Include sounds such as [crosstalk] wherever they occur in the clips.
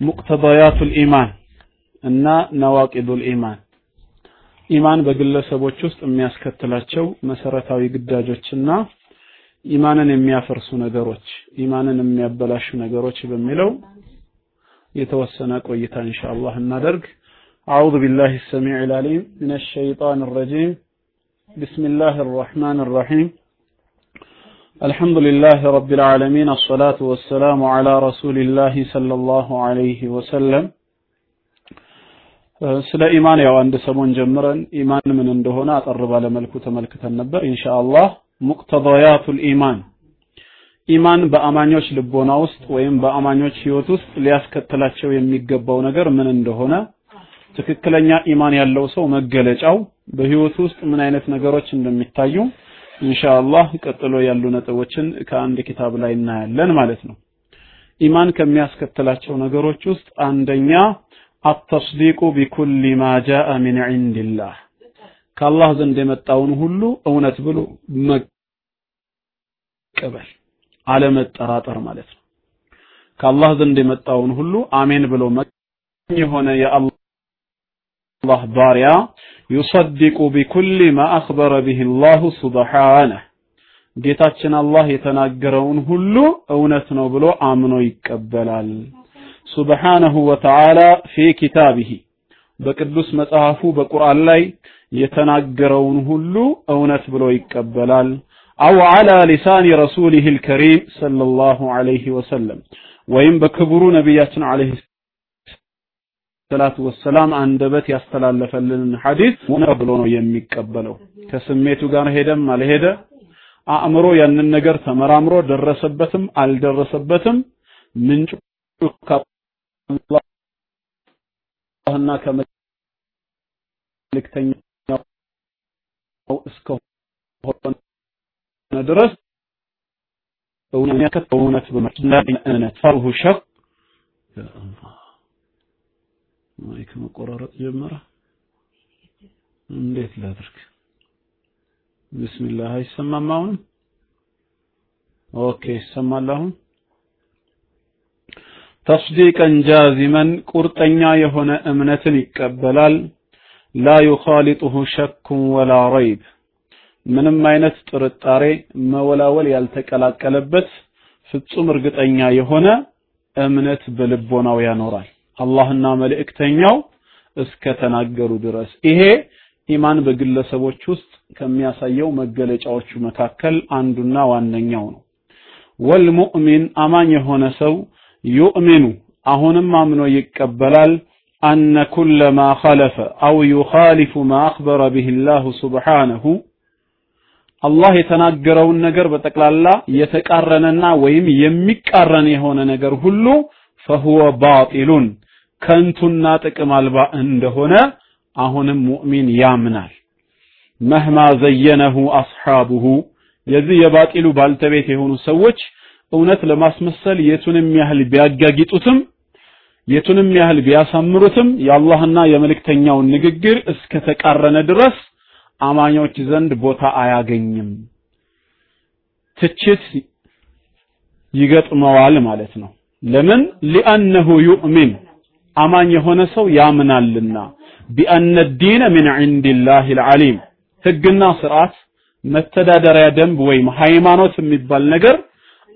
ሙቅተዳያቱል ኢማን እና ነዋቂዱል ኢማን ኢማን በግለሰቦች ውስጥ የሚያስከትላቸው መሰረታዊ ግዳጆችና ኢማንን የሚያፈርሱ ነገሮች ኢማንን የሚያበላሹ ነገሮች በሚለው የተወሰነ ቆይታ ኢንሻአላህ እናደርግ أعوذ بالله السميع العليم من الشيطان الرجيم بسم الله الرحمن الرحيم الحمد لله رب العالمين الصلاة والسلام على رسول الله صلى الله عليه وسلم ስለ ኢማን ያው አንድ ሰሞን ጀምረን ኢማን ምን እንደሆነ አጠር ባለ መልኩ ተመልክተን ነበር ኢንሻአላህ ሙቅተዳያቱል ኢማን ኢማን በአማኞች ልቦና ውስጥ ወይም በአማኞች ህይወት ውስጥ ሊያስከትላቸው የሚገባው ነገር ምን እንደሆነ ትክክለኛ ኢማን ያለው ሰው መገለጫው በህይወት ውስጥ ምን አይነት ነገሮች እንደሚታዩ ኢንሻአላህ ቀጥሎ ያሉ ነጥቦችን ከአንድ ኪታብ ላይ እናያለን ማለት ነው። ኢማን ከሚያስከትላቸው ነገሮች ውስጥ አንደኛ አተስዲቁ ቢኩል ማ ጃአ ሚን ዒንዲላህ። ከአላህ ዘንድ የመጣውን ሁሉ እውነት ብሎ መቀበል አለመጠራጠር ማለት ነው። ከአላህ ዘንድ የመጣውን ሁሉ አሜን ብሎ የሆነ የአላህ ባሪያ ዩሰዲቁ ቢኩል ማ አኽበረ ቢህ አላሁ ሱብሓነህ ጌታችን አላህ የተናገረውን ሁሉ እውነት ነው ብሎ አምኖ ይቀበላል። ሱብሓነሁ ወተዓላ ፊ ኪታቢሂ በቅዱስ መጽሐፉ በቁርአን ላይ የተናገረውን ሁሉ እውነት ብሎ ይቀበላል። አው ዐላ ሊሳኒ ረሱሊህ ልከሪም ሰለላሁ ዐለይሂ ወሰለም ወይም በክቡሩ ነቢያችን ዐለይሂ ሰላቱ ወሰላም አንደበት ያስተላለፈልንን ሐዲስ እውነት ብሎ ነው የሚቀበለው ከስሜቱ ጋር ሄደም አልሄደ አእምሮ ያንን ነገር ተመራምሮ ደረሰበትም አልደረሰበትም ምንጩ ከአላህና ከመልእክተኛው እስከሆነ ድረስ እውነት በመነት ፈርሁ ሸክ mic መቆራረጥ ጀመረ። እንዴት ላድርግ? بسم الله አይሰማም አሁን? okay ይሰማል አሁን? تصديقا جازما ቁርጠኛ የሆነ እምነትን ይቀበላል። لا يخالطه شك ولا ريب። ምንም አይነት ጥርጣሬ መወላወል ያልተቀላቀለበት ፍጹም እርግጠኛ የሆነ እምነት በልቦናው ያኖራል አላህና መልእክተኛው እስከ ተናገሩ ድረስ። ይሄ ኢማን በግለሰቦች ውስጥ ከሚያሳየው መገለጫዎቹ መካከል አንዱና ዋነኛው ነው። ወልሙእሚን አማኝ የሆነ ሰው ዩእሚኑ አሁንም አምኖ ይቀበላል አነ ኩለ ማ ኸለፈ አው ዩኻሊፉ ማ አኽበረ ብህ ላሁ ስብሓነሁ አላህ የተናገረውን ነገር በጠቅላላ የተቃረነና ወይም የሚቃረን የሆነ ነገር ሁሉ ፈሁወ ባጢሉን ከንቱና ጥቅም አልባ እንደሆነ አሁንም ሙእሚን ያምናል። መህማ ዘየነሁ አስሓቡሁ የዚህ የባጢሉ ባልተቤት የሆኑ ሰዎች እውነት ለማስመሰል የቱንም ያህል ቢያጋጊጡትም የቱንም ያህል ቢያሳምሩትም የአላህና የመልእክተኛውን ንግግር እስከ ተቃረነ ድረስ አማኞች ዘንድ ቦታ አያገኝም። ትችት ይገጥመዋል ማለት ነው። ለምን? ሊአነሁ ዩእሚን አማኝ የሆነ ሰው ያምናልና። ቢአነ ዲነ ምን ዒንዲላህ ልዓሊም ህግና ስርዓት መተዳደሪያ ደንብ ወይም ሃይማኖት የሚባል ነገር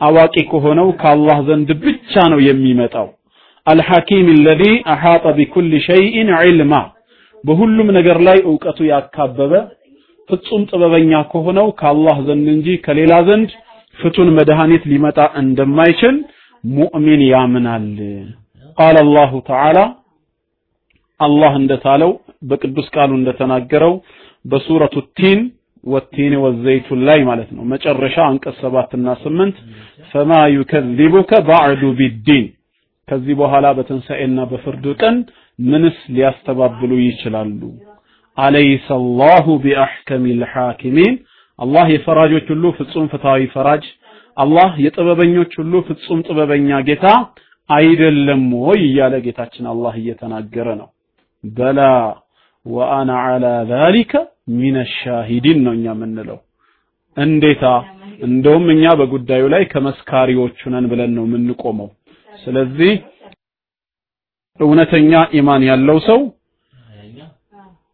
አዋቂ ከሆነው ከአላህ ዘንድ ብቻ ነው የሚመጣው። አልሐኪም አለዚ أحاط بكل شيء علما በሁሉም ነገር ላይ እውቀቱ ያካበበ ፍጹም ጥበበኛ ከሆነው ከአላህ ዘንድ እንጂ ከሌላ ዘንድ ፍቱን መድኃኒት ሊመጣ እንደማይችል ሙእሚን ያምናል قال الله تعالى አላህ እንዳለው በቅዱስ ቃሉ እንደተናገረው በ سورة التين والتين والزيتون ላይ ማለት ነው መጨረሻ አንቀጽ ሰባትና ስምንት ፈማ ዩከዚቡከ ባዕዱ ቢዲን ከዚህ በኋላ በትንሣኤና በፍርድ ቀን ምንስ ሊያስተባብሉ ይችላሉ? አለይሰ አላሁ ቢአሕከሚ ልሓኪሚን አላህ የፈራጆች ሁሉ ፍጹም ፍትሃዊ ፈራጅ። አላህ የጥበበኞች ሁሉ ፍጹም ጥበበኛ ጌታ አይደለም ወይ እያለ ጌታችን አላህ እየተናገረ ነው። በላ ወአና ዐላ ዛሊከ ሚነ ሻሂዲን ነው እኛ የምንለው። እንዴታ? እንደውም እኛ በጉዳዩ ላይ ከመስካሪዎቹ ነን ብለን ነው የምንቆመው። ስለዚህ እውነተኛ ኢማን ያለው ሰው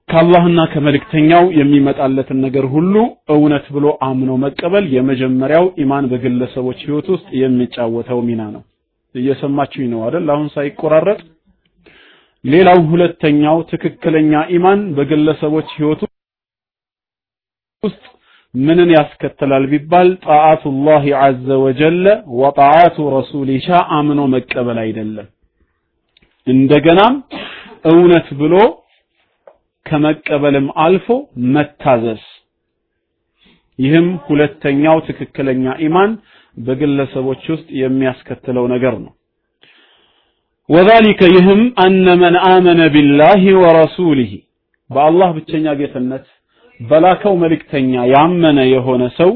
ከአላህና ከመልእክተኛው የሚመጣለትን ነገር ሁሉ እውነት ብሎ አምኖ መቀበል የመጀመሪያው ኢማን በግለሰቦች ህይወት ውስጥ የሚጫወተው ሚና ነው። እየሰማችሁኝ ነው አይደል? አሁን ሳይቆራረጥ። ሌላው ሁለተኛው ትክክለኛ ኢማን በግለሰቦች ህይወት ውስጥ ምንን ያስከትላል ቢባል ጣዓቱላህ ዐዘ ወጀለ ወጣዓቱ ረሱሊሻ አምኖ መቀበል አይደለም። እንደገናም እውነት ብሎ ከመቀበልም አልፎ መታዘዝ። ይህም ሁለተኛው ትክክለኛ ኢማን በግለሰቦች ውስጥ የሚያስከትለው ነገር ነው። ወዛሊከ ይህም አነ መን አመነ ቢላሂ ወረሱሊሂ በአላህ ብቸኛ ጌትነት በላከው መልእክተኛ ያመነ የሆነ ሰው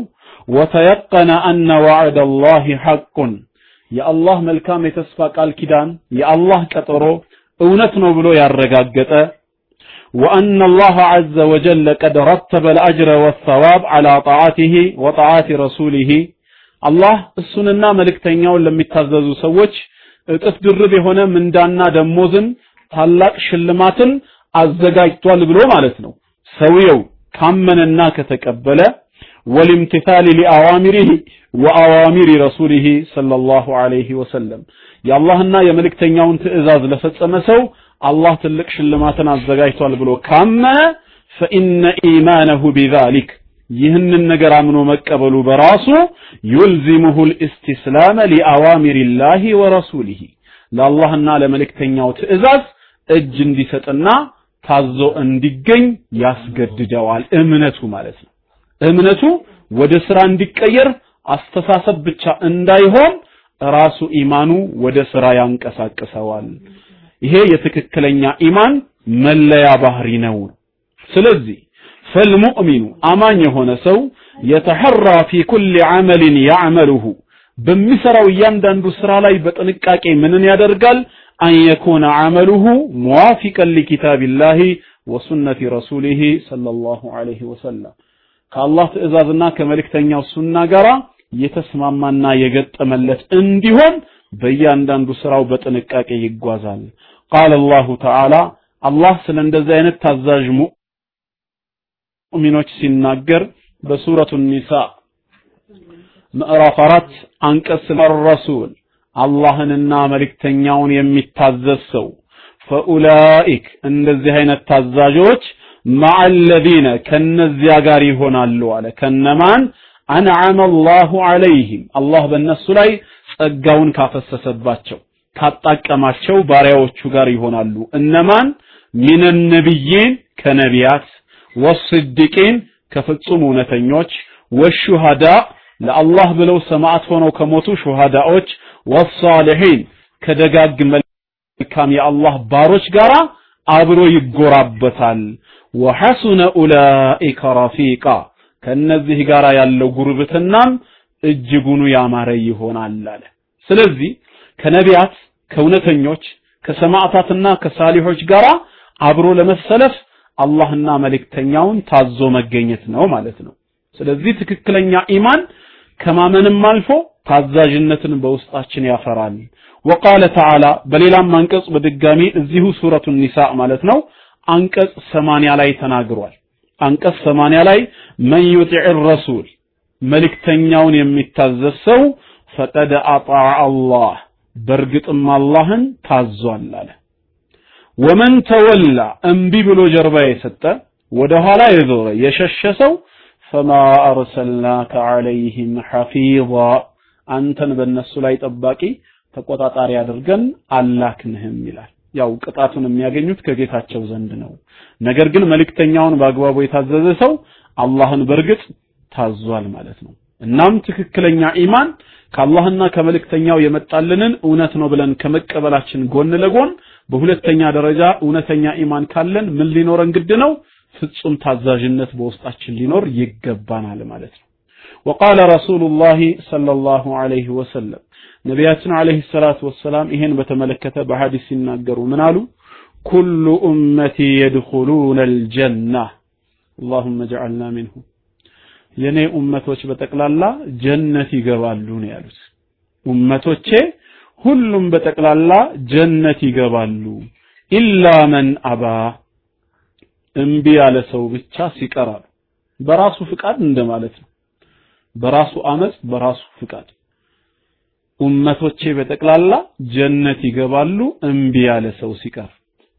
ወተየቀነ አነ ወዐደ አላህ ሐቁን የአላህ መልካም የተስፋ ቃል ኪዳን የአላህ ቀጠሮ እውነት ነው ብሎ ያረጋገጠ وأن الله عز وجل قد رتب الأجر والثواب على طاعته وطاعة رسوله አላህ እሱንና መልእክተኛውን ለሚታዘዙ ሰዎች እጥፍ ድርብ የሆነ ምንዳና ደሞዝን ታላቅ ሽልማትን አዘጋጅቷል ብሎ ማለት ነው። ሰውየው ካመነና ከተቀበለ ወልምትሳል ሊአዋሚሪህ ወአዋሚሪ ረሱሊህ ሰለላሁ ዐለይሂ ወሰለም የአላህና የመልእክተኛውን ትዕዛዝ ለፈጸመ ሰው አላህ ትልቅ ሽልማትን አዘጋጅቷል ብሎ ካመነ ፈኢነ ኢማነሁ ቢዛሊክ ይህንን ነገር አምኖ መቀበሉ በራሱ ዩልዚሙሁ ልእስትስላመ ሊአዋሚሪላሂ ወረሱሊሂ ለአላህና ለመልእክተኛው ትእዛዝ እጅ እንዲሰጥና ታዞ እንዲገኝ ያስገድደዋል። እምነቱ ማለት ነው። እምነቱ ወደ ስራ እንዲቀየር አስተሳሰብ ብቻ እንዳይሆን ራሱ ኢማኑ ወደ ስራ ያንቀሳቅሰዋል። ይሄ የትክክለኛ ኢማን መለያ ባህሪ ነው። ስለዚህ ፈልሙእሚኑ አማኝ የሆነ ሰው የተሐራ ፊ ኩል ዐመልን ያዕመሉሁ በሚሰራው እያንዳንዱ ስራ ላይ በጥንቃቄ ምንን ያደርጋል? አን የኩነ ዐመሉሁ ሙዋፊቀን ሊኪታቢላሂ ወሱነቲ ረሱሊሂ ሰለላሁ ዐለይሂ ወሰለም ከአላህ ትእዛዝና ከመልእክተኛው ሱና ጋራ የተስማማና የገጠመለት እንዲሆን በእያንዳንዱ ስራው በጥንቃቄ ይጓዛል። ቃለ አላሁ ተዓላ አላህ ስለ እንደዚህ አይነት ታዛዥ ሙእሚኖች ሲናገር በሱረቱ ኒሳ ምዕራፍ አራት አንቀጽ ረሱል አላህንና መልእክተኛውን የሚታዘዝ ሰው። ፈኡላኢክ እንደዚህ አይነት ታዛዦች ማዐለዚነ ከነዚያ ጋር ይሆናሉ አለ። ከነማን? አንዓመ አላሁ ዐለይሂም አላህ በእነሱ ላይ ጸጋውን ካፈሰሰባቸው ካጣቀማቸው ባሪያዎቹ ጋር ይሆናሉ። እነማን? ሚነ ነቢይን ከነቢያት ወስድቂን ከፍጹም እውነተኞች ወሹሃዳ ለአላህ ብለው ሰማዕት ሆነው ከሞቱ ሹሃዳዎች ወሳሊሒን ከደጋግ መልካም የአላህ ባሮች ጋር አብሮ ይጎራበታል። ወሐሱነ ኡላኢከ ረፊቃ ከነዚህ ጋር ያለው ጉርብትናም እጅጉኑ ያማረ ይሆናል አለ። ስለዚህ ከነቢያት ከእውነተኞች ከሰማዕታትና ከሳሊሖች ጋር አብሮ ለመሰለፍ አላህና መልእክተኛውን ታዞ መገኘት ነው ማለት ነው። ስለዚህ ትክክለኛ ኢማን ከማመንም አልፎ ታዛዥነትን በውስጣችን ያፈራል። ወቃለ ተዓላ በሌላም አንቀጽ በድጋሚ እዚሁ ሱረቱ ኒሳ ማለት ነው አንቀጽ 80 ላይ ተናግሯል። አንቀጽ 80 ላይ መን ዩጢዕ ረሱል መልእክተኛውን የሚታዘዝ ሰው ፈቀድ አጣዕ አላህ በእርግጥም አላህን ታዟል አለ ወመን ተወላ እምቢ ብሎ ጀርባ የሰጠ ወደ ኋላ የዞረ የሸሸ ሰው ፈማ አርሰልናከ ዐለይህም ሐፊዛ አንተን በእነሱ ላይ ጠባቂ ተቆጣጣሪ አድርገን አላክንህም ይላል። ያው ቅጣቱን የሚያገኙት ከጌታቸው ዘንድ ነው። ነገር ግን መልእክተኛውን በአግባቡ የታዘዘ ሰው አላህን በእርግጥ ታዟል ማለት ነው። እናም ትክክለኛ ኢማን ከአላህና ከመልእክተኛው የመጣልንን እውነት ነው ብለን ከመቀበላችን ጎን ለጎን በሁለተኛ ደረጃ እውነተኛ ኢማን ካለን ምን ሊኖረን ግድ ነው? ፍጹም ታዛዥነት በውስጣችን ሊኖር ይገባናል ማለት ነው። ወቃለ ረሱሉላሂ ሰለላሁ ዐለይሂ ወሰለም ነቢያችን ዐለይሂ ሰላቱ ወሰላም ይሄን በተመለከተ በሐዲስ ሲናገሩ ምን አሉ? ኩሉ ኡመቲ የድኹሉነ አልጀና አላሁመ ጀዐልና ሚንሁም የኔ ኡመቶች በጠቅላላ ጀነት ይገባሉ ነው ያሉት። ኡመቶቼ ሁሉም በጠቅላላ ጀነት ይገባሉ። ኢላ መን አባ እምቢ ያለ ሰው ብቻ ሲቀራሉ። በራሱ ፍቃድ እንደማለት ነው። በራሱ አመጽ በራሱ ፍቃድ። ኡመቶቼ በጠቅላላ ጀነት ይገባሉ እምቢ ያለ ሰው ሲቀር።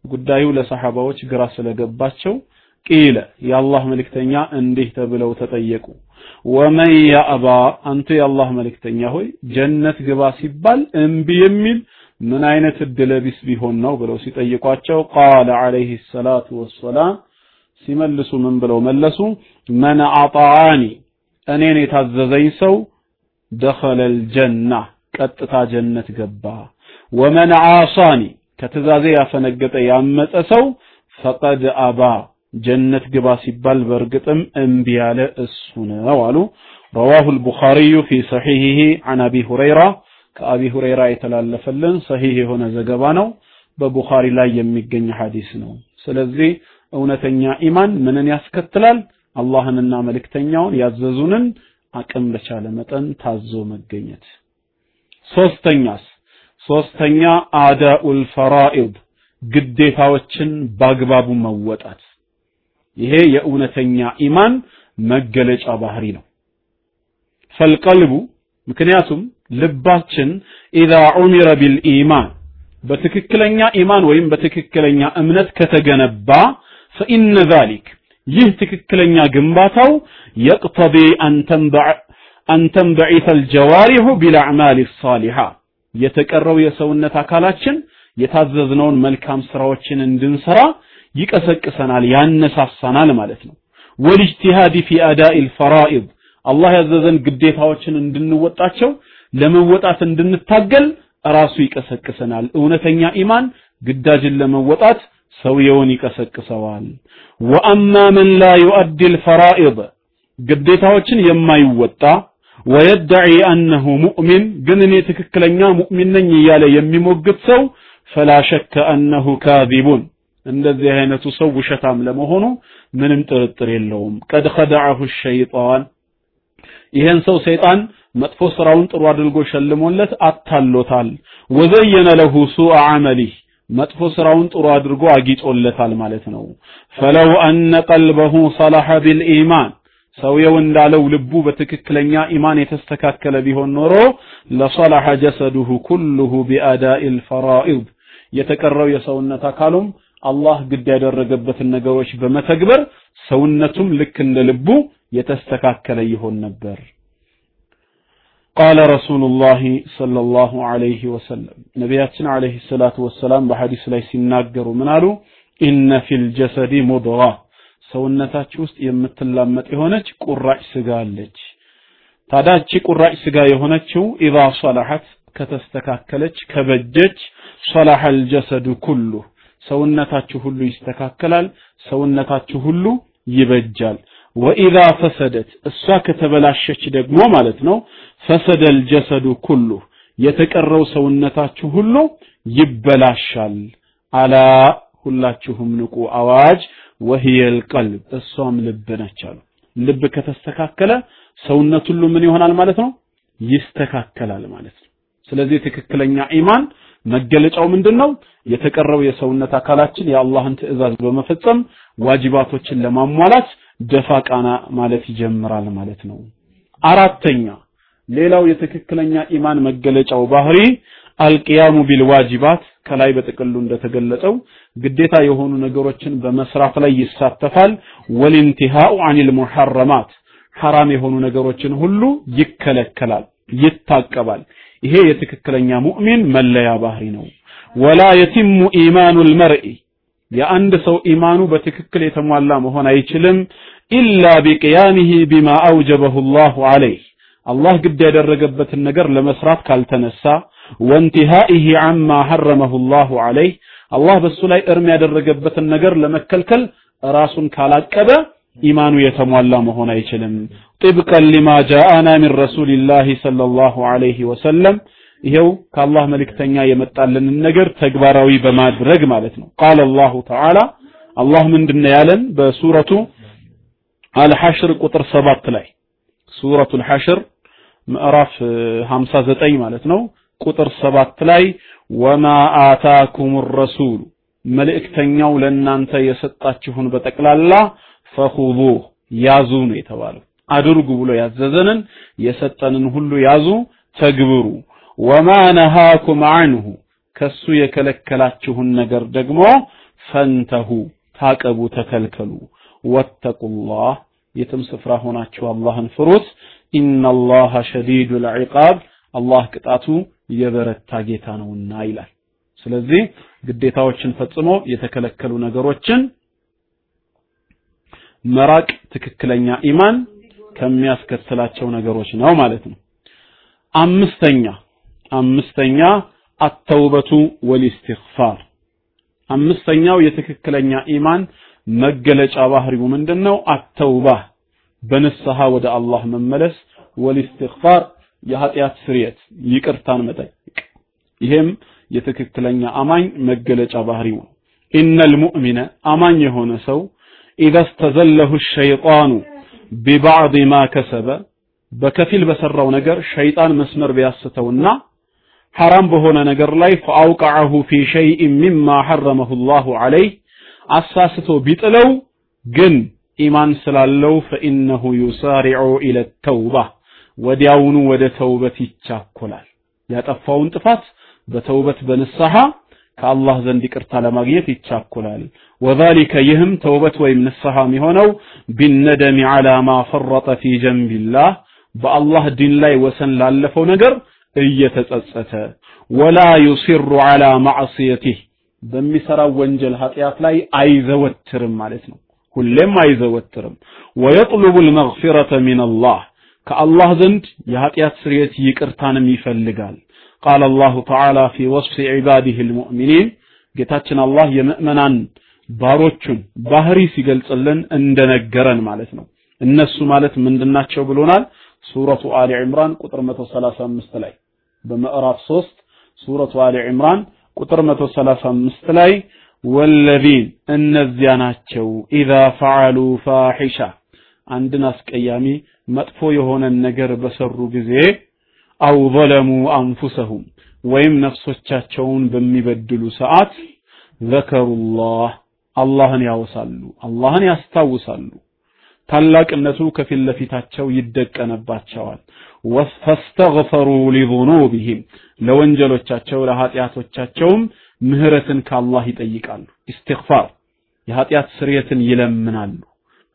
ጉዳዩ ለሰሐባዎች ግራ ስለገባቸው ቂለ የአላህ መልእክተኛ እንዲህ ተብለው ተጠየቁ። ወመን ያእባ አንተ የአላህ መልእክተኛ ሆይ ጀነት ግባ ሲባል እምቢ የሚል ምን አይነት እድለቢስ ቢሆን ነው ብለው ሲጠይቋቸው ቃለ አለይሂ ሰላቱ ወሰላም ሲመልሱ ምን ብለው መለሱ? መን አጣዓኒ እኔን የታዘዘኝ ሰው ደኸለል ጀና ቀጥታ ጀነት ገባ። ወመን ዓሳኒ ከትእዛዜ ያፈነገጠ ያመፀ ሰው ፈቀድ አባ ጀነት ግባ ሲባል በእርግጥም እምቢ ያለ እሱ ነው አሉ رواه البخاري في صحيحه عن ابي هريره ከአቢ ሁረይራ የተላለፈልን ሰሂህ የሆነ ዘገባ ነው በቡኻሪ ላይ የሚገኝ ሐዲስ ነው ስለዚህ እውነተኛ ኢማን ምንን ያስከትላል አላህንና መልእክተኛውን ያዘዙንን አቅም በቻለ መጠን ታዞ መገኘት ሶስተኛስ ሶስተኛ አዳኡል ፈራኢድ ግዴታዎችን በአግባቡ መወጣት ይሄ የእውነተኛ ኢማን መገለጫ ባህሪ ነው። ፈልቀልቡ ምክንያቱም ልባችን ኢዛ ዑሚረ ቢልኢማን በትክክለኛ ኢማን ወይም በትክክለኛ እምነት ከተገነባ ፈኢነ ዛሊክ ይህ ትክክለኛ ግንባታው የቅተዲ አን ተንበዒተ አልጀዋሪሑ ቢልአዕማል ሳሊሓ የተቀረው የሰውነት አካላችን የታዘዝነውን መልካም ስራዎችን እንድንሰራ ይቀሰቅሰናል ያነሳሳናል ማለት ነው። ወልጅቲሃድ ፊ አዳኢ ልፈራኢድ አላህ ያዘዘን ግዴታዎችን እንድንወጣቸው ለመወጣት እንድንታገል ራሱ ይቀሰቅሰናል። እውነተኛ ኢማን ግዳጅን ለመወጣት ሰውየውን ይቀሰቅሰዋል። ወአማ መን ላ ዩአዲ ልፈራኢድ ግዴታዎችን የማይወጣ ወየደዒ አነሁ ሙእሚን ግን እኔ ትክክለኛ ሙእሚን ነኝ እያለ የሚሞግት ሰው ፈላ ሸከ አነሁ ካዚቡን እንደዚህ አይነቱ ሰው ውሸታም ለመሆኑ ምንም ጥርጥር የለውም። ቀድ ኸደዐሁ ሸይጣን። ይሄን ሰው ሰይጣን መጥፎ ስራውን ጥሩ አድርጎ ሸልሞለት አታሎታል። ወዘየነ ለሁ ሱአ ዐመሊህ። መጥፎ ስራውን ጥሩ አድርጎ አጊጦለታል ማለት ነው። ፈለው አነ ቀልበሁ ሰለሐ ቢልኢማን ሰውየው እንዳለው ልቡ በትክክለኛ ኢማን የተስተካከለ ቢሆን ኖሮ ለሰለሐ ጀሰዱሁ ኩሉሁ ቢአዳኢ ልፈራኢድ የተቀረው የሰውነት አካሉም አላህ ግድ ያደረገበትን ነገሮች በመተግበር ሰውነቱም ልክ እንደ ልቡ የተስተካከለ ይሆን ነበር። قال رسول الله صلى الله عليه وسلم ነቢያችን عليه الصلاة والسلام በሐዲስ ላይ ሲናገሩ ምን አሉ? إن في الجسد مضغة ሰውነታችሁ ውስጥ የምትላመጥ የሆነች ቁራጭ ስጋ አለች። ታዲያ እቺ ቁራጭ ስጋ የሆነችው إذا صلحت ከተስተካከለች ከበጀች صلح الجسد كله ሰውነታችሁ ሁሉ ይስተካከላል ሰውነታችሁ ሁሉ ይበጃል። ወኢዛ ፈሰደት እሷ ከተበላሸች ደግሞ ማለት ነው ፈሰደ አልጀሰዱ ኩሉ የተቀረው ሰውነታችሁ ሁሉ ይበላሻል። አላ ሁላችሁም ንቁ አዋጅ ወህየል ቀልብ እሷም ልብ ነች አሉ። ልብ ከተስተካከለ ሰውነት ሁሉ ምን ይሆናል ማለት ነው? ይስተካከላል ማለት ነው። ስለዚህ ትክክለኛ ኢማን መገለጫው ምንድነው የተቀረው የሰውነት አካላችን የአላህን ትእዛዝ በመፈጸም ዋጅባቶችን ለማሟላት ደፋ ቃና ማለት ይጀምራል ማለት ነው። አራተኛ ሌላው የትክክለኛ ኢማን መገለጫው ባህሪ አልቂያሙ ቢልዋጅባት ከላይ በጥቅሉ እንደተገለጸው ግዴታ የሆኑ ነገሮችን በመስራት ላይ ይሳተፋል። ወልንቲሃኡ አኒል ሙሐረማት ሐራም የሆኑ ነገሮችን ሁሉ ይከለከላል ይታቀባል። ይሄ የትክክለኛ ሙእሚን መለያ ባህሪ ነው ወላ የቲሙ ኢማኑ ልመርኢ የአንድ ሰው ኢማኑ በትክክል የተሟላ መሆን አይችልም ኢላ ቢቅያሚህ ቢማ አውጀበሁ ላሁ አለይህ አላህ ግድ ያደረገበትን ነገር ለመስራት ካልተነሳ ወንቲሃኢህ አማ ሐረመሁ ላሁ አለይህ አላህ በሱ ላይ እርም ያደረገበትን ነገር ለመከልከል ራሱን ካላቀበ ኢማኑ የተሟላ መሆን አይችልም። ጥብቀን ሊማ ጃአና ሚን ረሱልላህ ሰለላሁ ዐለይሂ ወሰለም ይሄው ከአላህ መልእክተኛ የመጣልንን ነገር ተግባራዊ በማድረግ ማለት ነው ቃለ አላሁ ተዓላ አላህ ምንድነው ያለን በሱረቱ አልሐሽር ቁጥር ሰባት ላይ ሱረቱ አልሐሽር ምዕራፍ 59 ማለት ነው ቁጥር ሰባት ላይ ወማ አታኩም ረሱሉ መልእክተኛው ለእናንተ የሰጣችሁን በጠቅላላ ፈኹዙህ ያዙ ነው የተባለው። አድርጉ ብሎ ያዘዘንን የሰጠንን ሁሉ ያዙ፣ ተግብሩ። ወማ ነሃኩም አንሁ ከሱ የከለከላችሁን ነገር ደግሞ ፈንተሁ ታቀቡ፣ ተከልከሉ። ወተቁላህ የትም ስፍራ ሆናችሁ አላህን ፍሩት። ኢነላሃ ሸዲዱል ዒቃብ አላህ ቅጣቱ የበረታ ጌታ ነውና ይላል። ስለዚህ ግዴታዎችን ፈጽሞ የተከለከሉ ነገሮችን መራቅ ትክክለኛ ኢማን ከሚያስከትላቸው ነገሮች ነው ማለት ነው። አምስተኛ አምስተኛ አተውበቱ ወልኢስቲግፋር አምስተኛው የትክክለኛ ኢማን መገለጫ ባህሪው ምንድነው? አተውባ በንስሐ ወደ አላህ መመለስ፣ والاستغفار የኃጢአት ስርየት ይቅርታን መጠየቅ። ይሄም የትክክለኛ አማኝ መገለጫ ባህሪው ነው። إن المؤمن አማኝ የሆነ ሰው إذا استزله الشيطان ببعض ما كسب በከፊል በሰራው ነገር ሸይጣን መስመር ቢያስተውና ሐራም በሆነ ነገር ላይ فأوقعه في شيء مما حرمه الله عليه አሳስቶ ቢጥለው ግን ኢማን ስላለው ፈኢነሁ ዩሳሪዑ ኢለ ተውባ ወዲያውኑ ወደ ተውበት ይቻኮላል። ያጠፋውን ጥፋት በተውበት በንስሐ ከአላህ ዘንድ ይቅርታ ለማግኘት ይቻኮላል። ወዛሊከ ይህም ተውበት ወይም ንስሐ የሚሆነው ቢነደሚ ዐላ ማ ፈረጠ ፊ ጀንቢላህ በአላህ ዲን ላይ ወሰን ላለፈው ነገር እየተጸጸተ ወላ ዩሲሩ ዐላ ማዕስየቲህ በሚሰራው ወንጀል ኃጢአት ላይ አይዘወትርም ማለት ነው። ሁሌም አይዘወትርም። ወየጥሉቡ ልመግፊረተ ሚነላህ ከአላህ ዘንድ የኃጢአት ስርየት ይቅርታንም ይፈልጋል። ቃለ አላሁ ተዓላ ፊ ወስፊ ዒባዲህ ልሙእሚኒን ጌታችን አላህ የምእመናን ባሮቹን ባህሪ ሲገልጽልን እንደነገረን ማለት ነው። እነሱ ማለት ምንድናቸው ብሎናል። ሱረቱ አሊ ዕምራን ቁጥር 135 ላይ በምዕራፍ 3 ሱረቱ አሊ ዕምራን ቁጥር 135 ላይ ወለዚን እነዚያ ናቸው ኢዛ ፈዓሉ ፋሒሻ አንድን አስቀያሚ መጥፎ የሆነን ነገር በሰሩ ጊዜ አው ዘለሙ አንፉሰሁም ወይም ነፍሶቻቸውን በሚበድሉ ሰዓት ዘከሩላህ አላህን ያወሳሉ፣ አላህን ያስታውሳሉ። ታላቅነቱ ከፊት ለፊታቸው ይደቀነባቸዋል። ፈስተግፈሩ ሊዙኑቢሂም ለወንጀሎቻቸው ለኃጢአቶቻቸውም ምህረትን ከአላህ ይጠይቃሉ። ኢስቲግፋር የኃጢአት ስርየትን ይለምናሉ።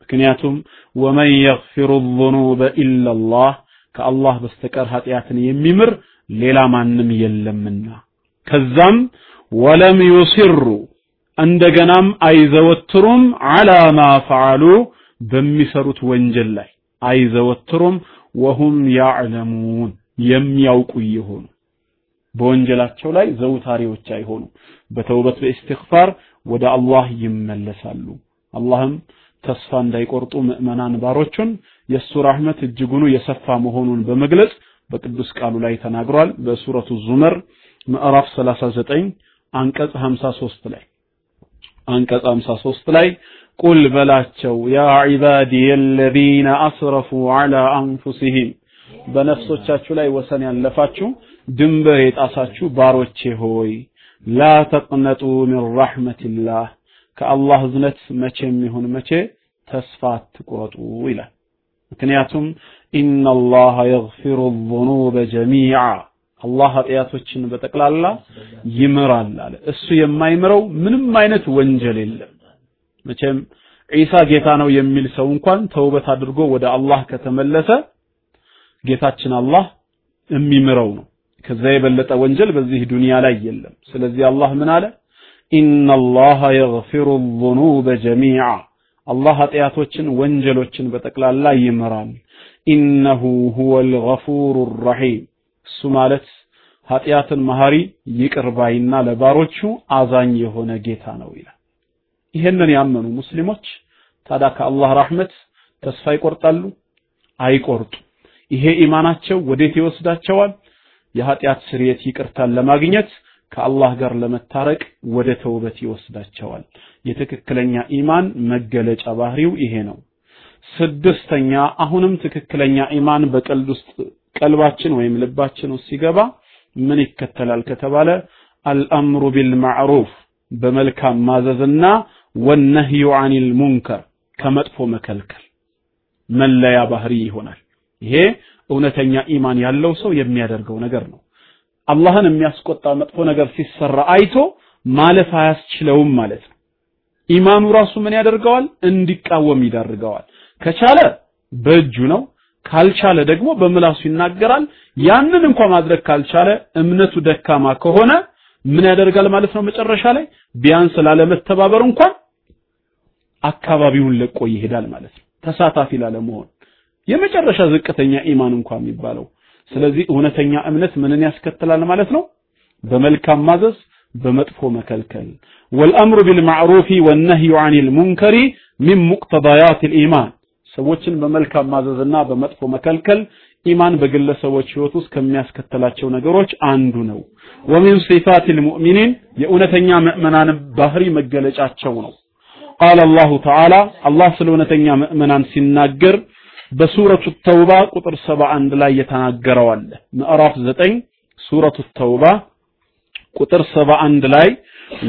ምክንያቱም ወመን የግፊሩ ዙኑበ ኢለላህ ከአላህ በስተቀር ኃጢአትን የሚምር ሌላ ማንም የለምና። ከዛም ወለም ዩሲሩ እንደገናም አይዘወትሩም ዐላ ማ ፈዓሉ በሚሰሩት ወንጀል ላይ አይዘወትሩም። ወሁም ያዕለሙን የሚያውቁ እየሆኑ በወንጀላቸው ላይ ዘውታሪዎች አይሆኑ። በተውበት በኢስቲግፋር ወደ አላህ ይመለሳሉ። አላህም ተስፋ እንዳይቆርጡ ምዕመናን ባሮቹን የእሱ ራህመት እጅጉኑ የሰፋ መሆኑን በመግለጽ በቅዱስ ቃሉ ላይ ተናግሯል። በሱረቱ ዙመር ምዕራፍ 39 አንቀጽ 53 ላይ አንቀጽ 53 ላይ ቁል በላቸው ያ ዒባዲየ አለዚነ አስረፉ ዐላ አንፉሲሂም በነፍሶቻችሁ ላይ ወሰን ያለፋችሁ ድንበር የጣሳችሁ ባሮቼ ሆይ ላ ተቅነጡ ሚን ረሕመቲላህ ከአላህ እዝነት መቼም ይሁን መቼ ተስፋ አትቁረጡ ይላል። ምክንያቱም ኢነላሃ የግፊሩ ዙኑበ ጀሚዓ አላህ ኃጢአቶችን በጠቅላላ ይምራል አለ። እሱ የማይምረው ምንም አይነት ወንጀል የለም። መቼም ዒሳ ጌታ ነው የሚል ሰው እንኳን ተውበት አድርጎ ወደ አላህ ከተመለሰ ጌታችን አላህ የሚምረው ነው። ከዛ የበለጠ ወንጀል በዚህ ዱንያ ላይ የለም። ስለዚህ አላህ ምን አለ? ኢነላሃ የግፊሩ ዙኑበ ጀሚዓ አላህ ኃጢአቶችን ወንጀሎችን በጠቅላላ ይምራል። ኢነሁ ሁወል ገፉሩ ረሒም እሱ ማለት ኃጢአትን መሐሪ ይቅር ባይና ለባሮቹ አዛኝ የሆነ ጌታ ነው ይላል። ይሄንን ያመኑ ሙስሊሞች ታዲያ ከአላህ ረሕመት ተስፋ ይቆርጣሉ? አይቆርጡ። ይሄ ኢማናቸው ወዴት ይወስዳቸዋል? የኃጢአት ስርየት ይቅርታን ለማግኘት ከአላህ ጋር ለመታረቅ ወደ ተውበት ይወስዳቸዋል። የትክክለኛ ኢማን መገለጫ ባህሪው ይሄ ነው። ስድስተኛ አሁንም ትክክለኛ ኢማን በቀልብ ውስጥ ቀልባችን ወይም ልባችን ውስጥ ሲገባ ምን ይከተላል ከተባለ አልአምሩ ቢልማዕሩፍ በመልካም ማዘዝና ወነህዩ አኒል ሙንከር ከመጥፎ መከልከል መለያ ባህሪ ይሆናል። ይሄ እውነተኛ ኢማን ያለው ሰው የሚያደርገው ነገር ነው። አላህን የሚያስቆጣ መጥፎ ነገር ሲሰራ አይቶ ማለፍ አያስችለውም ማለት ነው። ኢማኑ ራሱ ምን ያደርገዋል? እንዲቃወም ይዳርገዋል። ከቻለ በእጁ ነው፣ ካልቻለ ደግሞ በምላሱ ይናገራል። ያንን እንኳ ማድረግ ካልቻለ እምነቱ ደካማ ከሆነ ምን ያደርጋል ማለት ነው? መጨረሻ ላይ ቢያንስ ላለመተባበር እንኳን አካባቢውን ለቆ ይሄዳል ማለት ነው። ተሳታፊ ላለመሆን የመጨረሻ ዝቅተኛ ኢማን እንኳን የሚባለው። ስለዚህ እውነተኛ እምነት ምንን ያስከትላል ማለት ነው? በመልካም ማዘዝ፣ በመጥፎ መከልከል። ወልአምሩ ቢልማዕሩፊ ወነህዩ ዐኒል ሙንከሪ ሚን ሙቅተዳያት ልኢማን ሰዎችን በመልካም ማዘዝና በመጥፎ መከልከል ኢማን በግለሰቦች ህይወት ውስጥ ከሚያስከትላቸው ነገሮች አንዱ ነው። ወሚን ሲፋት ልሙእሚኒን የእውነተኛ ምእመናን ባህሪ መገለጫቸው ነው። ቃለ አላሁ ተዓላ አላህ ስለ እውነተኛ ምእመናን ሲናገር በሱረቱ ተውባ ቁጥር 71 ላይ የተናገረው አለ። ምዕራፍ 9 ሱረቱ ተውባ ቁጥር 71 ላይ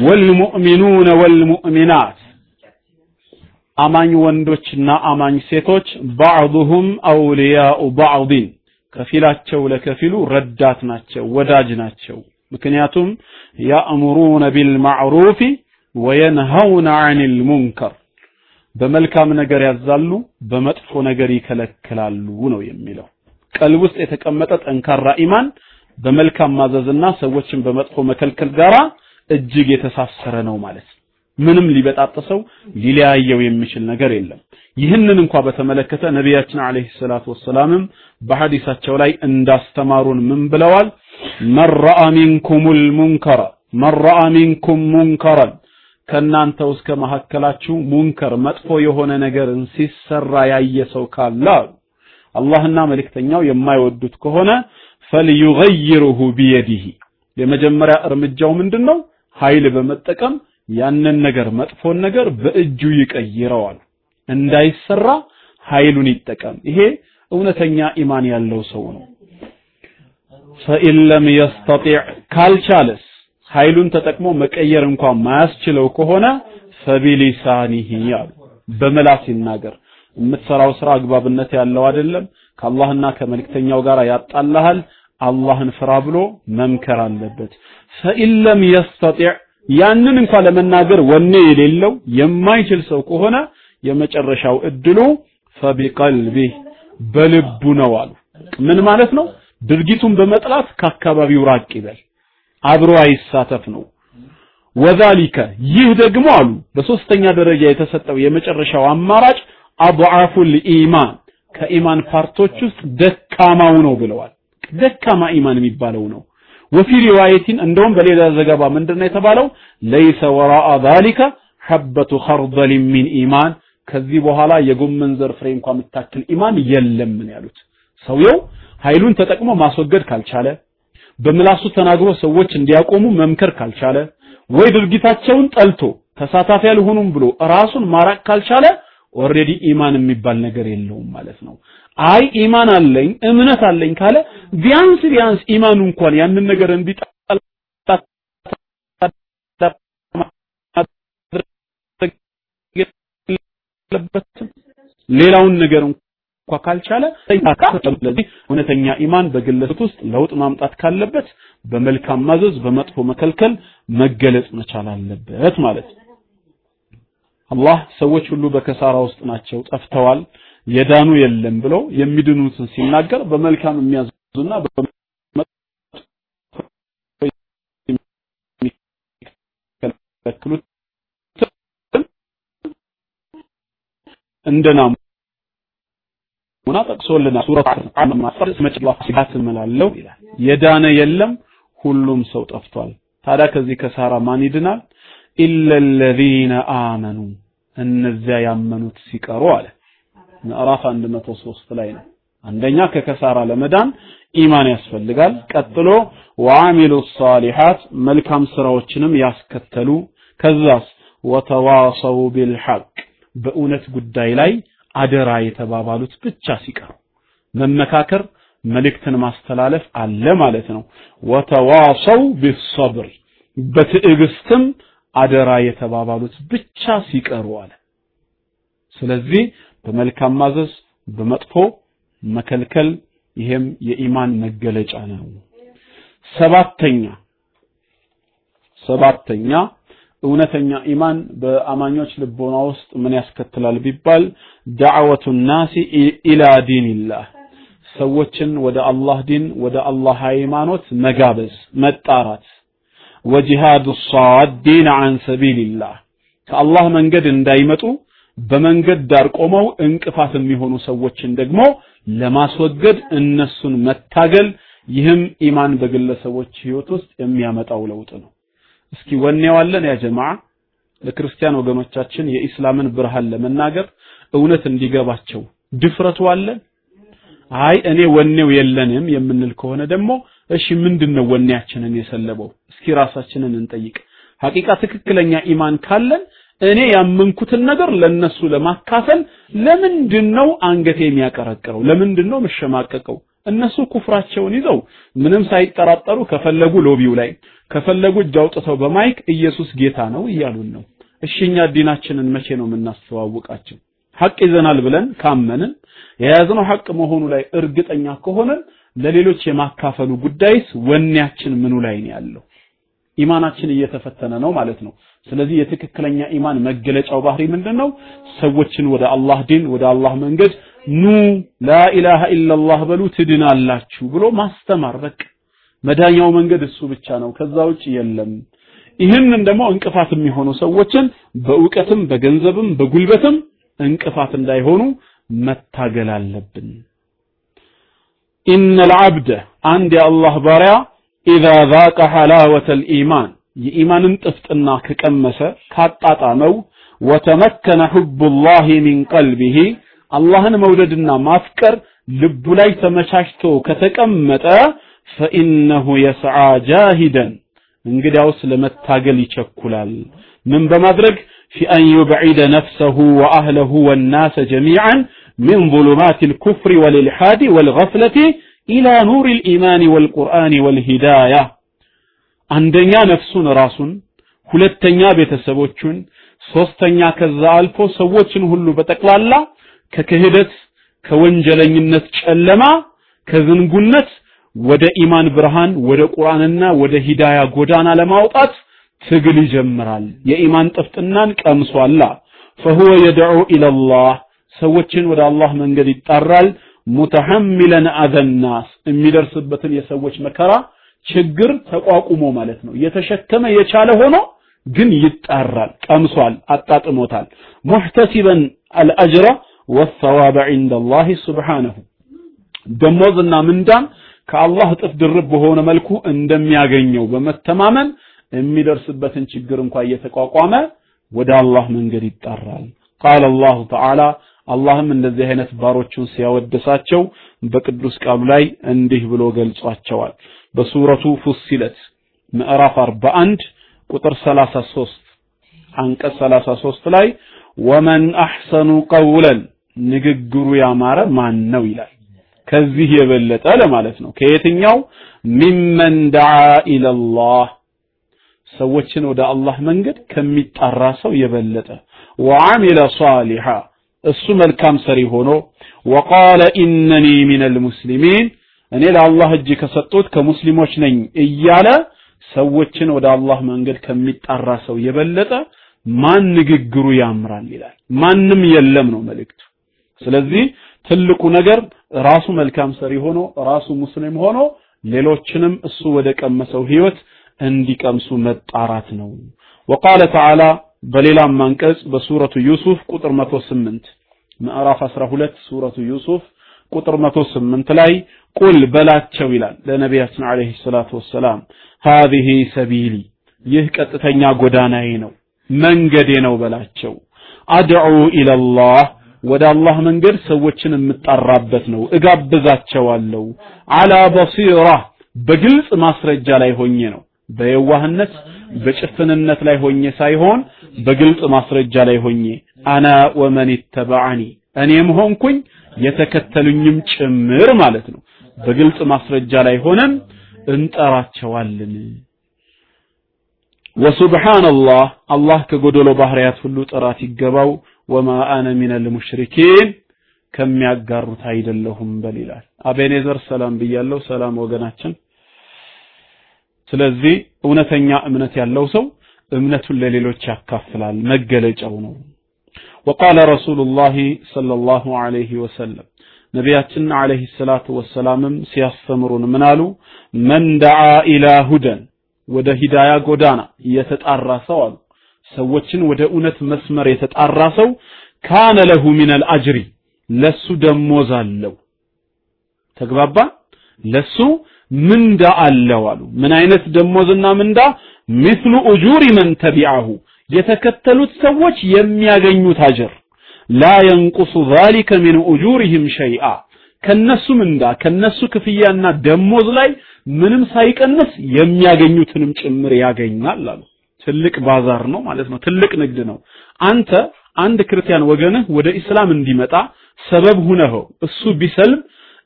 ወልሙእሚኑነ ወልሙእሚናት አማኝ ወንዶችና አማኝ ሴቶች ባዕዱሁም አውሊያኡ ባዕዲን ከፊላቸው ለከፊሉ ረዳት ናቸው፣ ወዳጅ ናቸው። ምክንያቱም ያእሙሩነ ቢልማዕሩፊ ወየንሀውነ ዐኒል ሙንከር በመልካም ነገር ያዛሉ፣ በመጥፎ ነገር ይከለክላሉ ነው የሚለው። ቀልብ ውስጥ የተቀመጠ ጠንካራ ኢማን በመልካም ማዘዝና ሰዎችን በመጥፎ መከልከል ጋራ እጅግ የተሳሰረ ነው ማለት ነው። ምንም ሊበጣጥሰው ሊለያየው የሚችል ነገር የለም። ይህንን እንኳ በተመለከተ ነቢያችን አለይሂ ሰላቱ ወሰላምም በሐዲሳቸው ላይ እንዳስተማሩን ምን ብለዋል? መረአ ሚንኩሙል ሙንከረ መረአ ሚንኩም ሙንከረን ከእናንተ ውስጥ ከመካከላችሁ ሙንከር መጥፎ የሆነ ነገርን ሲሰራ ያየ ሰው ካለ አላህና መልእክተኛው የማይወዱት ከሆነ ፈልዩገይሩሁ ቢየዲሂ የመጀመሪያ እርምጃው ምንድን ነው? ኃይል በመጠቀም ያንን ነገር መጥፎን ነገር በእጁ ይቀይረዋል። እንዳይሰራ ኃይሉን ይጠቀም። ይሄ እውነተኛ ኢማን ያለው ሰው ነው። ፈኢን ለም የስተጢዕ ካልቻለስ ኃይሉን ተጠቅሞ መቀየር እንኳን ማያስችለው ከሆነ ፈቢሊሳኒሂ አሉ በመላስ ይናገር። የምትሰራው ስራ አግባብነት ያለው አይደለም፣ ከአላህና ከመልእክተኛው ጋር ያጣላሃል፣ አላህን ፍራ ብሎ መምከር አለበት። ፈኢን የስተጢዕ ያንን እንኳን ለመናገር ወኔ የሌለው የማይችል ሰው ከሆነ የመጨረሻው እድሉ فبقلبه በልቡ ነው አሉ። ምን ማለት ነው? ድርጊቱን በመጥላት ከአካባቢው ራቅ ይበል፣ አብሮ አይሳተፍ ነው። وذلك ይህ ደግሞ አሉ በሶስተኛ ደረጃ የተሰጠው የመጨረሻው አማራጭ أضعف الإيمان ከኢማን part ኦች ውስጥ ደካማው ነው ብለዋል። ደካማ ኢማን የሚባለው ነው። وفي رواية እንደውም በሌላ ዘገባ ምንድነው የተባለው? ليس وراء ذلك حبة خردل من إيمان ከዚህ በኋላ የጎመን ዘር ፍሬ እንኳን የምታክል ኢማን የለም ነው ያሉት። ሰውየው ኃይሉን ተጠቅሞ ማስወገድ ካልቻለ፣ በምላሱ ተናግሮ ሰዎች እንዲያቆሙ መምከር ካልቻለ፣ ወይ ድርጊታቸውን ጠልቶ ተሳታፊ አልሆኑም ብሎ ራሱን ማራቅ ካልቻለ already ኢማን የሚባል ነገር የለውም ማለት ነው። አይ ኢማን አለኝ እምነት አለኝ ካለ ቢያንስ ቢያንስ ኢማኑ እንኳን ያንን ነገር እንዲጠላ ሌላውን ነገር እንኳ ካልቻለ ስለዚህ እውነተኛ ኢማን በግለሰብ ውስጥ ለውጥ ማምጣት ካለበት በመልካም ማዘዝ በመጥፎ መከልከል መገለጽ መቻል አለበት ማለት ነው። አላህ ሰዎች ሁሉ በከሳራ ውስጥ ናቸው ጠፍተዋል የዳኑ የለም ብሎ የሚድኑትን ሲናገር በመልካም የሚያዙና የሚከለክሉት እንደ ናሙና ጠቅሶልናል። ሱረት ማስፈርስ መጭላፍ ሲጋት እምላለው ይላል። የዳነ የለም ሁሉም ሰው ጠፍቷል። ታዲያ ከዚህ ከሳራ ማን ይድናል? ኢለ ለዚነ አመኑ እነዚያ ያመኑት ሲቀሩ አለ። ምዕራፍ 103 ላይ ነው። አንደኛ ከከሳራ ለመዳን ኢማን ያስፈልጋል። ቀጥሎ ወአሚሉ ሷሊሃት መልካም ስራዎችንም ያስከተሉ ከዛስ ወተዋሰው ቢልሐቅ በእውነት ጉዳይ ላይ አደራ የተባባሉት ብቻ ሲቀሩ መመካከር፣ መልእክትን ማስተላለፍ አለ ማለት ነው። ወተዋሰው ቢሰብር በትዕግስትም አደራ የተባባሉት ብቻ ሲቀሩ አለ። ስለዚህ በመልካም ማዘዝ በመጥፎ መከልከል ይሄም የኢማን መገለጫ ነው። ሰባተኛ ሰባተኛ እውነተኛ ኢማን በአማኞች ልቦና ውስጥ ምን ያስከትላል ቢባል ዳዕወቱ ናሲ ኢላ ዲንላህ ሰዎችን ወደ አላህ ዲን ወደ አላህ ሃይማኖት መጋበዝ መጣራት ወጂሃዱ ሳዲን አን ሰቢልላህ ከአላህ መንገድ እንዳይመጡ በመንገድ ዳር ቆመው እንቅፋት የሚሆኑ ሰዎችን ደግሞ ለማስወገድ እነሱን መታገል ይህም ኢማን በግለሰቦች ህይወት ውስጥ የሚያመጣው ለውጥ ነው። እስኪ ወኔው አለን ያ ጀማዓ ለክርስቲያን ወገኖቻችን የኢስላምን ብርሃን ለመናገር እውነት እንዲገባቸው ድፍረቱ አለን? አይ እኔ ወኔው የለንም የምንል ከሆነ ደግሞ እሺ ምንድነው ወኔያችንን የሰለበው? እስኪ ራሳችንን እንጠይቅ። ሐቂቃ ትክክለኛ ኢማን ካለን እኔ ያመንኩትን ነገር ለነሱ ለማካፈል ለምንድነው አንገቴ የሚያቀረቅረው? ለምንድነው መሸማቀቀው? እነሱ ኩፍራቸውን ይዘው ምንም ሳይጠራጠሩ ከፈለጉ ሎቢው ላይ ከፈለጉ እጅ አውጥተው በማይክ ኢየሱስ ጌታ ነው እያሉን ነው። እሺ እኛ ዲናችንን መቼ ነው የምናስተዋውቃቸው? ሐቅ ይዘናል ብለን ካመንን የያዝነው ሐቅ መሆኑ ላይ እርግጠኛ ከሆነን ለሌሎች የማካፈሉ ጉዳይስ ወኔያችን ምኑ ላይ ነው ያለው? ኢማናችን እየተፈተነ ነው ማለት ነው። ስለዚህ የትክክለኛ ኢማን መገለጫው ባህሪ ምንድነው? ሰዎችን ወደ አላህ ዲን ወደ አላህ መንገድ ኑ ላኢላሃ ኢላላህ በሉ ትድናላችሁ ብሎ ማስተማር በቃ መዳኛው መንገድ እሱ ብቻ ነው፣ ከዛ ውጭ የለም። ይህንን ደግሞ እንቅፋት የሚሆኑ ሰዎችን በእውቀትም በገንዘብም በጉልበትም እንቅፋት እንዳይሆኑ መታገል አለብን። ኢነል ዐብደ አንድ የአላህ ባሪያ ኢዛ ዛቀ ሐላወተል ኢማን የኢማንን ጥፍጥና ከቀመሰ ካጣጣመው ወተመከነ ሑቡላሂ ሚን ቀልቢሂ አላህን መውደድና ማፍቀር ልቡ ላይ ተመቻችቶ ከተቀመጠ ፈኢነሁ የስዓ ጃሂደን እንግዲያውስ ለመታገል ይቸኩላል ምን በማድረግ ፊ አን ዩብዒደ ነፍሰሁ ወአህለሁ ወናሰ ጀሚዓን من ظلمات الكفر والإلحاد والغفلة إلى نور الإيمان والقرآن والهداية አንደኛ ነፍሱን ራሱን ሁለተኛ ቤተሰቦቹን ሶስተኛ ከዛ አልፎ ሰዎችን ሁሉ በጠቅላላ ከክህደት ከወንጀለኝነት ጨለማ ከዝንጉነት ወደ ኢማን ብርሃን ወደ ቁርአንና ወደ ሂዳያ ጎዳና ለማውጣት ትግል ይጀምራል የኢማን ጥፍጥናን ቀምሷላ فهو يدعو إلى الله ሰዎችን ወደ አላህ መንገድ ይጣራል ሙተሐሚለን አዘናስ የሚደርስበትን የሰዎች መከራ ችግር ተቋቁሞ ማለት ነው። የተሸከመ የቻለ ሆኖ ግን ይጣራል ቀምሷል አጣጥሞታል። ሙህተሲበን አልአጅረ ወሰዋበ ዐንደ አላህ ሱብሓነሁ። ደሞዝና ምንዳን ከአላህ እጥፍ ድርብ በሆነ መልኩ እንደሚያገኘው በመተማመን የሚደርስበትን ችግር እንኳ እየተቋቋመ ወደ አላህ መንገድ ይጣራል። ቃለ አላሁ ተዓላ አላህም እንደዚህ አይነት ባሮቹን ሲያወድሳቸው በቅዱስ ቃሉ ላይ እንዲህ ብሎ ገልጿቸዋል በሱረቱ ፉሲለት ምዕራፍ 41 ቁጥር 33 አንቀጽ 33 ላይ ወመን አሕሰኑ ቀውለን ንግግሩ ያማረ ማን ነው ይላል። ከዚህ የበለጠ ለማለት ነው። ከየትኛው? ሚመን ደዓ ኢለላህ። ሰዎችን ወደ አላህ መንገድ ከሚጣራ ሰው የበለጠ። ወዓሚለ ሷሊሓ እሱ መልካም ሰሪ ሆኖ ወቃለ ኢነኒ ሚነል ሙስሊሚን እኔ ለአላህ እጅ ከሰጡት ከሙስሊሞች ነኝ እያለ ሰዎችን ወደ አላህ መንገድ ከሚጣራ ሰው የበለጠ ማን ንግግሩ ያምራል ይላል? ማንም የለም ነው መልእክቱ። ስለዚህ ትልቁ ነገር ራሱ መልካም ሰሪ ሆኖ ራሱ ሙስሊም ሆኖ ሌሎችንም እሱ ወደ ቀመሰው ህይወት እንዲቀምሱ መጣራት ነው። ወቃለ ተዓላ በሌላም አንቀጽ በሱረቱ ዩሱፍ ቁጥር 108 ምዕራፍ 12 ሱረቱ ዩሱፍ ቁጥር 108 ላይ ቁል በላቸው ይላል ለነቢያችን አለይሂ ሰላቱ ወሰላም። ሃዚህ ሰቢሊ ይህ ቀጥተኛ ጎዳናዬ ነው መንገዴ ነው በላቸው። አድዑ ኢለላህ ወደ አላህ መንገድ ሰዎችን የምጣራበት ነው እጋብዛቸዋለሁ። አላ በሲራ በግልጽ ማስረጃ ላይ ሆኜ ነው በየዋህነት በጭፍንነት ላይ ሆኜ ሳይሆን በግልጽ ማስረጃ ላይ ሆኜ። አና ወመን ተበዓኒ እኔም ሆንኩኝ የተከተሉኝም ጭምር ማለት ነው በግልጽ ማስረጃ ላይ ሆነን እንጠራቸዋለን። ወሱብሓነላህ አላህ ከጎደሎ ባህሪያት ሁሉ ጥራት ይገባው። ወማ አነ ሚነል ሙሽሪኪን ከሚያጋሩት አይደለሁም በል ይላል። አቤኔዘር ሰላም ብያለሁ። ሰላም ወገናችን። ስለዚህ እውነተኛ እምነት ያለው ሰው እምነቱን ለሌሎች ያካፍላል፣ መገለጫው ነው። ወቃለ ረሱሉላሂ ሰለላሁ ዐለይሂ ወሰለም ነቢያችን ዐለይሂ ሰላቱ ወሰላምም ሲያስተምሩን ምን አሉ? መን ደዓ ኢላ ሁደን ወደ ሂዳያ ጎዳና የተጣራ ሰው አሉ ሰዎችን ወደ እውነት መስመር የተጣራ ሰው ካነ ለሁ ሚነል አጅሪ ለሱ ደሞዝ አለው። ተግባባ? ለሱ ምንዳ አለው አሉ። ምን አይነት ደሞዝና ምንዳ? ሚስሉ ኡጁሪ መን ተቢዐሁ የተከተሉት ሰዎች የሚያገኙት አጅር ላ የንቁሱ ዛሊከ ሚን ኡጁሪህም ሸይአ ከነሱ ምንዳ ከነሱ ክፍያና ደሞዝ ላይ ምንም ሳይቀንስ የሚያገኙትንም ጭምር ያገኛል አሉ። ትልቅ ባዛር ነው ማለት ነው። ትልቅ ንግድ ነው። አንተ አንድ ክርስቲያን ወገንህ ወደ ኢስላም እንዲመጣ ሰበብ ሁነኸው እሱ ቢሰልም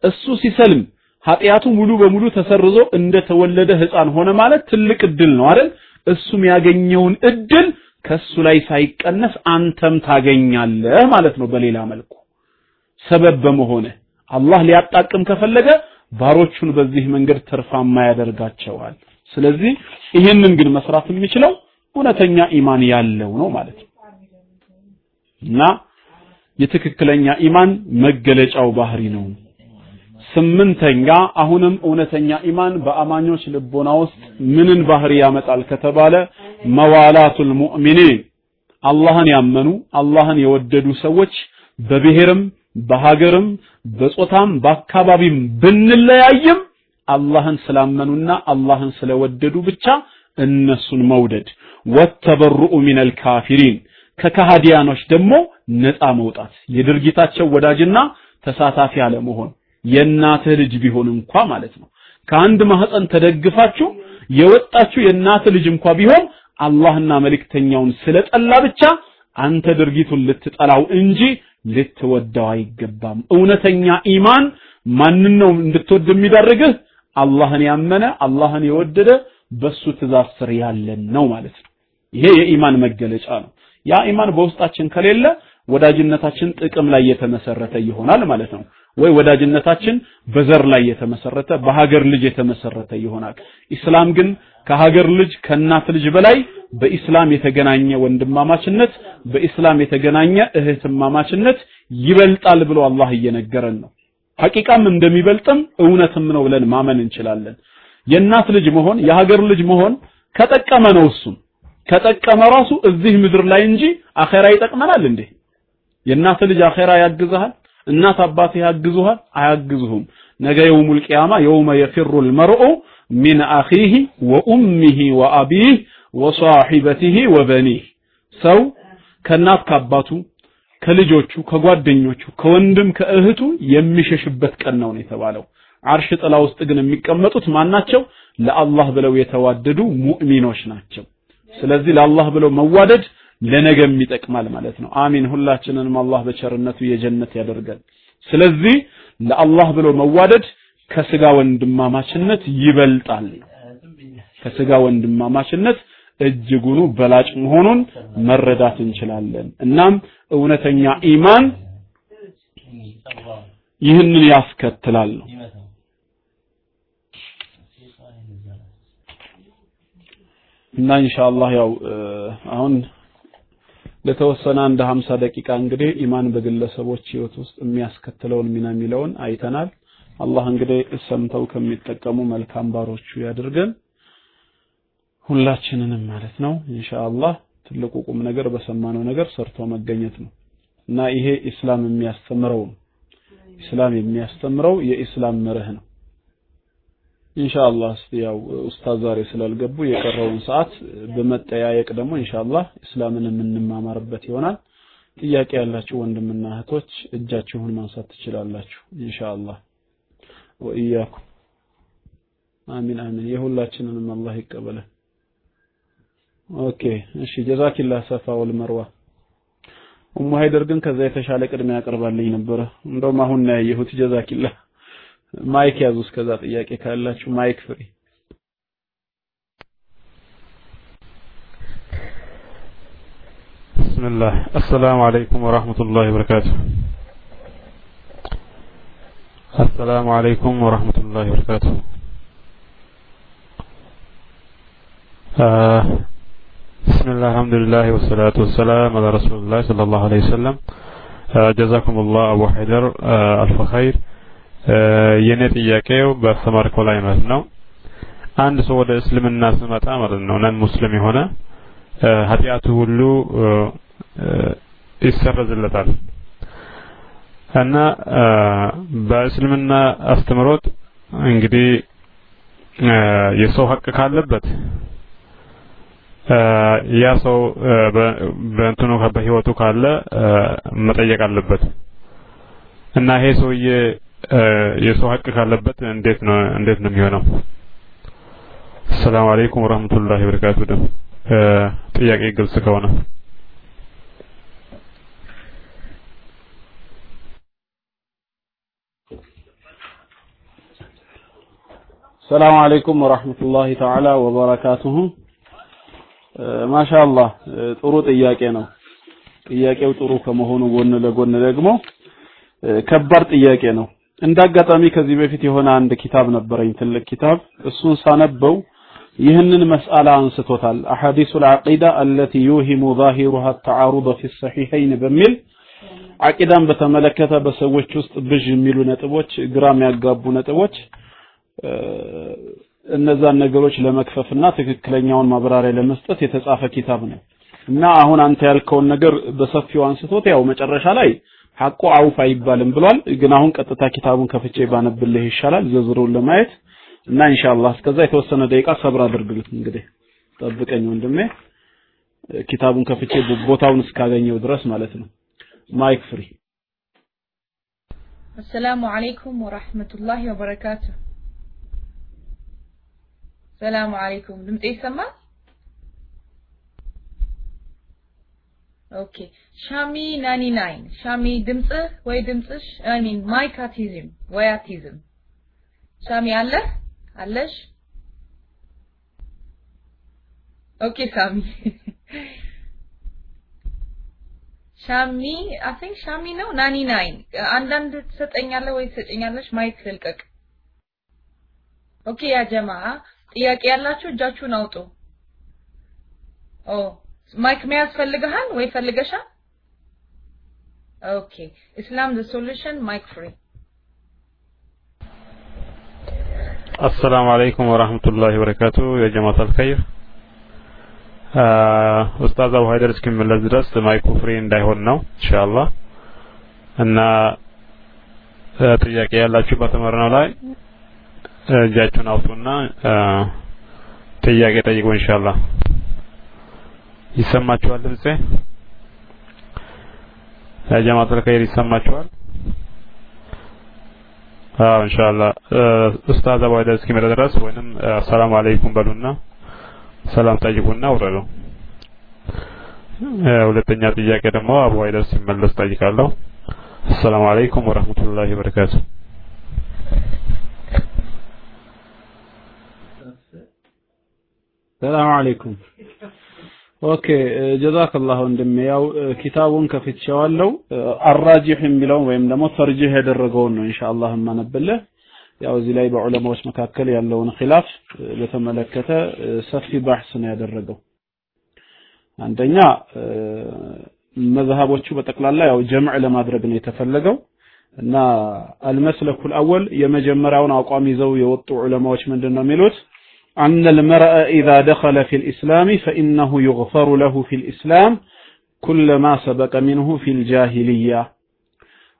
እሱ ሲሰልም ኃጢአቱ ሙሉ በሙሉ ተሰርዞ እንደተወለደ ህፃን ሆነ ማለት ትልቅ እድል ነው አይደል? እሱም ያገኘውን እድል ከሱ ላይ ሳይቀነስ አንተም ታገኛለህ ማለት ነው። በሌላ መልኩ ሰበብ በመሆነ አላህ ሊያጣቅም ከፈለገ ባሮቹን በዚህ መንገድ ትርፋማ ያደርጋቸዋል። ስለዚህ ይህንን ግን መስራት የሚችለው እውነተኛ ኢማን ያለው ነው ማለት ነው እና የትክክለኛ ኢማን መገለጫው ባህሪ ነው። ስምንተኛ አሁንም እውነተኛ ኢማን በአማኞች ልቦና ውስጥ ምንን ባህሪ ያመጣል ከተባለ መዋላቱል ሙእሚኒን። አላህን ያመኑ አላህን የወደዱ ሰዎች በብሔርም በሀገርም በጾታም በአካባቢም ብንለያይም አላህን ስላመኑና አላህን ስለወደዱ ብቻ እነሱን መውደድ። ወተበሩኡ ሚነል ካፊሪን ከካሃዲያኖች ደግሞ ነፃ መውጣት የድርጊታቸው ወዳጅና ተሳታፊ አለመሆን የእናትህ ልጅ ቢሆን እንኳ ማለት ነው። ከአንድ ማህፀን ተደግፋችሁ የወጣችሁ የእናትህ ልጅ እንኳ ቢሆን አላህና መልእክተኛውን ስለጠላ ብቻ አንተ ድርጊቱን ልትጠላው እንጂ ልትወደው አይገባም። እውነተኛ ኢማን ማንን ነው እንድትወድ የሚዳርግህ? አላህን ያመነ አላህን የወደደ በሱ ትእዛዝ ስር ያለን ነው ማለት ነው። ይሄ የኢማን መገለጫ ነው። ያ ኢማን በውስጣችን ከሌለ ወዳጅነታችን ጥቅም ላይ የተመሰረተ ይሆናል ማለት ነው። ወይ ወዳጅነታችን በዘር ላይ የተመሰረተ በሀገር ልጅ የተመሰረተ ይሆናል። ኢስላም ግን ከሀገር ልጅ ከእናት ልጅ በላይ በኢስላም የተገናኘ ወንድማማችነት፣ በኢስላም የተገናኘ እህትማማችነት ይበልጣል ብሎ አላህ እየነገረን ነው። ሐቂቃም እንደሚበልጥም እውነትም ነው ብለን ማመን እንችላለን። የእናት ልጅ መሆን የሀገር ልጅ መሆን ከጠቀመ ነው እሱም ከጠቀመ ራሱ እዚህ ምድር ላይ እንጂ አኼራ ይጠቅመናል እንዴ? የእናት ልጅ አኼራ ያግዝሃል? እናት አባት ያግዙሃል? አያግዙሁም። ነገ የውሙል ቂያማ የውመ የፊሩ ልመርኡ ሚን አኺህ ወኡሚህ ወአቢህ ወሷሒበቲህ ወበኒህ ሰው ከእናት ከአባቱ ከልጆቹ ከጓደኞቹ ከወንድም ከእህቱ የሚሸሽበት ቀን ነው የተባለው። አርሽ ጥላ ውስጥ ግን የሚቀመጡት ማናቸው? ለአላህ ብለው የተዋደዱ ሙእሚኖች ናቸው። ስለዚህ ለአላህ ብለው መዋደድ ለነገም ይጠቅማል ማለት ነው። አሚን። ሁላችንንም አላህ በቸርነቱ የጀነት ያደርገን። ስለዚህ ለአላህ ብሎ መዋደድ ከስጋ ወንድማማችነት ይበልጣል። ከስጋ ወንድማማችነት እጅጉኑ በላጭ መሆኑን መረዳት እንችላለን። እናም እውነተኛ ኢማን ይህንን ያስከትላል እና ኢንሻአላህ ያው አሁን ለተወሰነ አንድ 50 ደቂቃ እንግዲህ ኢማን በግለሰቦች ህይወት ውስጥ የሚያስከትለውን ሚና የሚለውን አይተናል። አላህ እንግዲህ ሰምተው ከሚጠቀሙ መልካም ባሮቹ ያድርገን ሁላችንንም ማለት ነው። ኢንሻአላህ ትልቁ ቁም ነገር በሰማነው ነገር ሰርቶ መገኘት ነው እና ይሄ ኢስላም የሚያስተምረው ነው። ኢስላም የሚያስተምረው የኢስላም መርህ ነው። ኢንሻአላህ እስቲ ያው ኡስታዝ ዛሬ ስላልገቡ የቀረውን ሰዓት በመጠያየቅ ደግሞ ኢንሻአላህ እስላምን የምንማማርበት ይሆናል። ጥያቄ ያላችሁ ወንድምና እህቶች እጃችሁን ማንሳት ትችላላችሁ። ኢንሻአላህ وإياكم آمين آمين። የሁላችንንም አላህ ይቀበለን። OK እሺ፣ جزاك الله ሰፋ ወልመርዋ ኡሙ ሀይደር ግን ከዛ የተሻለ ቅድሚያ ያቀርባልኝ ነበረ። እንደውም አሁን ነው ያየሁት። ጀዛኪላህ ማይክ ያዙ እስከዛ ጥያቄ ካላችሁ ማይክ ፍሪ بسم الله السلام عليكم ورحمة الله وبركاته السلام عليكم ورحمة الله وبركاته آه بسم الله الحمد لله والصلاة والسلام على رسول الله صلى الله عليه وسلم آه جزاكم الله أبو حيدر آه ألف خير የኔ ጥያቄው በአስተማርከው ላይ ማለት ነው። አንድ ሰው ወደ እስልምና ስመጣ ማለት ነው ነን ሙስሊም የሆነ ኃጢአቱ ሁሉ ይሰረዝለታል። እና በእስልምና አስተምሮት እንግዲህ የሰው ሀቅ ካለበት ያ ሰው በእንትኑ በህይወቱ ካለ መጠየቅ አለበት። እና ይሄ ሰውዬ የሰው ሀቅ ካለበት እንዴት ነው እንዴት ነው የሚሆነው? ሰላም አለይኩም ወራህመቱላሂ ወበረካቱ። ጥያቄ ግልጽ ከሆነ ሰላም አለይኩም ወራህመቱላሂ ተዓላ ወበረካቱሁ። ማሻአላህ ጥሩ ጥያቄ ነው። ጥያቄው ጥሩ ከመሆኑ ጎን ለጎን ደግሞ ከባድ ጥያቄ ነው። እንዳጋጣሚ ከዚህ በፊት የሆነ አንድ ኪታብ ነበረኝ ትልቅ ኪታብ። እሱን ሳነበው ይህንን መስአላ አንስቶታል። አሐዲሱል ዐቂዳ አለቲ ዩሂሙ ዛሂሩሃ ተዓሩደ ፊ ሰሒሐይን በሚል አቂዳን በተመለከተ በሰዎች ውስጥ ብዥ የሚሉ ነጥቦች ግራም ያጋቡ ነጥቦች እነዛን ነገሮች ለመግፈፍና ትክክለኛውን ማብራሪያ ለመስጠት የተጻፈ ኪታብ ነው። እና አሁን አንተ ያልከውን ነገር በሰፊው አንስቶት ያው መጨረሻ ላይ ሐቁ አውፍ አይባልም ብሏል። ግን አሁን ቀጥታ ኪታቡን ከፍቼ ባነብልህ ይሻላል ዝርዝሩን ለማየት እና ኢንሻአላህ እስከዛ የተወሰነ ደቂቃ ሰብር አድርግልኝ። እንግዲህ ጠብቀኝ ወንድሜ፣ ኪታቡን ከፍቼ ቦታውን እስካገኘው ድረስ ማለት ነው። mic free። አሰላሙ አለይኩም ወራህመቱላሂ ወበረካቱ። ሰላሙ አለይኩም። ድምጤ ይሰማል? ኦኬ ሻሚ ናኒ ናይን ሻሚ ድምፅህ ወይ ድምፅሽ? ሚን ማይክ አቲዝም ወይ አቲዝም ሻሚ አለ? አለሽ? ኦኬ ሳሚ ሻሚ I think ሻሚ ነው። ናኒ ናይን አንዳንድ ትሰጠኛለህ ወይ ትሰጠኛለሽ mic ልልቀቅ። OK يا جماعة ጥያቄ ያላችሁ እጃችሁን አውጡ። ኦ mic መያዝ ፈልገሃል ወይ ፈልገሻል? OK Islam the solution mic free السلام عليكم ورحمة الله وبركاته يا جماعة الخير ኡስታዝ አቡ ሀይደር እስኪመለስ ድረስ mic ኡ free እንዳይሆን ነው ኢንሻአላህ እና ጥያቄ ያላችሁ በተማርነው ላይ እጃችሁን አውጡና ጥያቄ ጠይቁ ኢንሻአላህ ይሰማችኋል ድምጼ جماعة الخير ይሰማችኋል? አዎ ኢንሻአላህ። ኡስታዝ ሀይደር እስኪመጣ ድረስ ወይንም السلام عليكم በሉና ሰላም ጠይቁና ውረዱ። ሁለተኛ ጥያቄ ደግሞ ሀይደር ሲመለስ ጠይቃለሁ። السلام عليكم ورحمة الله وبركاته سلام عليكم OK جزاك الله ወንድሜ። ያው ኪታቡን ከፍቼዋለሁ። الراجح የሚለውን ወይም ደግሞ ተርጂህ ያደረገውን ነው ኢንሻአላህ የማነብልህ። ያው እዚህ ላይ በዑለማዎች መካከል ያለውን ኺላፍ በተመለከተ ሰፊ ባሕስ ነው ያደረገው። አንደኛ መዝሃቦቹ በጠቅላላ ያው ጀምዕ ለማድረግ ነው የተፈለገው እና አልመስለኩል አወል የመጀመሪያውን አቋም ይዘው የወጡ ዑለማዎች ምንድን ነው የሚሉት أن المرء إذا دخل في الإسلام فإنه يغفر له في الإسلام كل ما سبق منه في الجاهلية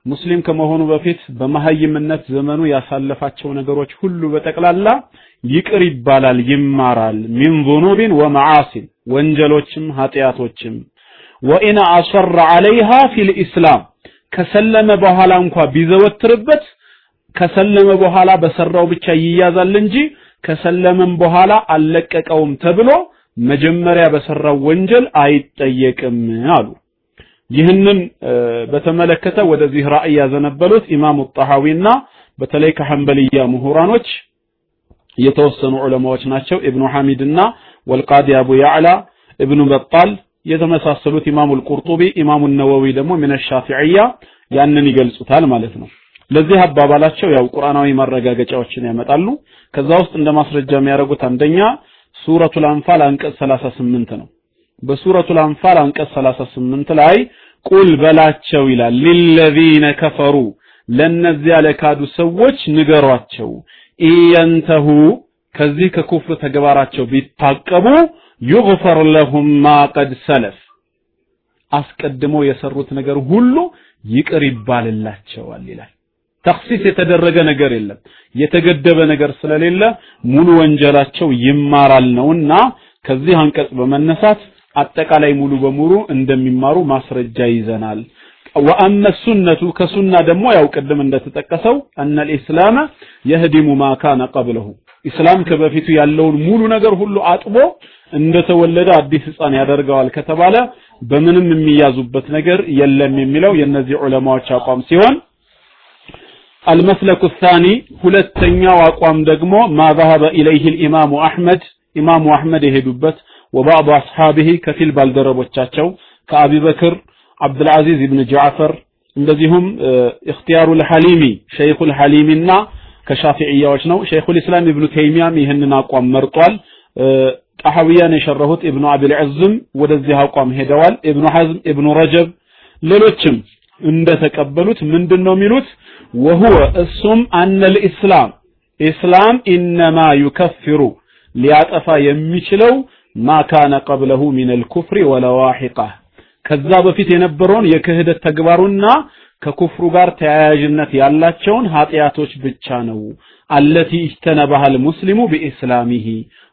ሙስሊም ከመሆኑ በፊት በመሀይምነት ዘመኑ ያሳለፋቸው ነገሮች ሁሉ በጠቅላላ ይቅር ይባላል ይማራል ሚን ዙኑቢን ወመዓሲን ወንጀሎችም ኃጢአቶችም ወኢን አሰረ ዐለይሃ ፊል ኢስላም ከሰለመ በኋላ እንኳ ቢዘወትርበት ከሰለመ በኋላ በሰራው ብቻ ይያዛል እንጂ ከሰለመም በኋላ አልለቀቀውም ተብሎ መጀመሪያ በሰራው ወንጀል አይጠየቅም አሉ። ይህንን በተመለከተ ወደዚህ ራእይ ያዘነበሉት ኢማሙ ጣሐዊና በተለይ ከሐንበልያ ምሁራኖች የተወሰኑ ዑለማዎች ናቸው ኢብኑ ሐሚድና ወልቃዲ አቡ ያዕላ ኢብኑ በጣል የተመሳሰሉት ኢማሙ አልቁርጡቢ ኢማሙ ነወዊ ደግሞ ምን ሻፊዕያ ያንን ይገልጹታል ማለት ነው ለዚህ አባባላቸው ያው ቁርአናዊ ማረጋገጫዎችን ያመጣሉ። ከዛ ውስጥ እንደ ማስረጃ የሚያደርጉት አንደኛ ሱረቱል አንፋል አንቀጽ 38 ነው። በሱረቱል አንፋል አንቀጽ 38 ላይ ቁል በላቸው ይላል። ሊለዚነ ከፈሩ ለነዚያ ለካዱ ሰዎች ንገሯቸው። ኢየንተሁ ከዚህ ከኩፍር ተግባራቸው ቢታቀቡ ዩግፈር ለሁም ማ ቀድ ሰለፍ። አስቀድሞ የሰሩት ነገር ሁሉ ይቅር ይባልላቸዋል ይላል ተክሲስ የተደረገ ነገር የለም። የተገደበ ነገር ስለሌለ ሙሉ ወንጀላቸው ይማራል ነውና ከዚህ አንቀጽ በመነሳት አጠቃላይ ሙሉ በሙሉ እንደሚማሩ ማስረጃ ይዘናል። ወአመ ሱነቱ ከሱና ደግሞ ያው ቅድም እንደተጠቀሰው አነ ልእስላም የህዲሙ ማ ቀብለሁ። ኢስላም ከበፊቱ ያለውን ሙሉ ነገር ሁሉ አጥቦ እንደተወለደ አዲስ ህፃን ያደርገዋል ከተባለ በምንም የሚያዙበት ነገር የለም የሚለው የእነዚህ ዑለማዎች አቋም ሲሆን المسلك الثاني ሁለተኛው አቋም ደግሞ ما ذهب إليه الإمام أحمد إمام أحمد የሄዱበት وبعض أصحابه ከፊል ባልደረቦቻቸው ከአቢ በክር አብዱልዓዚዝ ኢብን ጃዕፈር እንደዚሁም እክትያሩ ልሐሊሚ ሸይኹ ልሐሊሚና ከሻፊዕያዎች ነው ሸይኹ ልእስላም ኢብኑ ተይሚያም ይህንን አቋም መርጧል ጣሐዊያን የሸረሁት ኢብኑ አቢልዕዝም ወደዚህ አቋም ሄደዋል ኢብኑ ሐዝም ኢብኑ ረጀብ ሌሎችም እንደተቀበሉት ምንድን ነው የሚሉት ወሁወ እሱም አነ ልእስላም ኢስላም ኢነማ ዩከፍሩ ሊያጠፋ የሚችለው ማ ካነ ቀብለሁ ሚን አልኩፍሪ ወለዋሒቃህ ከዛ በፊት የነበረውን የክህደት ተግባሩና ከኩፍሩ ጋር ተያያዥነት ያላቸውን ኃጢአቶች ብቻ ነው አለቲ ኢጅተነባሃል ሙስሊሙ ቢኢስላሚሂ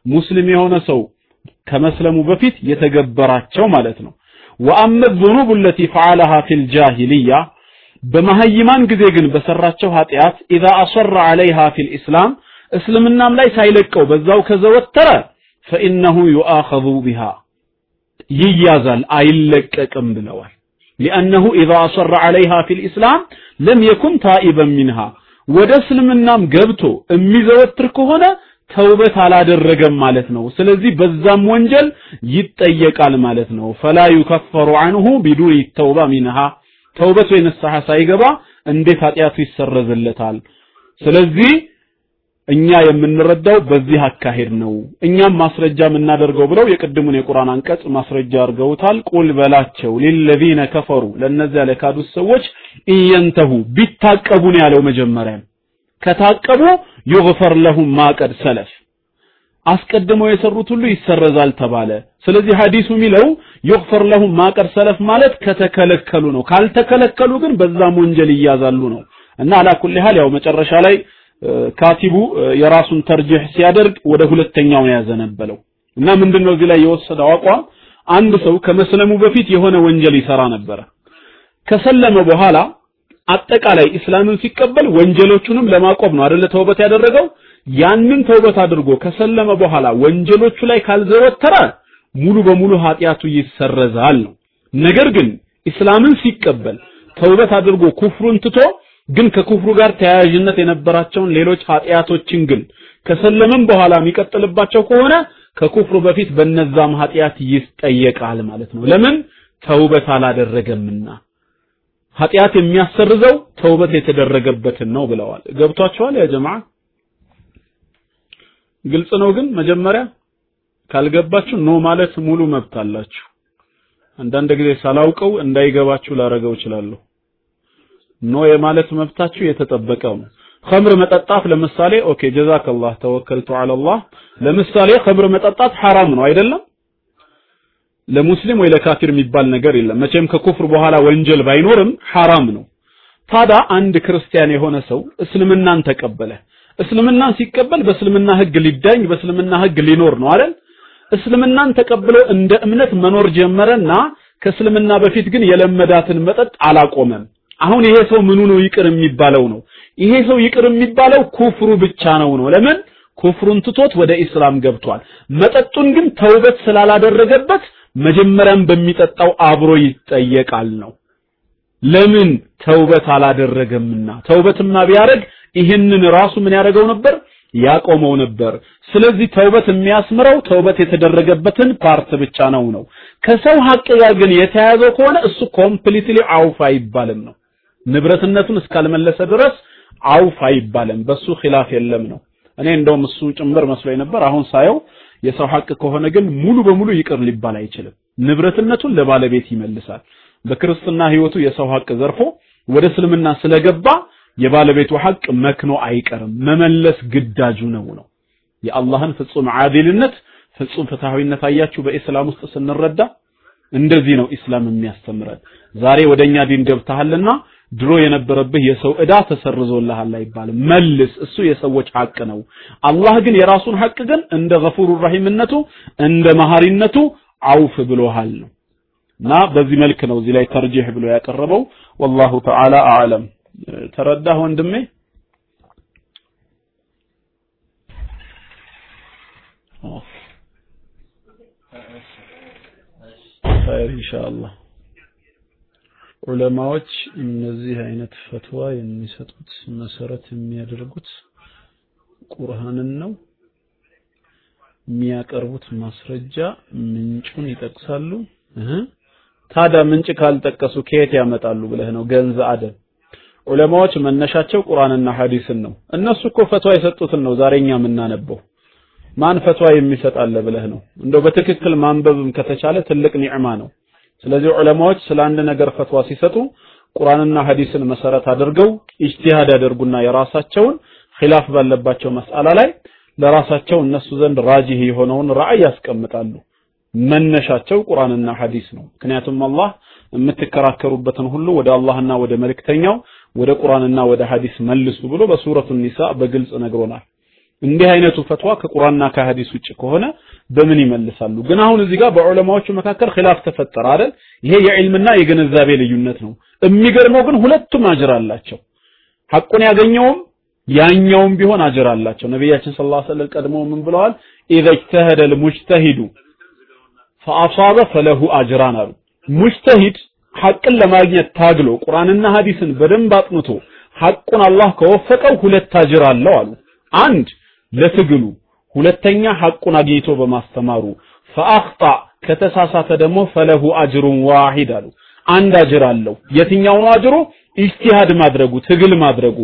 ሙስሊም የሆነ ሰው ከመስለሙ በፊት የተገበራቸው ማለት ነው وأما الذنوب التي فعلها في الجاهلية በመሀይማን ጊዜ ግን በሰራቸው ኃጢአት إذا أصر عليها في الإسلام እስልምናም ላይ ሳይለቀው በዛው ከዘወተረ فإنه يؤاخذ بها ይያዛል አይለቀቅም ብለዋል። لأنه إذا أصر عليها في الإسلام لم يكن تائبا منها ወደ እስልምናም ገብቶ የሚዘወትር ከሆነ ተውበት አላደረገም ማለት ነው። ስለዚህ በዛም ወንጀል ይጠየቃል ማለት ነው። ፈላ ዩከፈሩ አንሁ ቢዱን ተውባ ሚንሃ ተውበት ወይ ንስሐ ሳይገባ እንዴት ኃጢአቱ ይሰረዝለታል? ስለዚህ እኛ የምንረዳው በዚህ አካሄድ ነው። እኛም ማስረጃ የምናደርገው ብለው የቅድሙን የቁርአን አንቀጽ ማስረጃ አድርገውታል። ቁል በላቸው ሊለዚነ ከፈሩ ለነዚያ ለካዱት ሰዎች እየንተሁ ቢታቀቡ ያለው መጀመሪያ። ከታቀቡ ዩግፈር ለሁም ማቀድ ሰለፍ አስቀድመው የሰሩት ሁሉ ይሰረዛል ተባለ። ስለዚህ ሐዲሱ የሚለው ዩግፈር ለሁም ማቀድ ሰለፍ ማለት ከተከለከሉ ነው። ካልተከለከሉ ግን በዛም ወንጀል ይያዛሉ ነው። እና አላኩል ያህል ያው መጨረሻ ላይ ካቲቡ የራሱን ተርጅህ ሲያደርግ ወደ ሁለተኛው ያዘነበለው እና ምንድነው እዚህ ላይ የወሰደው አቋም? አንድ ሰው ከመስለሙ በፊት የሆነ ወንጀል ይሰራ ነበረ። ከሰለመ በኋላ አጠቃላይ እስላምን ሲቀበል ወንጀሎቹንም ለማቆም ነው አይደለ ተውበት ያደረገው ያንን ተውበት አድርጎ ከሰለመ በኋላ ወንጀሎቹ ላይ ካልዘወተረ ሙሉ በሙሉ ኃጢአቱ ይሰረዛል ነው። ነገር ግን እስላምን ሲቀበል ተውበት አድርጎ ኩፍሩን ትቶ ግን ከኩፍሩ ጋር ተያያዥነት የነበራቸውን ሌሎች ኃጢአቶችን ግን ከሰለመም በኋላ የሚቀጥልባቸው ከሆነ ከኩፍሩ በፊት በነዛም ኃጢአት ይጠየቃል ማለት ነው። ለምን? ተውበት አላደረገምና። ኃጢአት የሚያሰርዘው ተውበት የተደረገበትን ነው ብለዋል። ገብቷችኋል يا جماعة ግልጽ ነው ግን መጀመሪያ ካልገባችሁ no ማለት ሙሉ መብት አላችሁ። አንዳንድ ጊዜ ሳላውቀው እንዳይገባችሁ ላረገው እችላለሁ። no የማለት መብታችሁ የተጠበቀው ነው። ኸምር መጠጣት ለምሳሌ OK جزاك الله توكلت على الله ለምሳሌ ኸምር መጠጣት ሐራም ነው አይደለም? ለሙስሊም ወይ ለካፊር የሚባል ነገር የለም። መቼም ከኩፍር በኋላ ወንጀል ባይኖርም ሐራም ነው። ታዲያ አንድ ክርስቲያን የሆነ ሰው እስልምናን ተቀበለ እስልምናን ሲቀበል በእስልምና ህግ ሊዳኝ በእስልምና ህግ ሊኖር ነው አይደል? እስልምናን ተቀብሎ እንደ እምነት መኖር ጀመረና ከእስልምና በፊት ግን የለመዳትን መጠጥ አላቆመም። አሁን ይሄ ሰው ምኑ ነው ይቅር የሚባለው ነው? ይሄ ሰው ይቅር የሚባለው ኩፍሩ ብቻ ነው ነው። ለምን? ኩፍሩን ትቶት ወደ ኢስላም ገብቷል። መጠጡን ግን ተውበት ስላላደረገበት መጀመሪያም በሚጠጣው አብሮ ይጠየቃል ነው። ለምን? ተውበት አላደረገምና። ተውበትማ ቢያደርግ ይህንን ራሱ ምን ያደርገው ነበር? ያቆመው ነበር። ስለዚህ ተውበት የሚያስምረው ተውበት የተደረገበትን part ብቻ ነው ነው። ከሰው ሀቅ ጋር ግን የተያዘው ከሆነ እሱ completely አውፍ አይባልም ነው። ንብረትነቱን እስካልመለሰ ድረስ አውፍ አይባልም። በሱ ኺላፍ የለም ነው። እኔ እንደውም እሱ ጭምር መስሎኝ ነበር። አሁን ሳየው የሰው ሀቅ ከሆነ ግን ሙሉ በሙሉ ይቅር ሊባል አይችልም። ንብረትነቱን ለባለቤት ይመልሳል። በክርስትና ህይወቱ የሰው ሀቅ ዘርፎ ወደ እስልምና ስለገባ የባለቤቱ ሐቅ መክኖ አይቀርም መመለስ ግዳጁ ነው ነው። የአላህን ፍጹም ዓዲልነት ፍጹም ፍትሃዊነት አያችሁ? በኢስላም ውስጥ ስንረዳ እንደዚህ ነው ኢስላም የሚያስተምረን። ዛሬ ወደኛ ዲን ገብተሃልና ድሮ የነበረብህ የሰው ዕዳ ተሰርዞልሃል አይባልም። መልስ እሱ የሰዎች ሐቅ ነው። አላህ ግን የራሱን ሐቅ ግን እንደ ገፉሩ ረሂምነቱ እንደ መሐሪነቱ አውፍ ብሎሃል ነው። እና በዚህ መልክ ነው እዚህ ላይ ተርጂህ ብሎ ያቀረበው። ወላሁ ተዓላ አዕለም ተረዳህ ወንድሜ? ኸይር ኢንሻአላህ። ዑለማዎች እነዚህ አይነት ፈትዋ የሚሰጡት መሰረት የሚያደርጉት ቁርአንን ነው። የሚያቀርቡት ማስረጃ ምንጩን ይጠቅሳሉ። ታዲያ ምንጭ ካልጠቀሱ ከየት ያመጣሉ ብለህ ነው? ገንዘ አደም ዑለማዎች መነሻቸው ቁርአንና ሐዲስን ነው። እነሱ እኮ ፈትዋ የሰጡትን ነው ዛሬኛ የምናነበው። ማን ፈትዋ የሚሰጣለ ብለህ ነው? እንደው በትክክል ማንበብም ከተቻለ ትልቅ ኒዕማ ነው። ስለዚህ ዑለማዎች ስለ አንድ ነገር ፈትዋ ሲሰጡ ቁርአንና ሐዲስን መሰረት አድርገው ኢጅቲሃድ ያደርጉና የራሳቸውን ኺላፍ ባለባቸው መስአላ ላይ ለራሳቸው እነሱ ዘንድ ራጂህ የሆነውን ራዕይ ያስቀምጣሉ። መነሻቸው ቁርአንና ሐዲስ ነው። ምክንያቱም አላህ የምትከራከሩበትን ሁሉ ወደ አላህና ወደ መልእክተኛው ወደ ቁርአንና ወደ ሐዲስ መልሱ ብሎ በሱረቱ ኒሳ በግልጽ ነግሮናል። እንዲህ አይነቱ ፈትዋ ከቁርአንና ከሐዲስ ውጭ ከሆነ በምን ይመልሳሉ? ግን አሁን እዚህ ጋር በዑለማዎቹ መካከል ኺላፍ ተፈጠረ አይደል? ይሄ የዕልምና የግንዛቤ ልዩነት ነው። የሚገርመው ግን ሁለቱም አጅር አላቸው። ሐቁን ያገኘውም ያኛውም ቢሆን አጅር አላቸው። ነቢያችን ሰለላሁ ዐለይሂ ወሰለም ቀድሞ ምን ብለዋል? إذا اجتهد المجتهد فأصاب فله أجران አሉ። ሙጅተሂድ ሐቅን ለማግኘት ታግሎ ቁርአንና ሐዲስን በደንብ አጥንቶ ሐቁን አላህ ከወፈቀው ሁለት አጅር አለው አሉ። አንድ ለትግሉ። ሁለተኛ ሐቁን አግኝቶ በማስተማሩ። فأخطأ ከተሳሳተ ደግሞ فله أجر واحد አሉ። አንድ አጅር አለው። የትኛው ነው አጅሩ? ኢጅቲሃድ ማድረጉ ትግል ማድረጉ።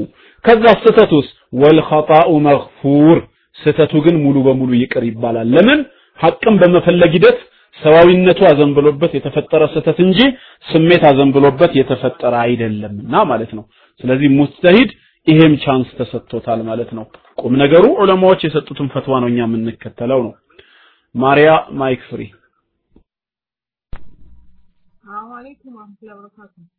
ከዛ ስተቱስ ወልኸጣኡ መግፉር። ስተቱ ግን ሙሉ በሙሉ ይቅር ይባላል። ለምን? ሐቅን በመፈለግ ሂደት ሰዋዊነቱ አዘንብሎበት የተፈጠረ ስተት እንጂ ስሜት አዘንብሎበት የተፈጠረ አይደለምና ማለት ነው። ስለዚህ ሙጅተሂድ ይሄም chance ተሰጥቶታል ማለት ነው። ቁም ነገሩ ዑለማዎች የሰጡትን ፈትዋ ነው እኛ የምንከተለው ነው። ማሪያ mic free። ሰላም አለይኩም ወራህመቱላሂ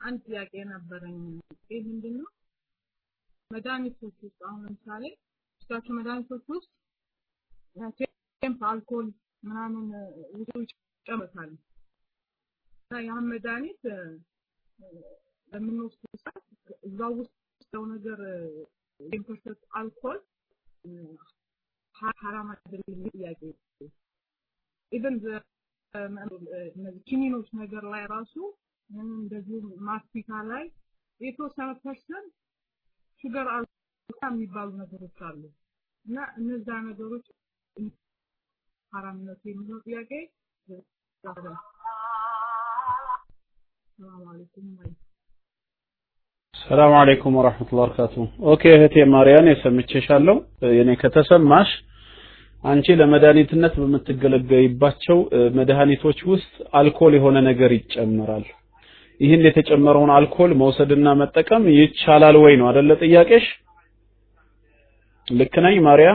አንድ ጥያቄ ነበረኝ። ይህ ምንድነው መድኃኒቶች ውስጥ አሁን ለምሳሌ ውስጣቸው መድኃኒቶች ውስጥ ቴምፕ አልኮል ምናምን ውስጡ ይጨመራል እና ያን መድኃኒት በምንወስድ ሰዓት እዛ ውስጥ ነገር ten percent አልኮል ሐራም አይደለም ጥያቄ even ኪኒኖች ነገር ላይ ራሱ እንደዚሁ ማስቲካ ላይ የተወሰነ percent sugar alcohol የሚባሉ ነገሮች አሉ። እና እነዛ ነገሮች ሐራምነቱ የሚለው ጥያቄ ሰላም አለይኩም ወራህመቱላሂ ወበረካቱ okay እህቴ ማርያን ሰምቼሻለሁ። የኔ ከተሰማሽ አንቺ ለመድኃኒትነት በምትገለገይባቸው መድኃኒቶች ውስጥ አልኮል የሆነ ነገር ይጨመራል ይህን የተጨመረውን አልኮል መውሰድና መጠቀም ይቻላል ወይ ነው አይደለ ጥያቄሽ? ልክ ነኝ ማርያ?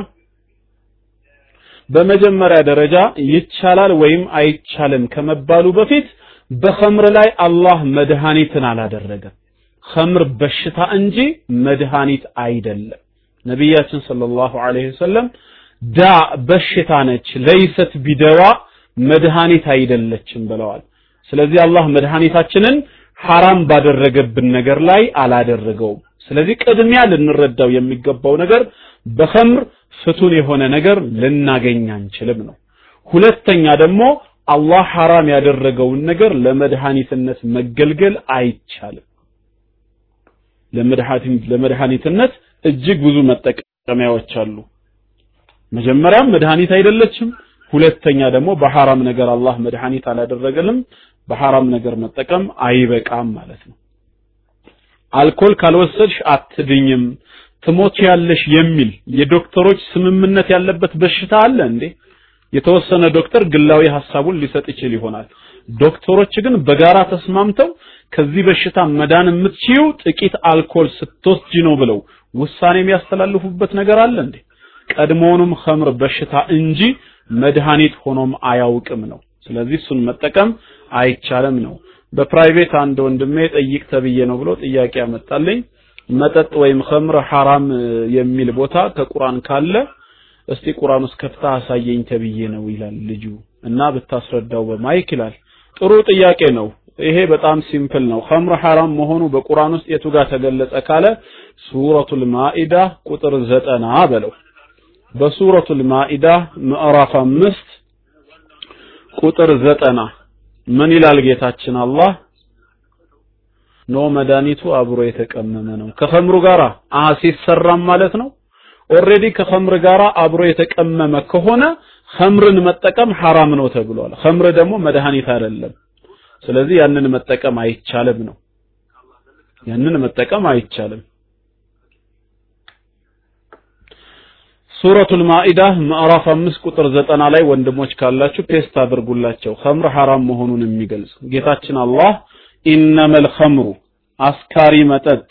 በመጀመሪያ ደረጃ ይቻላል ወይም አይቻልም ከመባሉ በፊት በኸምር ላይ አላህ መድኃኒትን አላደረገም። ኸምር በሽታ እንጂ መድኃኒት አይደለም። ነቢያችን ሰለላሁ ዐለይሂ ወሰለም ዳ በሽታ ነች ለይሰት ቢደዋ መድኃኒት አይደለችም ብለዋል ስለዚህ አላህ መድኃኒታችንን ሐራም ባደረገብን ነገር ላይ አላደረገውም ስለዚህ ቅድሚያ ልንረዳው የሚገባው ነገር በኸምር ፍቱን የሆነ ነገር ልናገኝ አንችልም ነው ሁለተኛ ደግሞ አላህ ሐራም ያደረገውን ነገር ለመድኃኒትነት መገልገል አይቻልም። ለመድኃኒትነት እጅግ ብዙ መጠቀሚያዎች አሉ። መጀመሪያም መድኃኒት አይደለችም። ሁለተኛ ደግሞ በሐራም ነገር አላህ መድኃኒት አላደረገልም። በሐራም ነገር መጠቀም አይበቃም ማለት ነው። አልኮል ካልወሰድሽ አትድኝም፣ ትሞች ያለሽ የሚል የዶክተሮች ስምምነት ያለበት በሽታ አለ እንዴ? የተወሰነ ዶክተር ግላዊ ሐሳቡን ሊሰጥ ይችል ይሆናል። ዶክተሮች ግን በጋራ ተስማምተው ከዚህ በሽታ መዳን የምትችይው ጥቂት አልኮል ስትወስጂ ነው ብለው ውሳኔ የሚያስተላልፉበት ነገር አለ እንዴ? ቀድሞውንም ኸምር በሽታ እንጂ መድኃኒት ሆኖም አያውቅም ነው። ስለዚህ እሱን መጠቀም አይቻልም ነው። በፕራይቬት አንድ ወንድሜ ጠይቅ ተብዬ ነው ብሎ ጥያቄ ያመጣልኝ። መጠጥ ወይም ኸምር ሐራም የሚል ቦታ ከቁርአን ካለ እስቲ ቁርአን ውስጥ ከፍታ አሳየኝ ተብዬ ነው ይላል ልጁ እና ብታስረዳው በ mic ይላል። ጥሩ ጥያቄ ነው። ይሄ በጣም simple ነው። ኸምር ሐራም መሆኑ በቁርአን ውስጥ የቱ ጋር ተገለጸ ካለ ሱረቱል ማኢዳ ቁጥር ዘጠና በለው። በሱረቱል ማኢዳ ምዕራፍ አምስት ቁጥር ዘጠና ምን ይላል ጌታችን አላህ? no መድኃኒቱ አብሮ የተቀመመ ነው ከኸምሩ ጋራ አሀ ሲሰራም ማለት ነው። already ከኸምር ጋራ አብሮ የተቀመመ ከሆነ ኸምርን መጠቀም ሐራም ነው ተብሏል። ኸምር ደግሞ መድኃኒት አይደለም። ስለዚህ ያንን መጠቀም አይቻልም ነው። ያንን መጠቀም አይቻልም። ሱረቱል ማኢዳ ምዕራፍ አምስት ቁጥር ዘጠና ላይ ወንድሞች ካላችሁ paste አድርጉላቸው። ኸምር ሐራም መሆኑን የሚገልጽ ጌታችን አላህ ኢነመል ኸምሩ አስካሪ መጠጥ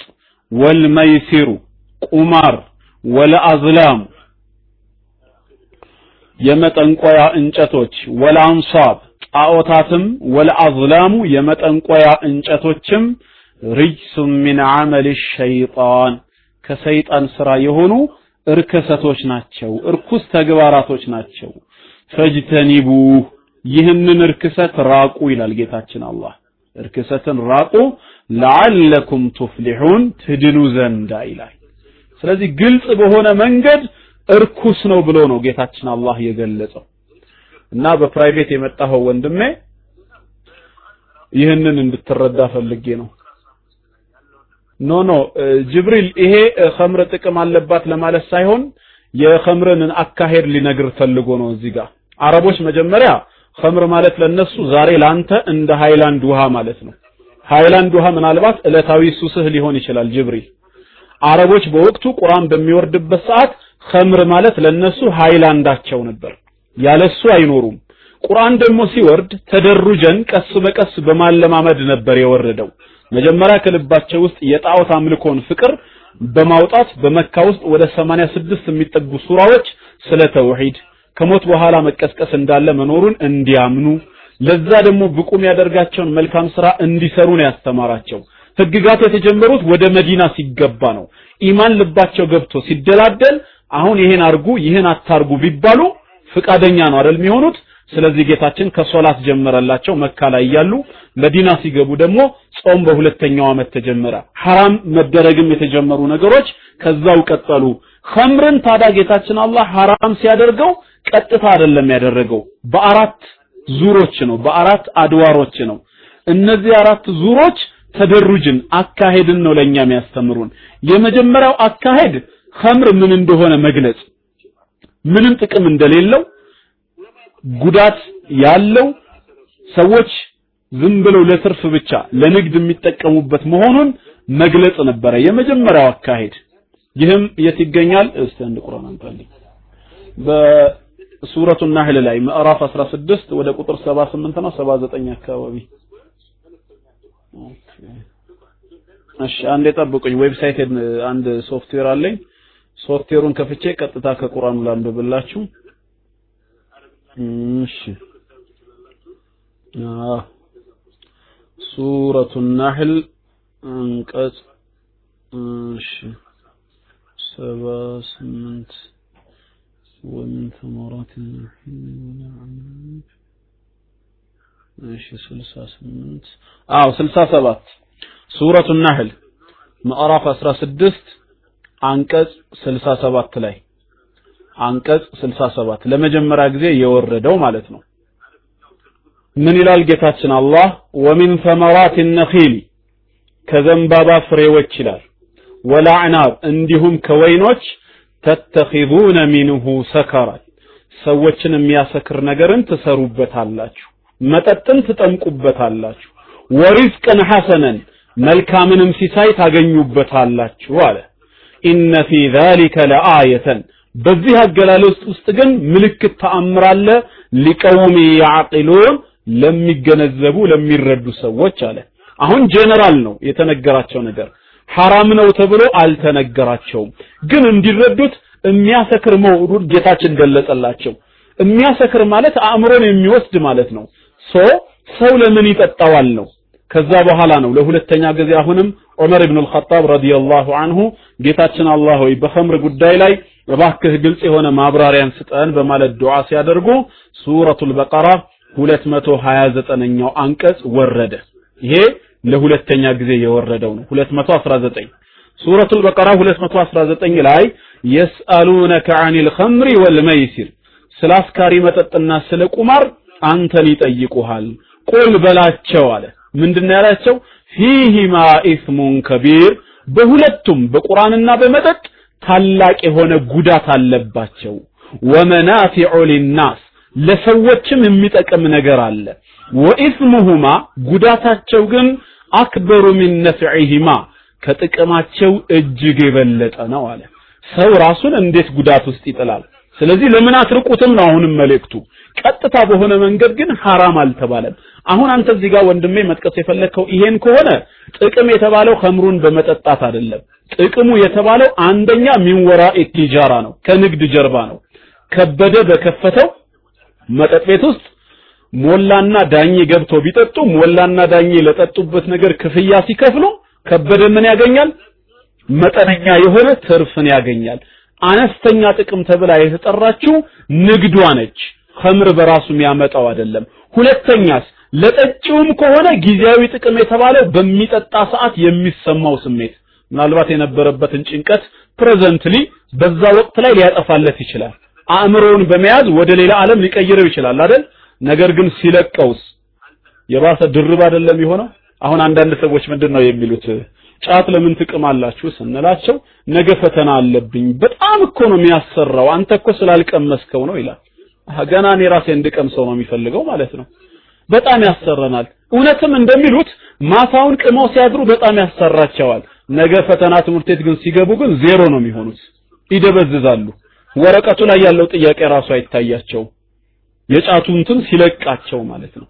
ወልመይሲሩ ቁማር ወለአዝላም የመጠንቆያ እንጨቶች ወለአንሳብ ጣዖታትም ወለአዝላሙ የመጠንቆያ እንጨቶችም ሪጅሱም ሚን ዐመል ሸይጣን ከሰይጣን ስራ የሆኑ እርክሰቶች ናቸው፣ እርኩስ ተግባራቶች ናቸው። ፈጅተኒቡ ይህንን እርክሰት ራቁ ይላል ጌታችን አላህ። እርክሰትን ራቁ ለዓለኩም ቱፍሊሑን ትድኑ ዘንዳ ይላል። ስለዚህ ግልጽ በሆነ መንገድ እርኩስ ነው ብሎ ነው ጌታችን አላህ የገለጸው እና በ private የመጣኸው ወንድሜ ይህንን እንድትረዳ ፈልጌ ነው። no no ጅብሪል ይሄ ኸምር ጥቅም አለባት ለማለት ሳይሆን የኸምርን አካሄድ ሊነግር ፈልጎ ነው እዚህ ጋር። አረቦች መጀመሪያ ኸምር ማለት ለነሱ ዛሬ ላንተ እንደ ሃይላንድ ውሃ ማለት ነው። ሃይላንድ ውሃ ምናልባት ዕለታዊ ሱስህ ሊሆን ይችላል ጅብሪል። አረቦች በወቅቱ ቁርአን በሚወርድበት ሰዓት ኸምር ማለት ለነሱ ሃይላንዳቸው ነበር ያለሱ አይኖሩም። ቁርአን ደግሞ ሲወርድ ተደሩጀን ቀስ በቀስ በማለማመድ ነበር የወረደው መጀመሪያ ከልባቸው ውስጥ የጣዖት አምልኮን ፍቅር በማውጣት በመካ ውስጥ ወደ 86 የሚጠጉ ሱራዎች ስለ ተውሂድ ከሞት በኋላ መቀስቀስ እንዳለ መኖሩን እንዲያምኑ ለዛ ደግሞ ብቁ የሚያደርጋቸውን መልካም ስራ እንዲሰሩ ነው ያስተማራቸው። ህግጋት የተጀመሩት ወደ መዲና ሲገባ ነው። ኢማን ልባቸው ገብቶ ሲደላደል አሁን ይሄን አርጉ ይሄን አታርጉ ቢባሉ ፍቃደኛ ነው አይደል የሚሆኑት። ስለዚህ ጌታችን ከሶላት ጀመረላቸው መካ ላይ እያሉ መዲና ሲገቡ ደግሞ ጾም በሁለተኛው ዓመት ተጀመረ። ሐራም መደረግም የተጀመሩ ነገሮች ከዛው ቀጠሉ። ኸምርን ታዲያ ጌታችን አላህ ሐራም ሲያደርገው ቀጥታ አይደለም ያደረገው፣ በአራት ዙሮች ነው፣ በአራት አድዋሮች ነው። እነዚህ አራት ዙሮች ተደሩጅን አካሄድን ነው ለኛ የሚያስተምሩን። የመጀመሪያው አካሄድ ኸምር ምን እንደሆነ መግለጽ፣ ምንም ጥቅም እንደሌለው ጉዳት ያለው ሰዎች ዝም ብለው ለትርፍ ብቻ ለንግድ የሚጠቀሙበት መሆኑን መግለጽ ነበረ የመጀመሪያው አካሄድ። ይህም የት ይገኛል? እስቲ አንድ ቁርአን በሱረቱ ናህል ላይ ምዕራፍ 16 ወደ ቁጥር 78 ነው 79 አካባቢ። እሺ አንዴ ጠብቁኝ። website አንድ ሶፍትዌር አለኝ። ሶፍትዌሩን ከፍቼ ቀጥታ ከቁርአኑ ላንብብላችሁ። እሺ አዎ ሱረቱ ናህል አንቀጽ እሺ ሰባ ስምንት ومن ثمرات النخيل والأعناب እሺ ስልሳ ስምንት አዎ ስልሳ ሰባት ሱረቱ ናህል ምዕራፍ አስራ ስድስት አንቀጽ ስልሳ ሰባት ላይ አንቀጽ 67 ለመጀመሪያ ጊዜ የወረደው ማለት ነው። ምን ይላል ጌታችን አላህ? ወሚን ሰመራት ነኺል ከዘንባባ ፍሬዎች ይላል። ወላዕናብ እንዲሁም ከወይኖች ተተኺዙነ ሚንሁ ሰከራን ሰዎችን የሚያሰክር ነገርን ትሰሩበታላችሁ መጠጥን ትጠምቁበታላችሁ ወሪዝቅን ሐሰነን መልካምንም ሲሳይ ታገኙበታላችሁ አለ። ኢነ ፊ ዛሊከ ለአየተን በዚህ አገላለጽ ውስጥ ግን ምልክት ተአምራለ ሊቀውሚን ያዕቂሉን ለሚገነዘቡ ለሚረዱ ሰዎች አለ። አሁን ጀነራል ነው የተነገራቸው ነገር። ሐራም ነው ተብሎ አልተነገራቸውም። ግን እንዲረዱት የሚያሰክር መውዱድ ጌታችን ገለጸላቸው የሚያሰክር ማለት አእምሮን የሚወስድ ማለት ነው። so ሰው ለምን ይጠጣዋል ነው። ከዛ በኋላ ነው ለሁለተኛ ጊዜ አሁንም ዑመር ኢብኑ አልኸጣብ ረዲየላሁ አንሁ ጌታችን አላህ ሆይ በኸምር ጉዳይ ላይ እባክህ ግልጽ የሆነ ማብራሪያን ስጠን በማለት ዱዓ ሲያደርጉ ሱረቱል በቀራ 229ኛው አንቀጽ ወረደ። ይሄ ለሁለተኛ ጊዜ የወረደው ነው። 219 ሱረቱል በቀራ 219 ላይ የስአሉነከ አኒል ኸምሪ ወልመይሲር ስለ አስካሪ መጠጥና ስለ ቁማር አንተን ይጠይቁሃል ቁል በላቸው አለ። ምንድነው ያላቸው? ፊሂማ ኢስሙን ከቢር በሁለቱም በቁርአንና በመጠጥ ታላቅ የሆነ ጉዳት አለባቸው። ወመናፊዑ ሊናስ ለሰዎችም የሚጠቅም ነገር አለ። ወኢስሙሁማ ጉዳታቸው ግን አክበሩ ሚን ከጥቅማቸው እጅግ የበለጠ ነው አለ። ሰው ራሱን እንዴት ጉዳት ውስጥ ይጥላል? ስለዚህ ለምን አትርቁትም ነው አሁንም መልእክቱ። ቀጥታ በሆነ መንገድ ግን ሐራም አልተባለም። አሁን አንተ እዚህ ጋር ወንድሜ መጥቀስ የፈለግከው ይሄን ከሆነ ጥቅም የተባለው ከምሩን በመጠጣት አይደለም ጥቅሙ የተባለው አንደኛ ሚንወራ ቲጃራ ነው ከንግድ ጀርባ ነው። ከበደ በከፈተው መጠጥ ቤት ውስጥ ሞላና ዳኜ ገብቶ ቢጠጡ ሞላና ዳኜ ለጠጡበት ነገር ክፍያ ሲከፍሉ ከበደ ምን ያገኛል? መጠነኛ የሆነ ትርፍን ያገኛል። አነስተኛ ጥቅም ተብላ የተጠራችው ንግዷ ነች። ከምር በራሱ የሚያመጣው አይደለም። ሁለተኛስ ለጠጪውም ከሆነ ጊዜያዊ ጥቅም የተባለው በሚጠጣ ሰዓት የሚሰማው ስሜት ምናልባት የነበረበትን ጭንቀት presently በዛ ወቅት ላይ ሊያጠፋለት ይችላል። አእምሮውን በመያዝ ወደ ሌላ ዓለም ሊቀይረው ይችላል አይደል? ነገር ግን ሲለቀውስ የባሰ ድርብ አይደለም የሆነው? አሁን አንዳንድ ሰዎች ምንድን ነው የሚሉት? ጫት ለምን ትቅማላችሁ ስንላቸው ነገ ፈተና አለብኝ በጣም እኮ ነው የሚያሰራው አንተ እኮ ስላልቀመስከው ነው ይላል። ገና እኔ ራሴ እንድቀምሰው ነው የሚፈልገው ማለት ነው። በጣም ያሰረናል እውነትም እንደሚሉት ማታውን ቅመው ሲያድሩ በጣም ያሰራቸዋል ነገ ፈተና ትምህርት ቤት ግን ሲገቡ ግን ዜሮ ነው የሚሆኑት። ይደበዝዛሉ። ወረቀቱ ላይ ያለው ጥያቄ ራሱ አይታያቸው። የጫቱ እንትን ሲለቃቸው ማለት ነው።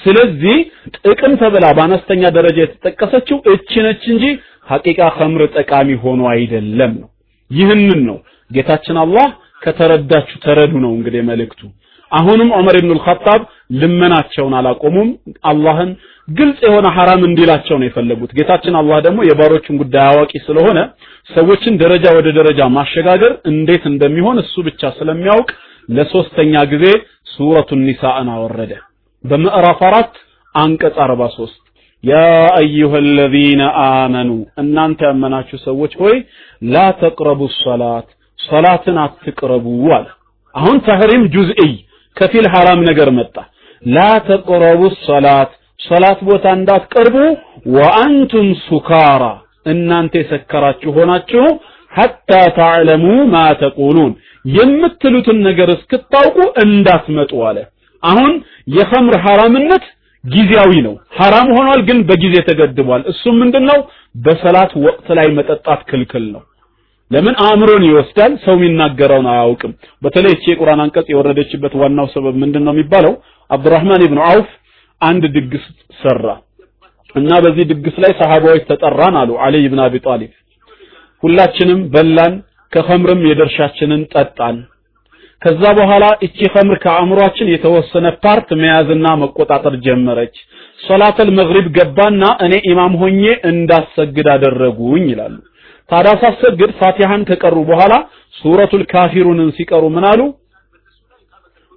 ስለዚህ ጥቅም ተብላ በአነስተኛ ደረጃ የተጠቀሰችው እች ነች እንጂ ሐቂቃ ኸምር ጠቃሚ ሆኖ አይደለም ነው። ይህንን ነው ጌታችን አላህ ከተረዳችሁ ተረዱ ነው እንግዲህ መልእክቱ። አሁንም ዑመር ኢብኑ አልኸጣብ ልመናቸውን አላቆሙም። አላህን ግልጽ የሆነ ሐራም እንዲላቸው ነው የፈለጉት። ጌታችን አላህ ደግሞ የባሮቹን ጉዳይ አዋቂ ስለሆነ ሰዎችን ደረጃ ወደ ደረጃ ማሸጋገር እንዴት እንደሚሆን እሱ ብቻ ስለሚያውቅ ለሶስተኛ ጊዜ ሱረቱ ኒሳእን አወረደ። በምዕራፍ አራት አንቀጽ 43 ያ አዩሃ አለዚነ አመኑ እናንተ ያመናችሁ ሰዎች ሆይ ላ ተቅረቡ ሰላት ሰላትን አትቅረቡ አለ። አሁን ተህሪም ጁዝኢ ከፊል ሐራም ነገር መጣ። ላ ተቅረቡ ሰላት ሰላት ቦታ እንዳትቀርቡ። ወአንቱም ሱካራ እናንተ የሰከራችሁ ሆናችሁ ሐታ ተዕለሙ ማ ተቁሉን የምትሉትን ነገር እስክታውቁ እንዳትመጡ አለ። አሁን የኸምር ሐራምነት ጊዜያዊ ነው። ሐራም ሆኗል ግን በጊዜ ተገድቧል። እሱም ምንድነው? በሰላት ወቅት ላይ መጠጣት ክልክል ነው ለምን አእምሮን ይወስዳል? ሰው የሚናገረውን አያውቅም። በተለይ እቺ የቁርአን አንቀጽ የወረደችበት ዋናው ሰበብ ምንድነው የሚባለው? አብዱራህማን ኢብኑ አውፍ አንድ ድግስ ሰራ እና በዚህ ድግስ ላይ ሰሃባዎች ተጠራን አሉ አሊ ኢብኑ አቢ ጣሊብ። ሁላችንም በላን ከኸምርም የድርሻችንን ጠጣን። ከዛ በኋላ እቺ ኸምር ከአእምሯችን የተወሰነ part መያዝና መቆጣጠር ጀመረች። ሶላተል መግሪብ ገባና እኔ ኢማም ሆኜ እንዳሰግድ አደረጉኝ ይላሉ ታዲያ ሳሰግድ ፋቲሃን ከቀሩ በኋላ ሱረቱል ካፊሩንን ሲቀሩ ምን አሉ?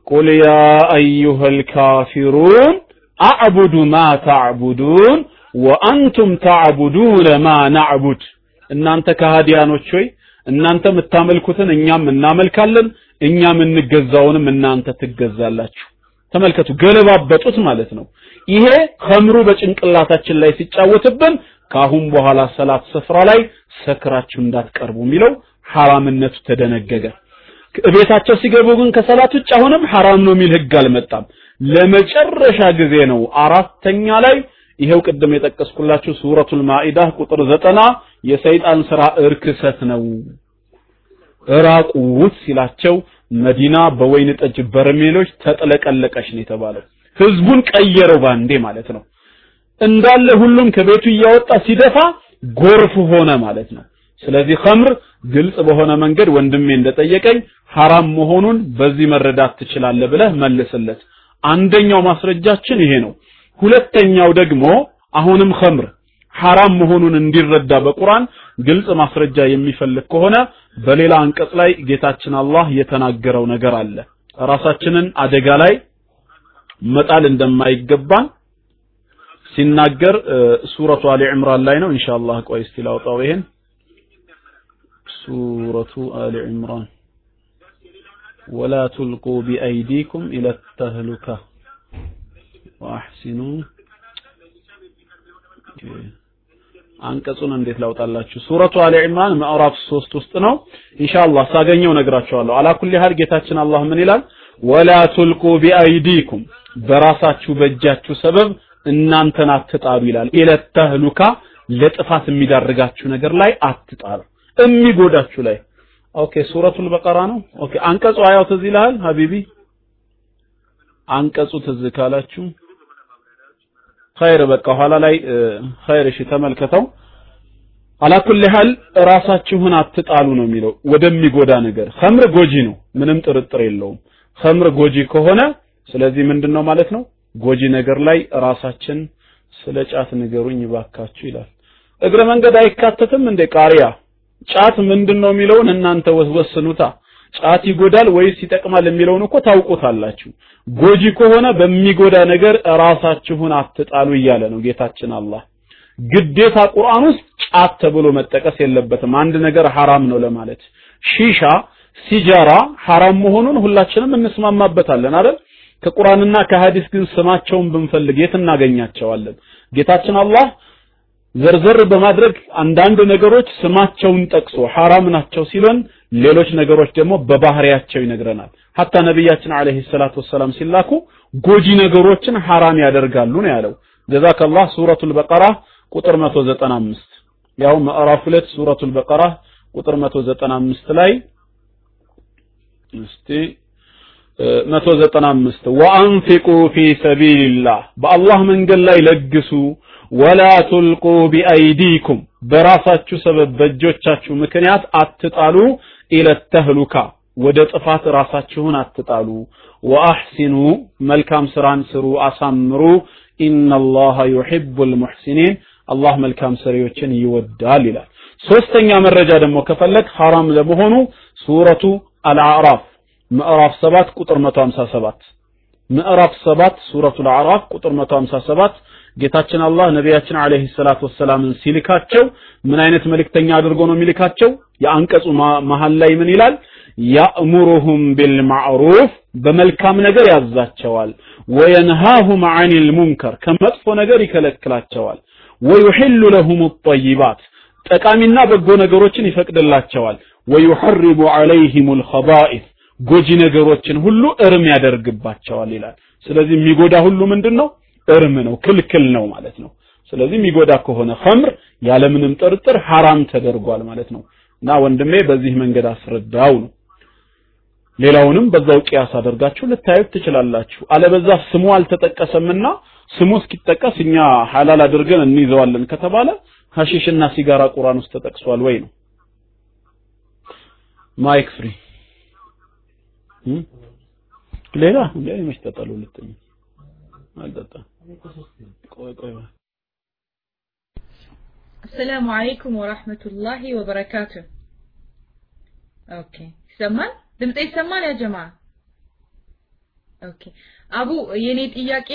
ቁል ያ አዩሃል ካፊሩን አዕቡዱ ማ ተዕቡዱን ወአንቱም ተዕቡዱነ ማ ናዕቡድ። እናንተ ከሃዲያኖች ሆይ እናንተ የምታመልኩትን እኛም እናመልካለን እኛ የምንገዛውንም እናንተ ትገዛላችሁ። ተመልከቱ ገለባበጡት ማለት ነው። ይሄ ኸምሩ በጭንቅላታችን ላይ ሲጫወትብን ካሁን በኋላ ሰላት ስፍራ ላይ ሰክራችሁ እንዳትቀርቡ የሚለው ሐራምነቱ ተደነገገ። ቤታቸው ሲገቡ ግን ከሰላት ውጭ አሁንም ሐራም ነው የሚል ህግ አልመጣም። ለመጨረሻ ጊዜ ነው አራተኛ ላይ ይሄው ቅድም የጠቀስኩላችሁ ሱረቱል ማኢዳ ቁጥር ዘጠና የሰይጣን ስራ እርክሰት ነው። እራቁት ሲላቸው መዲና በወይን ጠጅ በርሜሎች ተጥለቀለቀች ነው የተባለው። ህዝቡን ቀየረው ባንዴ ማለት ነው እንዳለ ሁሉም ከቤቱ እያወጣ ሲደፋ ጎርፍ ሆነ ማለት ነው። ስለዚህ ኸምር ግልጽ በሆነ መንገድ ወንድሜ እንደጠየቀኝ ሐራም መሆኑን በዚህ መረዳት ትችላለህ ብለህ መልስለት። አንደኛው ማስረጃችን ይሄ ነው። ሁለተኛው ደግሞ አሁንም ኸምር ሐራም መሆኑን እንዲረዳ በቁርአን ግልጽ ማስረጃ የሚፈልግ ከሆነ በሌላ አንቀጽ ላይ ጌታችን አላህ የተናገረው ነገር አለ። ራሳችንን አደጋ ላይ መጣል እንደማይገባን ሲናገር ሱረቱ አሊ ዕምራን ላይ ነው። ኢንሻአላህ ቆይ እስቲ ላውጣው ይሄን ሱረቱ አሊ ዕምራን ወላ ቱልቁ ቢአይዲኩም ኢለ ተህሉካ ወአሕሲኑ አንቀጹን እንዴት ላውጣላችሁ? ሱረቱ አሊ ዒምራን ምዕራፍ ሶስት ውስጥ ነው። ኢንሻአላህ ሳገኘው ነግራችኋለሁ። አላ ኩሊ ሀል ጌታችን አላህ ምን ይላል? ወላ ቱልቁ ቢአይዲኩም በራሳችሁ በእጃችሁ ሰበብ እናንተን አትጣሉ ይላል። ኢለተህሉካ ለጥፋት የሚዳርጋችሁ ነገር ላይ አትጣሉ። የሚጎዳችሁ ላይ። OK ሱረቱል በቀራ ነው። OK አንቀጹ አያው ትዝ ይልሃል حبيبي? አንቀጹ ትዝ ካላችሁ። خير በቃ ኋላ ላይ خير እሺ ተመልከተው። على كل حال ራሳችሁን አትጣሉ ነው የሚለው ወደሚጎዳ ነገር። ኸምር ጎጂ ነው ምንም ጥርጥር የለውም። ኸምር ጎጂ ከሆነ ስለዚህ ምንድነው ማለት ነው ጎጂ ነገር ላይ ራሳችን ስለ ጫት ንገሩኝ ባካችሁ ይላል። እግረ መንገድ አይካተትም እንደ ቃሪያ ጫት ምንድነው የሚለውን እናንተ ወስኑታ። ጫት ይጎዳል ወይስ ይጠቅማል የሚለውን እኮ ታውቁታላችሁ። ጎጂ ከሆነ በሚጎዳ ነገር ራሳችሁን አትጣሉ እያለ ነው ጌታችን አላህ። ግዴታ ቁርአን ውስጥ ጫት ተብሎ መጠቀስ የለበትም። አንድ ነገር ሐራም ነው ለማለት። ሺሻ ሲጃራ ሐራም መሆኑን ሁላችንም እንስማማበታለን አይደል ከቁርአንና ከሐዲስ ግን ስማቸውን ብንፈልግ የት እናገኛቸዋለን? ጌታችን አላህ ዘርዘር በማድረግ አንዳንድ ነገሮች ስማቸውን ጠቅሶ ሐራም ናቸው ሲለን ሌሎች ነገሮች ደግሞ በባህሪያቸው ይነግረናል። ሐታ ነቢያችን አለይሂ ሰላቱ ወሰላም ሲላኩ ጎጂ ነገሮችን ሐራም ያደርጋሉ ነው ያለው። ጀዛከላህ ሱረቱል በቀራ ቁጥር 195 ያው ምዕራፍ 2 ሱረቱል በቀራ ቁጥር 195 ላይ እስቲ 195 ወአንፊቁ في سبيل الله በአላህ መንገድ ላይ ለግሱ ولا تلقوا بأيديكم በራሳችሁ ሰበብ በእጆቻችሁ ምክንያት አትጣሉ إلى التهلكة ወደ ጥፋት ራሳችሁን አትጣሉ። وأحسنوا መልካም ስራን ስሩ አሳምሩ። إن الله يحب المحسنين አላህ መልካም ሰሪዎችን ይወዳል ይላል። ሶስተኛ መረጃ ደግሞ ከፈለግ ሐራም ለመሆኑ ሱረቱ አልአዕራፍ ምዕራፍ 7 ቁጥር 157 ምዕራፍ 7 ሱረቱል አዕራፍ ቁጥር 157 ጌታችን አላህ ነቢያችን አለይሂ ሰላቱ ወሰላምን ሲልካቸው ምን አይነት መልእክተኛ አድርጎ ነው የሚልካቸው? የአንቀጹ መሃል ላይ ምን ይላል? ያእሙሩሁም ቢልማዕሩፍ በመልካም ነገር ያዛቸዋል። ወየንሃሁም አኒል ሙንከር ከመጥፎ ነገር ይከለክላቸዋል። ወዩሕሉ ለሁም ጠይባት ጠቃሚና በጎ ነገሮችን ይፈቅድላቸዋል። ወዩሐሪሙ ዐለይሂም ልኸባኢት ጎጂ ነገሮችን ሁሉ እርም ያደርግባቸዋል ይላል። ስለዚህ የሚጎዳ ሁሉ ምንድን ነው እርም ነው ክልክል ነው ማለት ነው። ስለዚህ የሚጎዳ ከሆነ ኸምር ያለምንም ጥርጥር ሐራም ተደርጓል ማለት ነው። እና ወንድሜ በዚህ መንገድ አስረዳው ነው። ሌላውንም በዛው ቅያስ አደርጋችሁ ልታዩት ትችላላችሁ። አለበዛ ስሙ አልተጠቀሰምና ስሙ እስኪጠቀስ እኛ ሐላል አድርገን እንይዘዋለን ከተባለ ሐሺሽና ሲጋራ ቁርአን ውስጥ ተጠቅሷል ወይ ነው? mic free ሌላ ሌላ መች ጠጣሉ ልጠኝ አልጠጣም። ቆይ ቆይ السلام عليكم ورحمة الله وبركاته። OK ይሰማል? ድምጤ ይሰማል? يا جما OK። አቡ የኔ ጥያቄ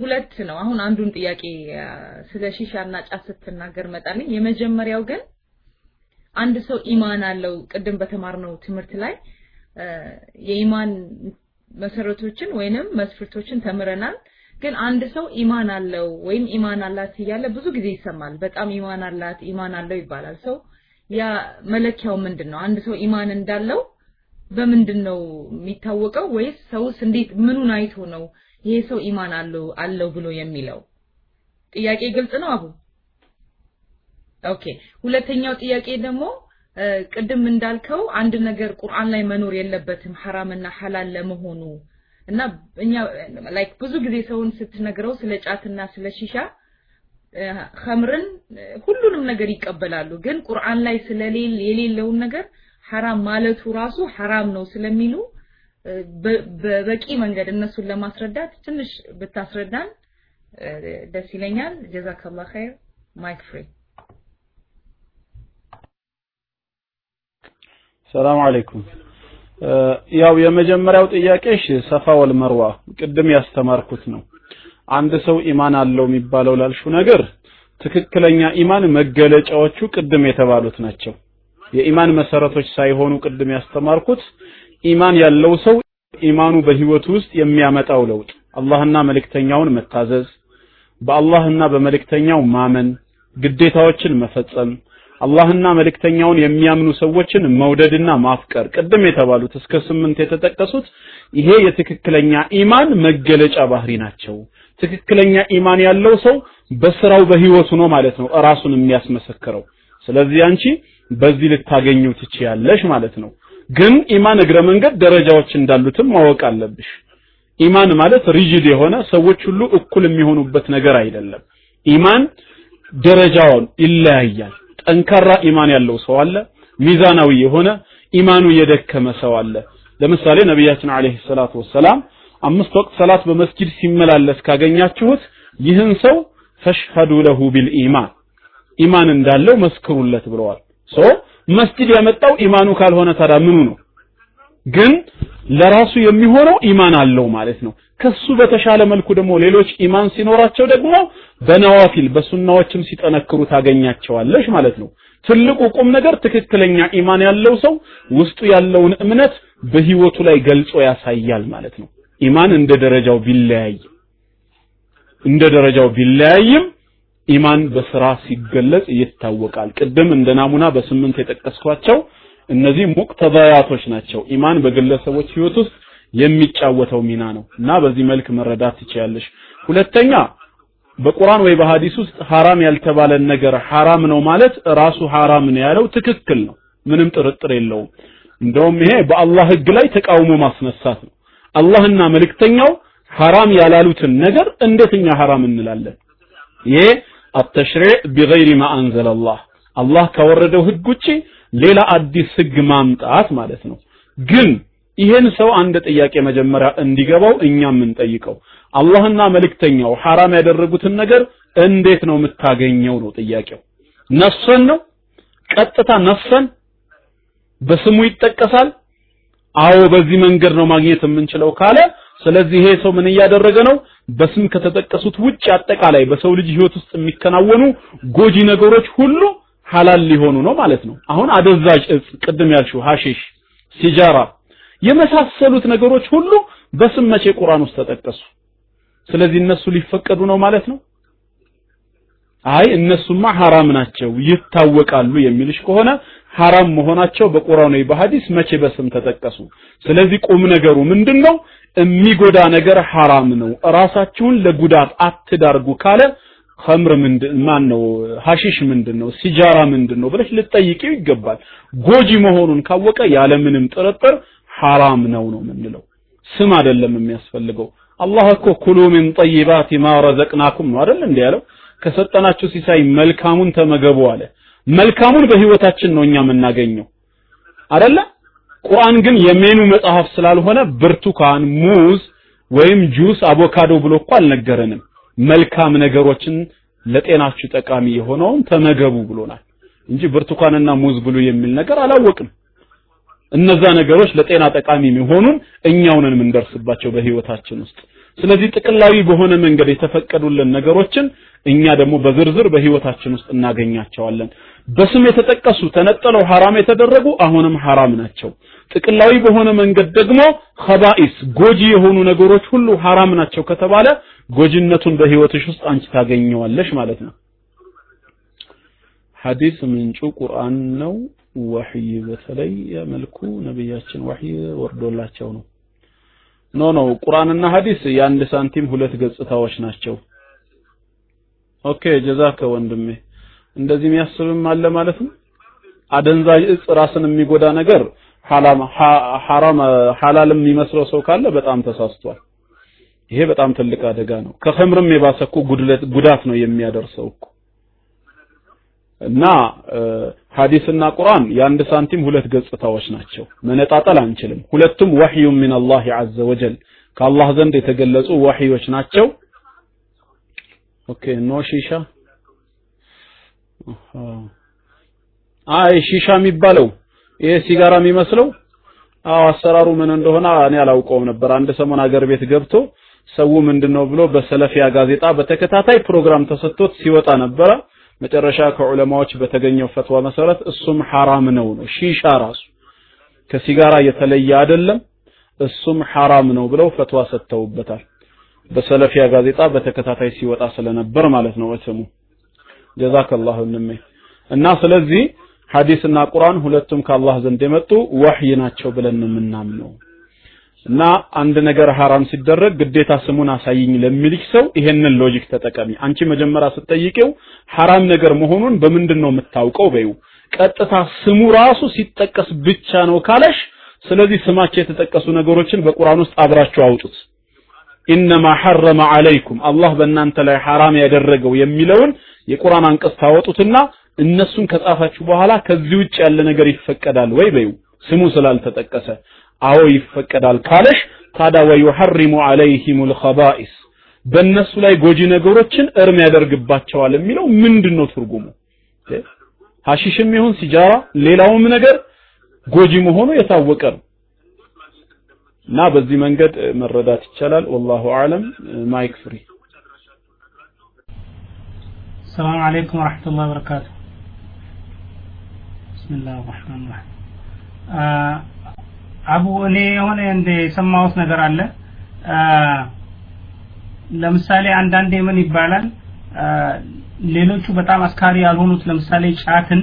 ሁለት ነው። አሁን አንዱን ጥያቄ ስለ ሺሻና ጫት ስትናገር መጣልኝ። የመጀመሪያው ግን አንድ ሰው ኢማን አለው ቅድም በተማርነው ትምህርት ላይ የኢማን መሰረቶችን ወይንም መስፈርቶችን ተምረናል። ግን አንድ ሰው ኢማን አለው ወይም ኢማን አላት እያለ ብዙ ጊዜ ይሰማል። በጣም ኢማን አላት፣ ኢማን አለው ይባላል። ሰው ያ መለኪያው ምንድን ነው? አንድ ሰው ኢማን እንዳለው በምንድን ነው የሚታወቀው? ወይስ ሰውስ እንዴት ምኑን አይቶ ነው ይሄ ሰው ኢማን አለው አለው ብሎ የሚለው? ጥያቄ ግልጽ ነው አቡ? OK። ሁለተኛው ጥያቄ ደግሞ ቅድም እንዳልከው አንድ ነገር ቁርአን ላይ መኖር የለበትም ሐራምና ሐላል ለመሆኑ እና እኛ like ብዙ ጊዜ ሰውን ስትነግረው ስለ ጫትና ስለ ሺሻ ኸምርን ሁሉንም ነገር ይቀበላሉ። ግን ቁርአን ላይ ስለሌል የሌለውን ነገር ሐራም ማለቱ ራሱ ሐራም ነው ስለሚሉ በበቂ መንገድ እነሱን ለማስረዳት ትንሽ ብታስረዳን ደስ ይለኛል። جزاك الله خير። Mic free። سلام عليكم። ያው የመጀመሪያው ጥያቄሽ ሰፋ ወል መርዋ ቅድም ያስተማርኩት ነው። አንድ ሰው ኢማን አለው የሚባለው ላልሽው ነገር ትክክለኛ ኢማን መገለጫዎቹ ቅድም የተባሉት ናቸው። የኢማን መሰረቶች ሳይሆኑ ቅድም ያስተማርኩት ኢማን ያለው ሰው ኢማኑ በህይወቱ ውስጥ የሚያመጣው ለውጥ አላህና መልእክተኛውን መታዘዝ፣ በአላህና በመልእክተኛው ማመን፣ ግዴታዎችን መፈጸም፣ አላህና መልእክተኛውን የሚያምኑ ሰዎችን መውደድና ማፍቀር ቅድም የተባሉት እስከ ስምንት የተጠቀሱት ይሄ የትክክለኛ ኢማን መገለጫ ባህሪ ናቸው። ትክክለኛ ኢማን ያለው ሰው በስራው በህይወቱ ነው ማለት ነው ራሱን የሚያስመሰክረው። ስለዚህ አንቺ በዚህ ልታገኙ ትችያለሽ ማለት ነው። ግን ኢማን እግረ መንገድ ደረጃዎች እንዳሉትም ማወቅ አለብሽ። ኢማን ማለት ሪጅድ የሆነ ሰዎች ሁሉ እኩል የሚሆኑበት ነገር አይደለም። ኢማን ደረጃውን ይለያያል። ጠንካራ ኢማን ያለው ሰው አለ፣ ሚዛናዊ የሆነ ኢማኑ የደከመ ሰው አለ። ለምሳሌ ነቢያችን አለይሂ ሰላቱ ወሰላም አምስት ወቅት ሰላት በመስጊድ ሲመላለስ ካገኛችሁት ይህን ሰው فاشهدوا له بالإيمان ኢማን እንዳለው መስክሩለት ብለዋል። So መስጊድ ያመጣው ኢማኑ ካልሆነ ታዲያ ምኑ ነው? ግን ለራሱ የሚሆነው ኢማን አለው ማለት ነው። ከሱ በተሻለ መልኩ ደግሞ ሌሎች ኢማን ሲኖራቸው ደግሞ በነዋፊል በሱናዎችም ሲጠነክሩ ታገኛቸዋለሽ ማለት ነው። ትልቁ ቁም ነገር ትክክለኛ ኢማን ያለው ሰው ውስጡ ያለውን እምነት በህይወቱ ላይ ገልጾ ያሳያል ማለት ነው። ኢማን እንደ ደረጃው ቢለያይ እንደ ደረጃው ቢለያይም ኢማን በስራ ሲገለጽ ይታወቃል። ቅድም እንደ ናሙና በስምንት የጠቀስኳቸው እነዚህ ሙቅተዳያቶች ናቸው። ኢማን በግለሰቦች ህይወት ውስጥ የሚጫወተው ሚና ነው እና በዚህ መልክ መረዳት ትችያለሽ። ሁለተኛ በቁርአን ወይ በሐዲስ ውስጥ ሐራም ያልተባለን ነገር ሐራም ነው ማለት ራሱ ሐራም ነው ያለው ትክክል ነው፣ ምንም ጥርጥር የለውም። እንደውም ይሄ በአላህ ህግ ላይ ተቃውሞ ማስነሳት ነው። አላህና መልእክተኛው ሐራም ያላሉትን ነገር እንዴት እኛ ሐራም እንላለን? ይሄ አተሽሪዕ ቢገይሪ ማ አንዘለላህ አላህ ካወረደው ህግ ውጪ ሌላ አዲስ ህግ ማምጣት ማለት ነው። ግን ይሄን ሰው አንድ ጥያቄ መጀመሪያ እንዲገባው እኛ የምንጠይቀው አላህና መልእክተኛው ሐራም ያደረጉትን ነገር እንዴት ነው የምታገኘው ነው ጥያቄው። ነፍሰን ነው ቀጥታ ነፍሰን በስሙ ይጠቀሳል። አዎ በዚህ መንገድ ነው ማግኘት የምንችለው ካለ ስለዚህ ይሄ ሰው ምን እያደረገ ነው? በስም ከተጠቀሱት ውጭ አጠቃላይ በሰው ልጅ ህይወት ውስጥ የሚከናወኑ ጎጂ ነገሮች ሁሉ ሐላል ሊሆኑ ነው ማለት ነው። አሁን አደዛዥ እጽ፣ ቅድም ያልሽው ሐሺሽ፣ ሲጃራ የመሳሰሉት ነገሮች ሁሉ በስም መቼ ቁርአን ውስጥ ተጠቀሱ? ስለዚህ እነሱ ሊፈቀዱ ነው ማለት ነው? አይ እነሱማ ሐራም ናቸው ይታወቃሉ የሚልሽ ከሆነ ሐራም መሆናቸው በቁርአን ወይ በሐዲስ መቼ በስም ተጠቀሱ? ስለዚህ ቁም ነገሩ ምንድነው? የሚጎዳ ነገር ሐራም ነው፣ ራሳችሁን ለጉዳት አትዳርጉ ካለ ኸምር ምንድን ማን ነው ሐሺሽ ምንድን ነው ሲጃራ ምንድን ነው ብለሽ ልትጠይቂው ይገባል። ጎጂ መሆኑን ካወቀ ያለምንም ጥርጥር ሐራም ነው ነው የምንለው። ስም አይደለም የሚያስፈልገው። አላህ እኮ كلوا من طيبات ما رزقناكم ነው አይደል እንዴ ያለው? ከሰጠናችሁ ሲሳይ መልካሙን ተመገቡ አለ። መልካሙን በህይወታችን ነው እኛ የምናገኘው አይደለ? ቁርአን ግን የሜኑ መጽሐፍ ስላልሆነ ብርቱካን፣ ሙዝ ወይም ጁስ፣ አቮካዶ ብሎ እኮ አልነገረንም። መልካም ነገሮችን ለጤናችሁ ጠቃሚ የሆነውን ተመገቡ ብሎናል እንጂ ብርቱካንና ሙዝ ብሉ የሚል ነገር አላወቅም። እነዛ ነገሮች ለጤና ጠቃሚ መሆኑን እኛው ነን የምንደርስባቸው በህይወታችን ውስጥ። ስለዚህ ጥቅላዊ በሆነ መንገድ የተፈቀዱልን ነገሮችን እኛ ደግሞ በዝርዝር በህይወታችን ውስጥ እናገኛቸዋለን። በስም የተጠቀሱ ተነጥለው ሐራም የተደረጉ አሁንም ሐራም ናቸው። ጥቅላዊ በሆነ መንገድ ደግሞ ኸባኢስ ጎጂ የሆኑ ነገሮች ሁሉ ሐራም ናቸው ከተባለ ጎጂነቱን በህይወትሽ ውስጥ አንቺ ታገኘዋለሽ ማለት ነው። ሐዲስ ምንጩ ቁርአን ነው። ወህይ በተለይ መልኩ ነብያችን ወህይ ወርዶላቸው ነው። No no ቁርአንና ሐዲስ የአንድ ሳንቲም ሁለት ገጽታዎች ናቸው። OK جزاك ወንድሜ። እንደዚህ የሚያስብም አለ ማለት ነው አደንዛዥ እጽ ራስን የሚጎዳ ነገር ሐራም ሐላልም የሚመስለው ሰው ካለ በጣም ተሳስቷል ይሄ በጣም ትልቅ አደጋ ነው። ከኸምርም የባሰ እኮ ጉዳት ነው የሚያደርሰው እኮ። እና ሐዲስና ቁርአን የአንድ ሳንቲም ሁለት ገጽታዎች ናቸው። መነጣጠል አንችልም። ሁለቱም وحي من الله عز وجل ከአላህ ዘንድ የተገለጹ ወህዮች ናቸው። OK no ሺሻ? አይ ሺሻ የሚባለው ይሄ ሲጋራ የሚመስለው? አዎ አሰራሩ ምን እንደሆነ እኔ አላውቀውም ነበር። አንድ ሰሞን አገር ቤት ገብቶ ሰው ምንድነው ብሎ በሰለፊያ ጋዜጣ በተከታታይ ፕሮግራም ተሰጥቶት ሲወጣ ነበረ። መጨረሻ ከዑለማዎች በተገኘው ፈትዋ መሰረት እሱም ሐራም ነው ነው። ሺሻ ራሱ ከሲጋራ የተለየ አይደለም። እሱም ሐራም ነው ብለው ፈትዋ ሰጥተውበታል። በሰለፊያ ጋዜጣ በተከታታይ ሲወጣ ስለነበር ማለት ነው ወስሙ ጀዛከላሁ እንሜ። እና ስለዚህ ሐዲስና ቁርአን ሁለቱም ከአላህ ዘንድ የመጡ ወህይ ናቸው ብለን ነው የምናምነው እና አንድ ነገር ሐራም ሲደረግ ግዴታ ስሙን አሳይኝ ለሚልሽ ሰው ይሄንን logic ተጠቀሚ። አንቺ መጀመሪያ ስትጠይቂው ሐራም ነገር መሆኑን በምንድን ነው የምታውቀው በዩ ቀጥታ ስሙ ራሱ ሲጠቀስ ብቻ ነው ካለሽ ስለዚህ ስማቸው የተጠቀሱ ነገሮችን በቁርአን ውስጥ አብራችሁ አውጡት። إنما حرم عليكم አላህ በእናንተ ላይ ሐራም ያደረገው የሚለውን የቁርአን አንቀጽ ታወጡትና እነሱን ከጻፋችሁ በኋላ ከዚህ ውጭ ያለ ነገር ይፈቀዳል ወይ በዩ ስሙ ስላልተጠቀሰ አዎ ይፈቀዳል ካለሽ ታዲያ ويحرم عليهم الخبائث በእነሱ ላይ ጎጂ ነገሮችን እርም ያደርግባቸዋል የሚለው ምንድነው ትርጉሙ? ሐሺሽም ይሁን ሲጃራ ሌላውም ነገር ጎጂ መሆኑ የታወቀ ነው እና በዚህ መንገድ መረዳት ይቻላል። والله أعلم። Mic free። سلام عليكم ورحمة الله وبركاته። ብስሚላህ ረሕማን ረሒም አቡ እኔ የሆነ እንደ የሰማሁት ነገር አለ። ለምሳሌ አንዳንዴ ምን ይባላል? ሌሎቹ በጣም አስካሪ ያልሆኑት ለምሳሌ ጫትን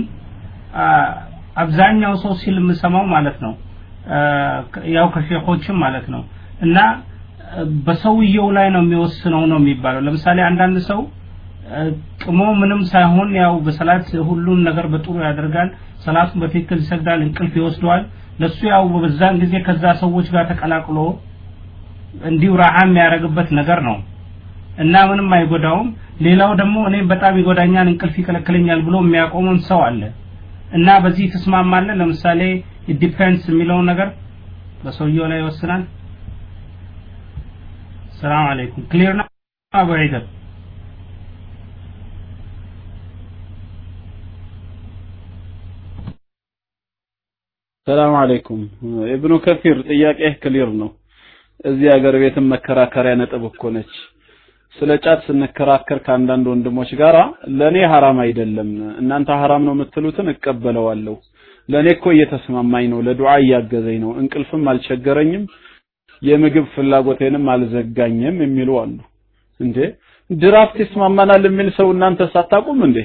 አብዛኛው ሰው ሲል የምሰማው ማለት ነው። ያው ከሼኾችም ማለት ነው። እና በሰውየው ላይ ነው የሚወስነው ነው የሚባለው። ለምሳሌ አንዳንድ ሰው ቅሞ ምንም ሳይሆን ያው በሰላት ሁሉን ነገር በጥሩ ያደርጋል። ሰላቱን በትክክል ይሰግዳል እንቅልፍ ይወስደዋል ለሱ ያው በዛን ጊዜ ከዛ ሰዎች ጋር ተቀላቅሎ እንዲሁ ራሃ የሚያደርግበት ነገር ነው። እና ምንም አይጎዳውም። ሌላው ደግሞ እኔ በጣም ይጎዳኛል እንቅልፍ ይከለክለኛል ብሎ የሚያቆሙን ሰው አለ። እና በዚህ ትስማማለህ? ለምሳሌ ዲፔንድስ የሚለውን ነገር በሰውየው ላይ ይወስናል። ሰላም አለይኩም። ክሊር ነው? አቡ ሰላም አለይኩም። ኢብኑ ከፊር ጥያቄህ ክሊር ነው። እዚህ ሀገር ቤትም መከራከሪያ ነጥብ እኮ ነች። ስለ ጫት ስንከራከር ከአንዳንድ ወንድሞች ጋራ ለኔ ሐራም አይደለም እናንተ ሐራም ነው የምትሉትን እቀበለዋለሁ። ለኔ እኮ እየተስማማኝ ነው ለዱዓ እያገዘኝ ነው እንቅልፍም አልቸገረኝም የምግብ ፍላጎቴንም አልዘጋኝም የሚሉ አሉ። እንዴ ድራፍት ይስማማናል የሚል ሰው እናንተ ሳታቁም እንዴ?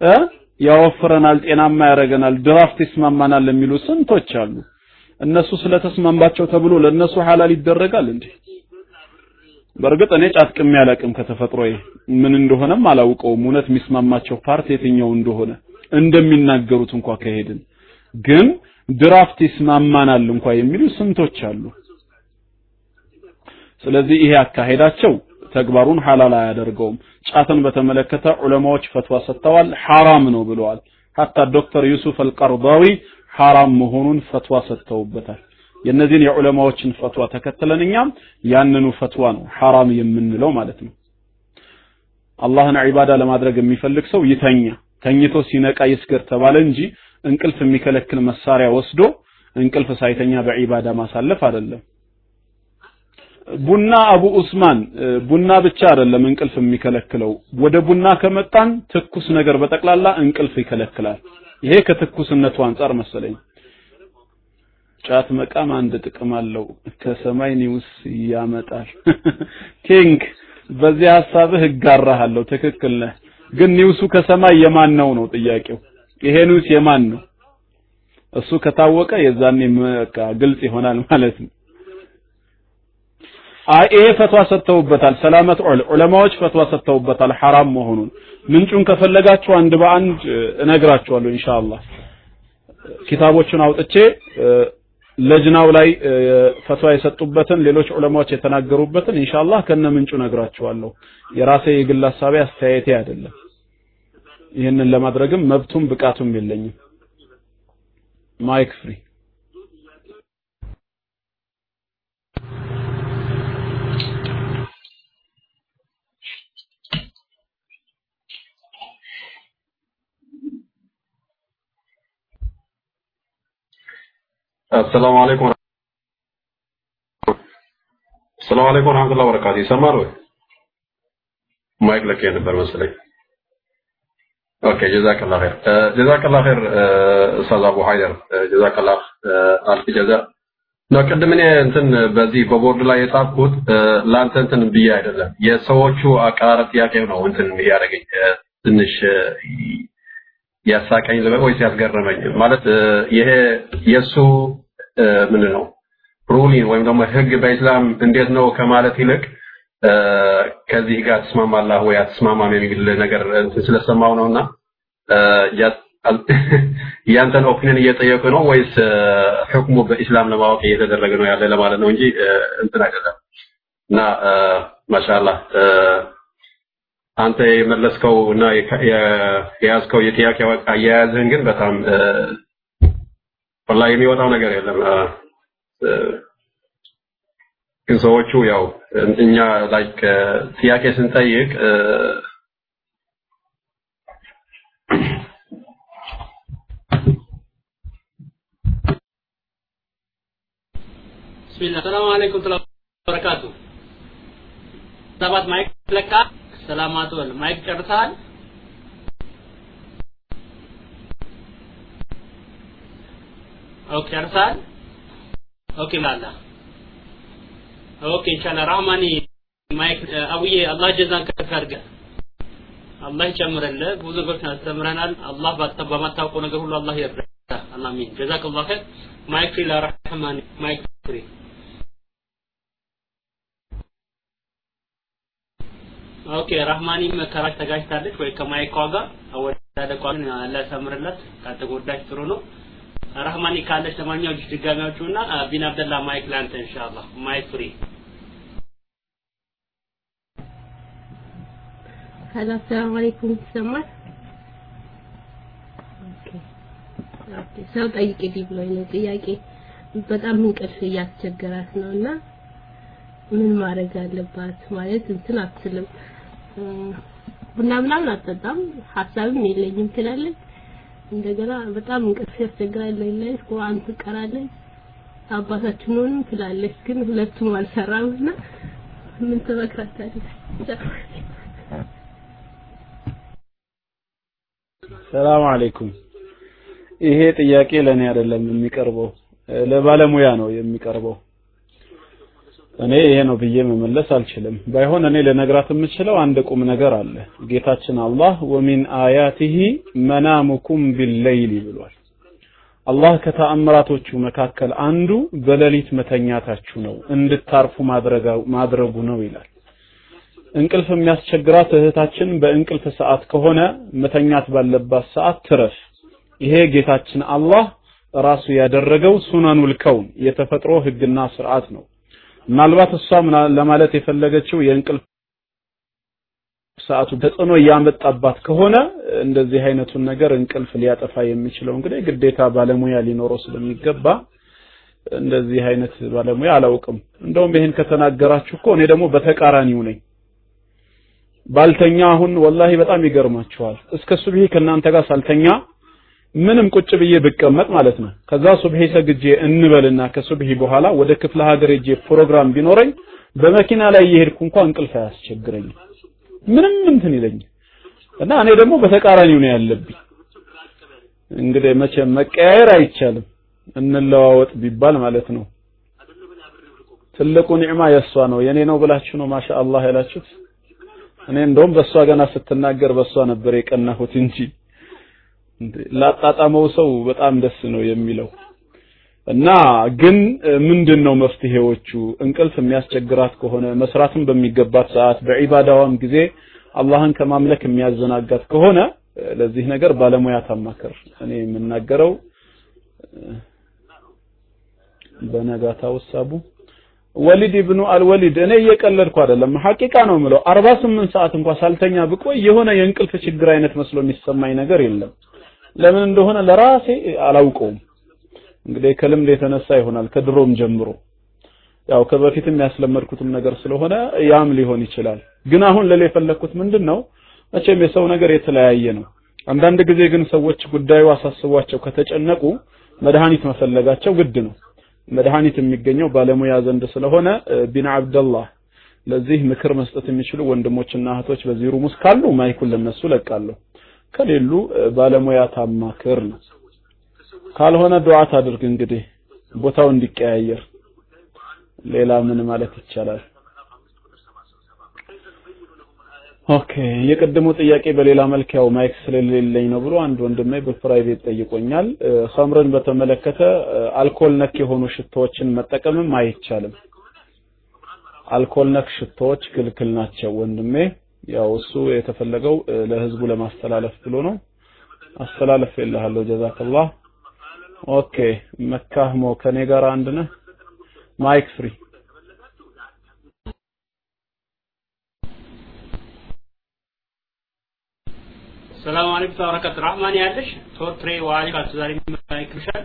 እ ያወፍረናል ጤናማ ያደርገናል ድራፍት ይስማማናል የሚሉ ስንቶች አሉ። እነሱ ስለተስማማቸው ተብሎ ለነሱ ሐላል ይደረጋል እንዴ? በእርግጥ እኔ ጫት ቅሜ አላቅም ከተፈጥሮዬ። ምን እንደሆነም አላውቀውም። እውነት የሚስማማቸው part የትኛው እንደሆነ እንደሚናገሩት እንኳ ከሄድን። ግን ድራፍት ይስማማናል እንኳ የሚሉ ስንቶች አሉ። ስለዚህ ይሄ አካሄዳቸው ተግባሩን ሐላል አያደርገውም። ጫትን በተመለከተ ዑለማዎች ፈትዋ ሰጥተዋል። ሐራም ነው ብለዋል። ሐታ ዶክተር ዩሱፍ አልቀርዳዊ ሐራም መሆኑን ፈትዋ ሰጥተውበታል። የእነዚህን የዑለማዎችን ፈትዋ ተከትለን እኛም ያንኑ ፈትዋ ነው ሐራም የምንለው ማለት ነው። አላህን ዒባዳ ለማድረግ የሚፈልግ ሰው ይተኛ ተኝቶ ሲነቃ ይስገድ ተባለ እንጂ እንቅልፍ የሚከለክል መሳሪያ ወስዶ እንቅልፍ ሳይተኛ በዒባዳ ማሳለፍ አይደለም ቡና አቡ ኡስማን ቡና ብቻ አይደለም እንቅልፍ የሚከለክለው ወደ ቡና ከመጣን ትኩስ ነገር በጠቅላላ እንቅልፍ ይከለክላል ይሄ ከትኩስነቱ አንጻር መሰለኝ ጫት መቃም አንድ ጥቅም አለው፣ ከሰማይ news ያመጣል። [laughs] ኪንግ በዚህ ሀሳብህ እጋራሃለሁ፣ ትክክል ነህ። ግን ኒውሱ ከሰማይ የማን ነው ነው ጥያቄው። ይሄ ኒውስ የማን ነው? እሱ ከታወቀ የዛኔ ግልጽ ይሆናል ማለት ነው። ይሄ ፈትዋ ሰጥተውበታል። ሰላመት ዑል ዑለማዎች ፈትዋ ሰጥተውበታል ሐራም መሆኑን። ምንጩን ከፈለጋችሁ አንድ በአንድ እነግራችኋለሁ ኢንሻአላህ። ኪታቦቹን አውጥቼ ለጅናው ላይ ፈትዋ የሰጡበትን ሌሎች ዑለማዎች የተናገሩበትን ኢንሻአላህ ከነ ምንጩ ነግራችኋለሁ። የራሴ የግል ሀሳቤ አስተያየቴ አይደለም። ይህንን ለማድረግም መብቱም ብቃቱም የለኝም። mic free السلام عليكم السلام عليكم ورحمة الله وبركاته ይሰማል ወይ ማይክ ለክ ነበር መሰለኝ ኦኬ ጀዛከላ ኸይር ጀዛከላ ኸይር ኡስታዝ አቡ ሀይደር ጀዛከላ አልፍ ጀዛ ነው ቅድም እኔ እንትን በዚህ በቦርድ ላይ የጻፍኩት ለአንተ እንትን ብዬ አይደለም የሰዎቹ አቀራረብ ጥያቄ ነው እንትን ያደረገኝ ትንሽ ያሳቀኝ ልበል ወይስ ያስገረመኝ? ማለት ይሄ የሱ ምን ነው? ሩሊን ወይም ደግሞ ህግ በኢስላም እንዴት ነው ከማለት ይልቅ ከዚህ ጋር ትስማማለህ ወይ አትስማማም የሚል ነገር ስለሰማው ነውና [laughs] ያንተን ኦፒኒየን እየጠየቁ ነው ወይስ ህክሙ በኢስላም ለማወቅ እየተደረገ ነው ያለ ለማለት ነው እንጂ እንትን አይደለም። እና ማሻአላህ አንተ የመለስከው እና የያዝከው የጥያቄ አያያዝህን ግን በጣም ወላሂ የሚወጣው ነገር የለም። ግን ሰዎቹ ያው እኛ like ጥያቄ ስንጠይቅ ሰላም አለይኩም ተላ ሰባት mic ለካ ሰላማት በል mic ጨርሰሃል OK ጨርሰሃል OK ላላ OK ኢንሻአላህ ራህማኒ mic አቡዬ አላህ ጀዛን ከፍ ያድርገህ አላህ ይጨምርልህ ብዙ ነገሮች አስተምረናል አላህ በማታውቀው ነገር ሁሉ አላህ ይርዳ አሚን ጀዛከላሁ ኸይር mic free ለራህማኒ mic free OK ራህማኒ መከራች ተጋጭታለች ወይ? ከማይኳ ጋር አወዳደቋን አላህ ካልተጎዳች ጥሩ ነው። ራህማኒ ካለች ለማንኛው ልጅ ድጋሚያዎቹና ቢን አብደላ mic ላንተ ኢንሻአላህ። mic free። hello ሰላም አለይኩም ይሰማል ሰው ጠይቅልኝ ብሎኝ ነው ጥያቄ። በጣም እንቅልፍ እያስቸገራት ነው እና ምን ማድረግ አለባት ማለት እንትን አትልም ቡና ምናምን አትጠጣም ሀሳብም የለኝም ትላለች። እንደገና በጣም እንቅልፍ ያስቸግራል። ላይ ቁርአን ትቀራለች። አባታችንንም ትላለች ግን ሁለቱም አልሰራም እና ምን ትመክራታለች? ሰላም አለይኩም። ይሄ ጥያቄ ለኔ አይደለም የሚቀርበው ለባለሙያ ነው የሚቀርበው እኔ ይሄ ነው ብዬ መመለስ አልችልም። ባይሆን እኔ ለነግራት የምችለው አንድ ቁም ነገር አለ። ጌታችን አላህ ወሚን አያቲሂ መናሙኩም ቢለይል ብሏል። አላህ ከተአምራቶቹ መካከል አንዱ በሌሊት መተኛታችሁ ነው እንድታርፉ ማድረጉ ነው ይላል። እንቅልፍ የሚያስቸግራት እህታችን በእንቅልፍ ሰዓት ከሆነ መተኛት ባለባት ሰዓት ትረፍ። ይሄ ጌታችን አላህ ራሱ ያደረገው ሱነኑል ከውን የተፈጥሮ ህግና ስርዓት ነው ምናልባት እሷ ለማለት የፈለገችው የእንቅልፍ ሰዓቱ ተጽዕኖ እያመጣባት ከሆነ እንደዚህ አይነቱን ነገር እንቅልፍ ሊያጠፋ የሚችለው እንግዲህ ግዴታ ባለሙያ ሊኖረው ስለሚገባ እንደዚህ አይነት ባለሙያ አላውቅም። እንደውም ይሄን ከተናገራችሁ እኮ እኔ ደግሞ በተቃራኒው ነኝ። ባልተኛ አሁን ወላሂ በጣም ይገርማችኋል። እስከ ሱብሂ ከእናንተ ጋር ሳልተኛ ምንም ቁጭ ብዬ ብቀመጥ ማለት ነው። ከዛ ሱብሂ ሰግጄ እንበልና ከሱብሂ በኋላ ወደ ክፍለ ሀገር ሄጄ ፕሮግራም ቢኖረኝ በመኪና ላይ እየሄድኩ እንኳን እንቅልፍ አያስቸግረኝም። ምንም እንትን ይለኝ እና እኔ ደግሞ በተቃራኒው ነው ያለብኝ። እንግዲህ መቼም መቀያየር አይቻልም። እንለዋወጥ ቢባል ማለት ነው። ትልቁ ኒዕማ የእሷ ነው። የኔ ነው ብላችሁ ነው ማሻአላህ ያላችሁት? እኔ እንደውም በእሷ ገና ስትናገር በእሷ ነበር የቀናሁት እንጂ ላጣጣመው ሰው በጣም ደስ ነው የሚለው። እና ግን ምንድን ነው መፍትሄዎቹ? እንቅልፍ የሚያስቸግራት ከሆነ መስራትም በሚገባት ሰዓት በዒባዳዋም ጊዜ አላህን ከማምለክ የሚያዘናጋት ከሆነ ለዚህ ነገር ባለሙያ ታማከር። እኔ የምናገረው በነጋታው ሳቡ ወሊድ ኢብኑ አልወሊድ እኔ እየቀለድኩ አይደለም። ሐቂቃ ነው የምለው። 48 ሰዓት እንኳን ሳልተኛ ብቆይ የሆነ የእንቅልፍ ችግር አይነት መስሎ የሚሰማኝ ነገር የለም ለምን እንደሆነ ለራሴ አላውቀውም። እንግዲህ ከልምድ የተነሳ ይሆናል ከድሮም ጀምሮ። ያው ከበፊትም ያስለመድኩትም ነገር ስለሆነ ያም ሊሆን ይችላል። ግን አሁን ልል የፈለኩት ምንድን ነው መቼም የሰው ነገር የተለያየ ነው። አንዳንድ ጊዜ ግን ሰዎች ጉዳዩ አሳስቧቸው ከተጨነቁ መድኃኒት መፈለጋቸው ግድ ነው። መድኃኒት የሚገኘው ባለሙያ ዘንድ ስለሆነ ቢን አብደላህ ለዚህ ምክር መስጠት የሚችሉ ወንድሞችና እህቶች በዚህ room ውስጥ ካሉ ማይኩን ለነሱ ለቃለሁ ከሌሉ ባለሙያ ታማክር ነው። ካልሆነ ዱዓ ታድርግ እንግዲህ ቦታው እንዲቀያየር። ሌላ ምን ማለት ይቻላል? OK የቀደሙ ጥያቄ በሌላ መልክ ያው mic ስለሌለኝ ነው ብሎ አንድ ወንድሜ በ private ጠይቆኛል። ኸምርን በተመለከተ አልኮል ነክ የሆኑ ሽቶዎችን መጠቀምም አይቻልም። አልኮል ነክ ሽቶዎች ክልክል ናቸው ወንድሜ ያው እሱ የተፈለገው ለህዝቡ ለማስተላለፍ ብሎ ነው። አስተላለፍ ይልሃለሁ ጀዛከላህ። ኦኬ መካህሞ ከኔ ጋር አንድ ነህ? ማይክ ፍሪ። ሰላም አለይኩም ወበረካቱ ረህማን ያለሽ? ቶትሬ ዋሊካ ዛሬ ማይክልሻል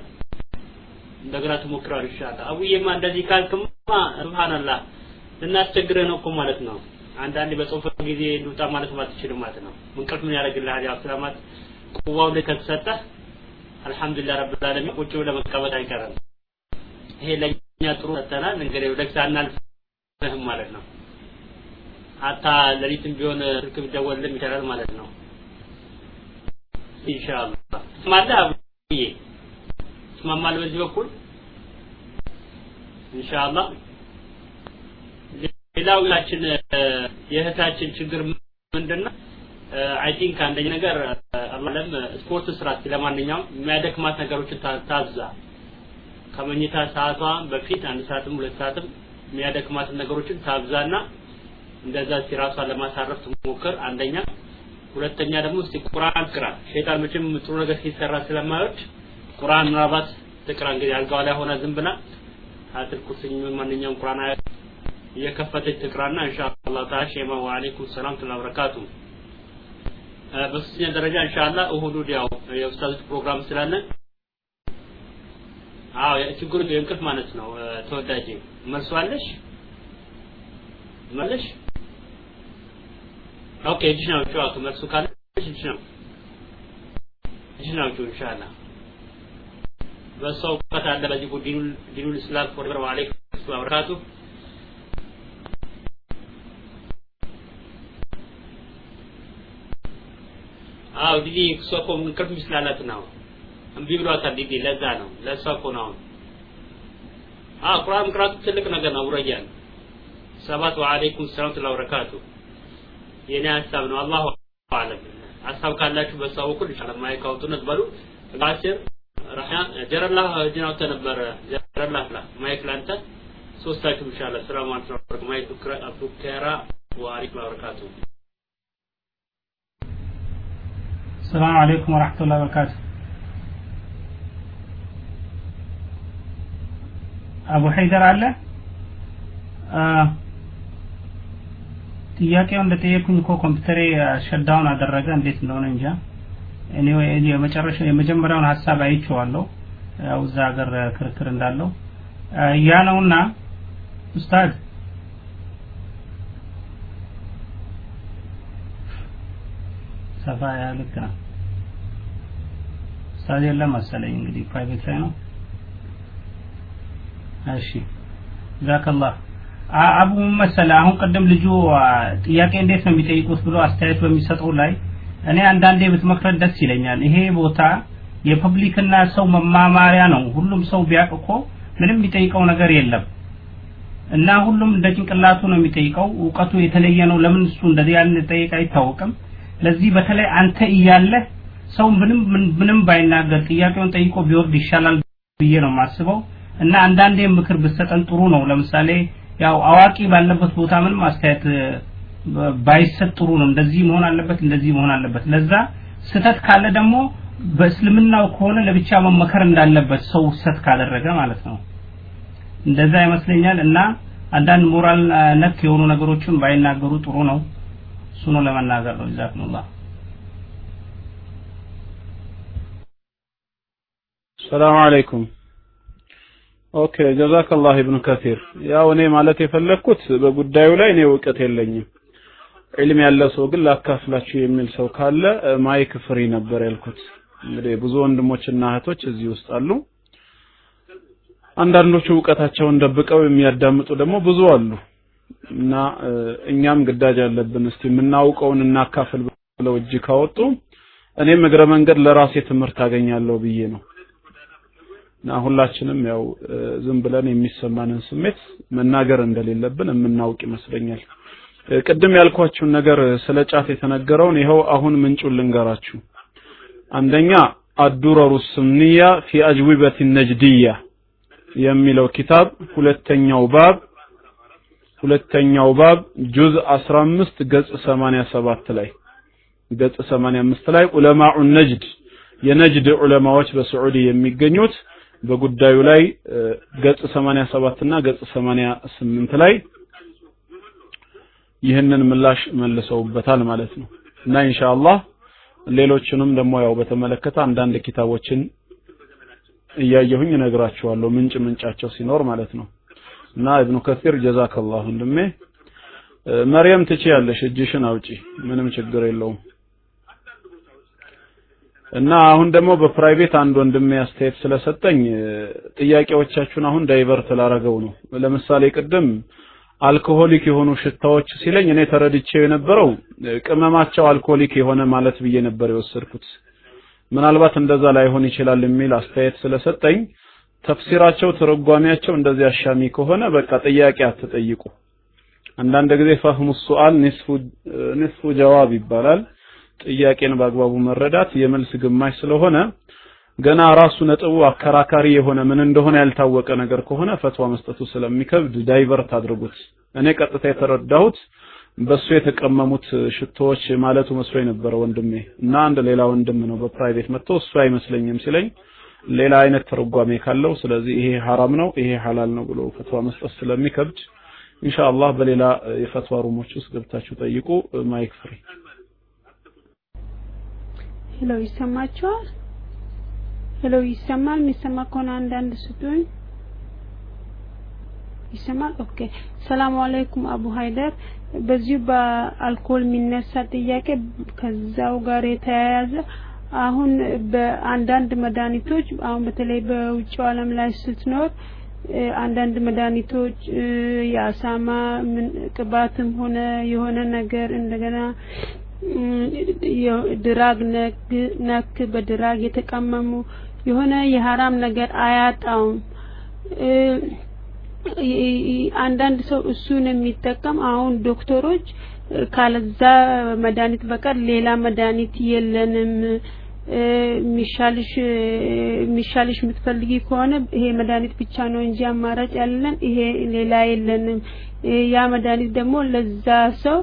እንደገና ትሞክራለሽ። አቡዬማ እንደዚህ ካልክማ ሱብሃንአላህ ልናስቸግረህ ነው እኮ ማለት ነው አንዳንዴ በጾም ጊዜ ልውጣ ማለት አትችልም ማለት ነው። እንቅልፍ ምን ያደርግልሃል? ያው ስለማት ቁዋው ላይ ከተሰጠህ አልহামዱሊላህ ረብል ዓለሚን ቁጭ ብለህ መቀመጥ አይቀርም። ይሄ ለኛ ጥሩ ሰጥተናል። እንግዲህ ወደ ሳናልፍህም ማለት ነው። ሀታ ሌሊትም ቢሆን ስልክ ቢደወልልም ይችላል ማለት ነው። ኢንሻአላህ። ትስማለህ አብዬ? ትስማማለህ በዚህ በኩል? ኢንሻአላህ ሌላው ያችን የእህታችን ችግር ምንድነው? I think አንደኛ ነገር አለም ስፖርት ስራ ለማንኛውም የሚያደክማት ነገሮችን ታብዛ። ከመኝታ ሰዓቷ በፊት አንድ ሰዓትም ሁለት ሰዓትም የሚያደክማትን ነገሮችን ታብዛና እንደዛ እራሷን ለማሳረፍ ትሞክር አንደኛ። ሁለተኛ ደግሞ እስቲ ቁርአን ቅራ ሸይጣን መቼም ጥሩ ነገር ሲሰራ ስለማይወድ ቁርአን ምናልባት ትቅራ። እንግዲህ አልጋዋ ላይ ሆነ ዝም ብላ ኩርሲኝ ማንኛውም ቁርአን እየከፈተች ትቅራና ኢንሻአላህ ሼማ ወአለይኩም ሰላም ተላ በረካቱ። ደረጃ ኢንሻአላህ እሁድ ያው የኡስታዞች ፕሮግራም ስላለ አዎ ችግሩ የእንቅልፍ ማለት ነው። ተወዳጅ መልሷለሽ መልሽ? ኦኬ እጅሽ ነው መልሱ ካለ እጅሽ ነው። እጅሽ ኢንሻአላህ። በሰው እውቀት አለ በዚህ ዲኑል ዲኑል ሰላም ወበረካቱ አው ዲዲ እሷ እኮ እንቅልፍ ስላላት ነው። እምቢ ብሏታል ዲዲ ለዛ ነው ለእሷ እኮ ነው። አዎ ቁርአን ቅራቱ ትልቅ ነገር ነው። ውረያን ሰባት ወአለይኩም ሰላም ወበረካቱ የኔ ሀሳብ ነው። አላሁ አለም። ሀሳብ ካላችሁ በሷ በኩል ኢንሻአላህ ማይክ አውጡነት በሉ። ባሲር ረህያ ጀረላ እጅን አውጥተህ ነበረ ጀረላ ፍላ ማይክ ላንተ። ሶስታችሁ ኢንሻአላህ ሰላም አለይኩም ማይክ አብዱከራ ወአለይኩም ወበረካቱ ሰላም አለይኩም ወራህመቱላሂ ወበረካቱ አቡ ሀይደር አለ ጥያቄው እንደጠየቁኝ እኮ ኮምፒውተሬ shutdown አደረገ እንዴት እንደሆነ እንጃ የመጨረሻ የመጀመሪያውን ሀሳብ አይቼዋለሁ ያው እዛ ሀገር ክርክር እንዳለው ያ ነውና ኡስታዝ ሰፋ ያለ ልክ ነው ኡስታዝ የለም መሰለኝ እንግዲህ private ላይ ነው። እሺ። ዛከላህ። አቡ መሰለ አሁን ቅድም ልጁ ጥያቄ እንዴት ነው የሚጠይቁት ብሎ አስተያየት በሚሰጠው ላይ እኔ አንዳንዴ ብትመክረት ደስ ይለኛል። ይሄ ቦታ የፐብሊክና ሰው መማማሪያ ነው። ሁሉም ሰው ቢያውቅ እኮ ምንም የሚጠይቀው ነገር የለም። እና ሁሉም እንደ ጭንቅላቱ ነው የሚጠይቀው። እውቀቱ የተለየ ነው። ለምን እሱ እንደዚህ ያን ጠይቅ አይታወቅም ለዚህ በተለይ አንተ እያለህ ሰው ምንም ምንም ባይናገር ጥያቄውን ጠይቆ ቢወርድ ይሻላል ብዬ ነው የማስበው። እና አንዳንዴ ምክር ብሰጠን ጥሩ ነው። ለምሳሌ ያው አዋቂ ባለበት ቦታ ምንም አስተያየት ባይሰጥ ጥሩ ነው። እንደዚህ መሆን አለበት እንደዚህ መሆን አለበት። ለዛ ስተት ካለ ደግሞ በእስልምናው ከሆነ ለብቻ መመከር እንዳለበት ሰው ስተት ካደረገ ማለት ነው። እንደዛ ይመስለኛል። እና አንዳንድ ሞራል ነክ የሆኑ ነገሮችን ባይናገሩ ጥሩ ነው ነው ለመናገር ነው ጀዛኩሙላህ ሰላም አለይኩም okay ጀዛከላህ ኢብኑ ከሲር ያው እኔ ማለት የፈለግኩት በጉዳዩ ላይ እኔ እውቀት የለኝም። ዒልም ያለ ሰው ግን ላካፍላችሁ የሚል ሰው ካለ mic free ነበር ያልኩት። እንግዲህ ብዙ ወንድሞችና እህቶች እዚህ ውስጥ አሉ። አንዳንዶቹ እውቀታቸውን ደብቀው የሚያዳምጡ ደግሞ ብዙ አሉ እና እኛም ግዳጅ አለብን። እስቲ የምናውቀውን እናካፍል ብለው እጅ ካወጡ እኔም እግረ መንገድ ለራሴ ትምህርት አገኛለሁ ብዬ ነው። እና ሁላችንም ያው ዝም ብለን የሚሰማንን ስሜት መናገር እንደሌለብን የምናውቅ ይመስለኛል። ቅድም ያልኳችሁን ነገር ስለ ጫት የተነገረውን ይኸው አሁን ምንጩን ልንገራችሁ። አንደኛ አዱረሩ ስምንያ ፊ አጅዊበት ነጅድያ የሚለው ኪታብ። ሁለተኛው ባብ ሁለተኛው ባብ ጁዝ 15 ገጽ 87 ላይ። ገጽ 85 ላይ ዑለማኡ ነጅድ የነጅድ ዑለማዎች በስዑዲ የሚገኙት በጉዳዩ ላይ ገጽ 87 እና ገጽ 88 ላይ ይህንን ምላሽ መልሰውበታል ማለት ነው። እና ኢንሻአላህ ሌሎችንም ደግሞ ያው በተመለከተ አንዳንድ ኪታቦችን እያየሁኝ እነግራችኋለሁ። ምንጭ ምንጫቸው ሲኖር ማለት ነው እና ኢብኑ ከሲር ጀዛከላህ ወንድሜ መርየም ትችያለሽ እጅሽን አውጪ ምንም ችግር የለውም። እና አሁን ደግሞ በ private አንድ ወንድሜ አስተያየት ስለሰጠኝ ጥያቄዎቻችሁን አሁን divert ላረገው ነው። ለምሳሌ ቅድም alcoholic የሆኑ ሽታዎች ሲለኝ እኔ ተረድቼው የነበረው ቅመማቸው alcoholic የሆነ ማለት ብዬ ነበር የወሰድኩት። ምናልባት እንደዛ ላይሆን ይችላል የሚል አስተያየት ስለሰጠኝ ተፍሲራቸው ትርጓሜያቸው እንደዚህ አሻሚ ከሆነ በቃ ጥያቄ አትጠይቁ። አንዳንድ ጊዜ ፈህሙ ሱአል ንስፉ ጀዋብ ይባላል። ጥያቄን በአግባቡ መረዳት የመልስ ግማሽ ስለሆነ ገና ራሱ ነጥቡ አከራካሪ የሆነ ምን እንደሆነ ያልታወቀ ነገር ከሆነ ፈትዋ መስጠቱ ስለሚከብድ ዳይቨርት አድርጉት። እኔ ቀጥታ የተረዳሁት በሱ የተቀመሙት ሽቶዎች ማለቱ መስሎ የነበረ ወንድሜ። እና አንድ ሌላ ወንድም ነው በ private መጥቶ እሱ አይመስለኝም ሲለኝ ሌላ አይነት ተረጓሜ ካለው ስለዚህ ይሄ ሐራም ነው ይሄ ሐላል ነው ብሎ ፈትዋ መስጠት ስለሚከብድ ኢንሻአላህ በሌላ የፈትዋ room ኦች ውስጥ ገብታችሁ ጠይቁ። mic free። hello ይሰማችኋል? hello ይሰማል? የሚሰማ ከሆነ አንዳንድ ስጡኝ። ይሰማል? okay። ሰላም አለይኩም አቡ ሀይደር። በዚሁ በአልኮል የሚነሳ ጥያቄ ከዛው ጋር የተያያዘ አሁን በአንዳንድ መድኃኒቶች አሁን በተለይ በውጭው ዓለም ላይ ስትኖር አንዳንድ መድኃኒቶች የአሳማ ቅባትም ሆነ የሆነ ነገር እንደገና drug ነክ በ drug የተቀመሙ የሆነ የሀራም ነገር አያጣውም። አንዳንድ ሰው እሱን የሚጠቀም አሁን ዶክተሮች ካለዛ መድኃኒት በቀር ሌላ መድኃኒት የለንም ሚሻልሽ ሚሻልሽ የምትፈልጊ ከሆነ ይሄ መድኃኒት ብቻ ነው እንጂ አማራጭ ያለን ይሄ ሌላ የለንም። ያ መድኃኒት ደግሞ ለዛ ሰው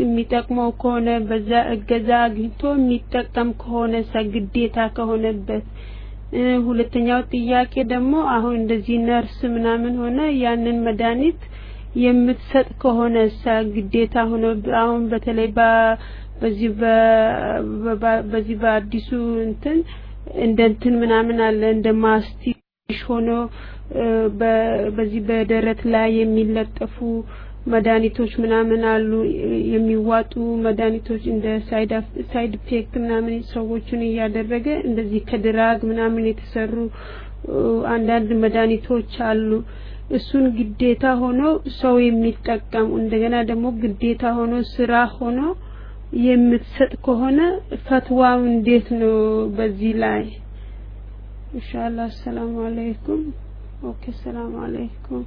የሚጠቅመው ከሆነ በዛ እገዛ አግኝቶ የሚጠቀም ከሆነ ግዴታ ከሆነበት። ሁለተኛው ጥያቄ ደግሞ አሁን እንደዚህ ነርስ ምናምን ሆነ ያንን መድኃኒት የምትሰጥ ከሆነ ግዴታ ሆኖ አሁን በተለይ በዚህ በዚህ በአዲሱ እንትን እንደ እንትን ምናምን አለ እንደ ማስቲሽ ሆኖ በዚህ በደረት ላይ የሚለጠፉ መድኃኒቶች ምናምን አሉ። የሚዋጡ መድኃኒቶች እንደ side effect ምናምን ሰዎችን እያደረገ እንደዚህ ከ drug ምናምን የተሰሩ አንዳንድ መድኃኒቶች አሉ። እሱን ግዴታ ሆኖ ሰው የሚጠቀም እንደገና ደግሞ ግዴታ ሆኖ ስራ ሆኖ የምትሰጥ ከሆነ ፈትዋው እንዴት ነው በዚህ ላይ? ኢንሻአላህ አሰላሙ አለይኩም። okay ሰላም አለይኩም።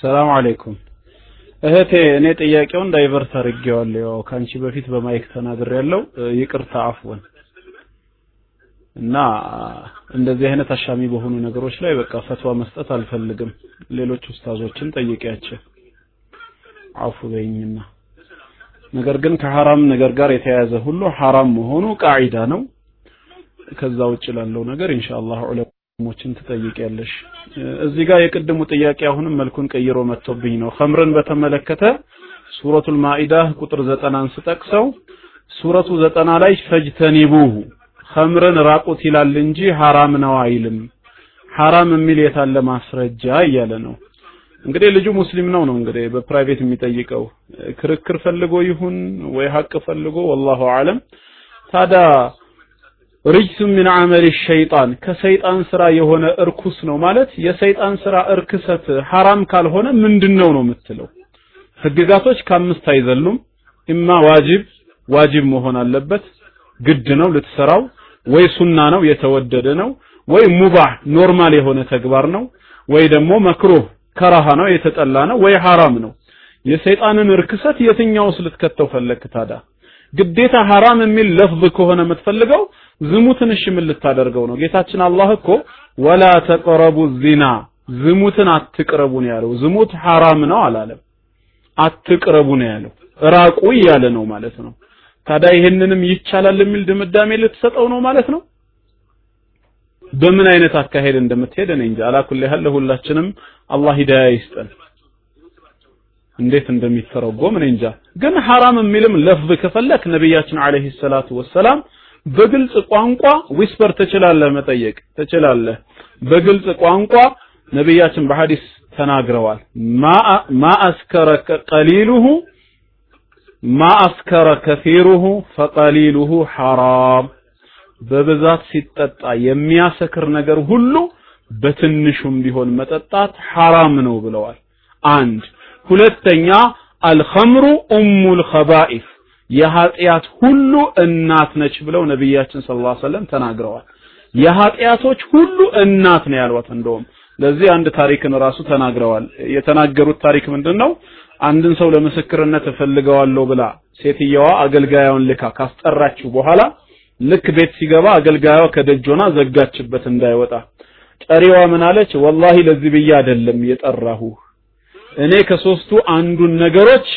ሰላም አለይኩም። እህቴ እኔ ጥያቄውን divert አድርጌዋለሁ። ያው ከአንቺ በፊት በ mic ተናግሬያለሁ። ይቅርታ عفوا። እና እንደዚህ አይነት አሻሚ በሆኑ ነገሮች ላይ በቃ ፈትዋ መስጠት አልፈልግም። ሌሎች ኡስታዞችን ጠይቂያቸው አፉ በይኝና። ነገር ግን ከሐራም ነገር ጋር የተያያዘ ሁሉ ሐራም መሆኑ ቃዒዳ ነው። ከዛ ውጭ ላለው ነገር ኢንሻአላህ ዑለሞችን ትጠይቂያለሽ። እዚህ ጋር የቅድሙ ጥያቄ አሁንም መልኩን ቀይሮ መጥቶብኝ ነው። ኸምርን በተመለከተ ሱረቱል ማኢዳ ቁጥር ዘጠናን ስጠቅሰው ሱረቱ ዘጠና ላይ فاجتنبوه ኸምርን ራቁት ይላል እንጂ ሐራም ነው አይልም። ሐራም የሚል የታለ ማስረጃ እያለ ነው እንግዲህ ልጁ ሙስሊም ነው ነው እንግዲህ በ private የሚጠይቀው። ክርክር ፈልጎ ይሁን ወይ ሀቅ ፈልጎ والله أعلم። ታዲያ رجس من عمل الشيطان ከሰይጣን ስራ የሆነ እርኩስ ነው ማለት የሰይጣን ስራ እርክሰት ሐራም ካልሆነ ምንድነው ነው የምትለው? ህግጋቶች ከአምስት አይዘሉም ኢማ ዋጅብ ዋጅብ መሆን አለበት። ግድ ነው ልትሰራው። ወይ ሱና ነው የተወደደ ነው። ወይ ሙባህ normal የሆነ ተግባር ነው። ወይ ደግሞ መክሩህ ከራሃ ነው የተጠላ ነው ወይ ሐራም ነው? የሰይጣንን እርክሰት የትኛውስ ልትከተው ፈለክ ታዳ ግዴታ ሐራም የሚል ለፍዝ ከሆነ የምትፈልገው ዝሙትን እሺ ምን ልታደርገው ነው? ጌታችን አላህ እኮ ወላ ተቀረቡ ዚና ዝሙትን አትቅረቡ ነው ያለው። ዝሙት ሐራም ነው አላለም። አትቅረቡ ነው ያለው። ራቁ እያለ ነው ማለት ነው። ታዲያ ይሄንንም ይቻላል የሚል ድምዳሜ ልትሰጠው ነው ማለት ነው በምን አይነት አካሄድ እንደምትሄድ እኔ እንጃ። አላኩል ያህል ሁላችንም አላህ ሂዳያ ይስጠን። እንዴት እንደሚተረጎም እኔ እንጃ። ግን ሐራም የሚልም ለፍዝ ከፈለክ ነብያችን عليه الصلاة والسلام በግልጽ ቋንቋ whisper ትችላለህ መጠየቅ ትችላለህ። በግልጽ ቋንቋ ነብያችን በሐዲስ ተናግረዋል። ما أسكر قليله ما أسكر كثيره فقليله حرام በብዛት ሲጠጣ የሚያሰክር ነገር ሁሉ በትንሹም ቢሆን መጠጣት ሐራም ነው ብለዋል። አንድ። ሁለተኛ አልኸምሩ ኡሙል ኸባኢፍ የኃጢአት ሁሉ እናት ነች ብለው ነቢያችን ሰለላሁ ዐለይሂ ወሰለም ተናግረዋል። የኃጢአቶች ሁሉ እናት ነው ያሏት እንደውም። ለዚህ አንድ ታሪክን ራሱ ተናግረዋል። የተናገሩት ታሪክ ምንድነው? አንድን ሰው ለምስክርነት እፈልገዋለሁ ብላ ሴትየዋ አገልጋዩን ልካ ካስጠራችው በኋላ ልክ ቤት ሲገባ አገልጋዩዋ ከደጅ ሆና ዘጋችበት እንዳይወጣ። ጠሪዋ ምን አለች? ወላሂ ለዚህ ብዬ አይደለም የጠራሁ። እኔ ከሶስቱ አንዱን ነገሮች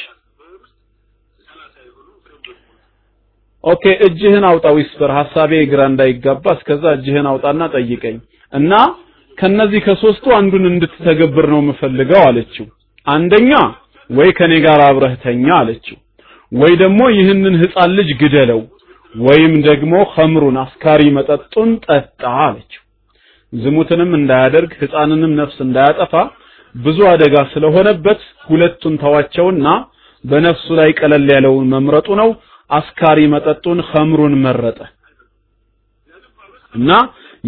okay እጅህን አውጣ whisper ሐሳቤ ግራ እንዳይጋባ። እስከዛ እጅህን አውጣና ጠይቀኝ እና ከነዚህ ከሶስቱ አንዱን እንድትተገብር ነው የምፈልገው አለችው። አንደኛ ወይ ከኔ ጋር አብረህ ተኛ አለችው። ወይ ደግሞ ይህንን ህፃን ልጅ ግደለው ወይም ደግሞ ኸምሩን አስካሪ መጠጡን ጠጣ አለችው። ዝሙትንም እንዳያደርግ ህፃንንም ነፍስ እንዳያጠፋ ብዙ አደጋ ስለሆነበት ሁለቱን ተዋቸውና በነፍሱ ላይ ቀለል ያለውን መምረጡ ነው። አስካሪ መጠጡን ኸምሩን መረጠ እና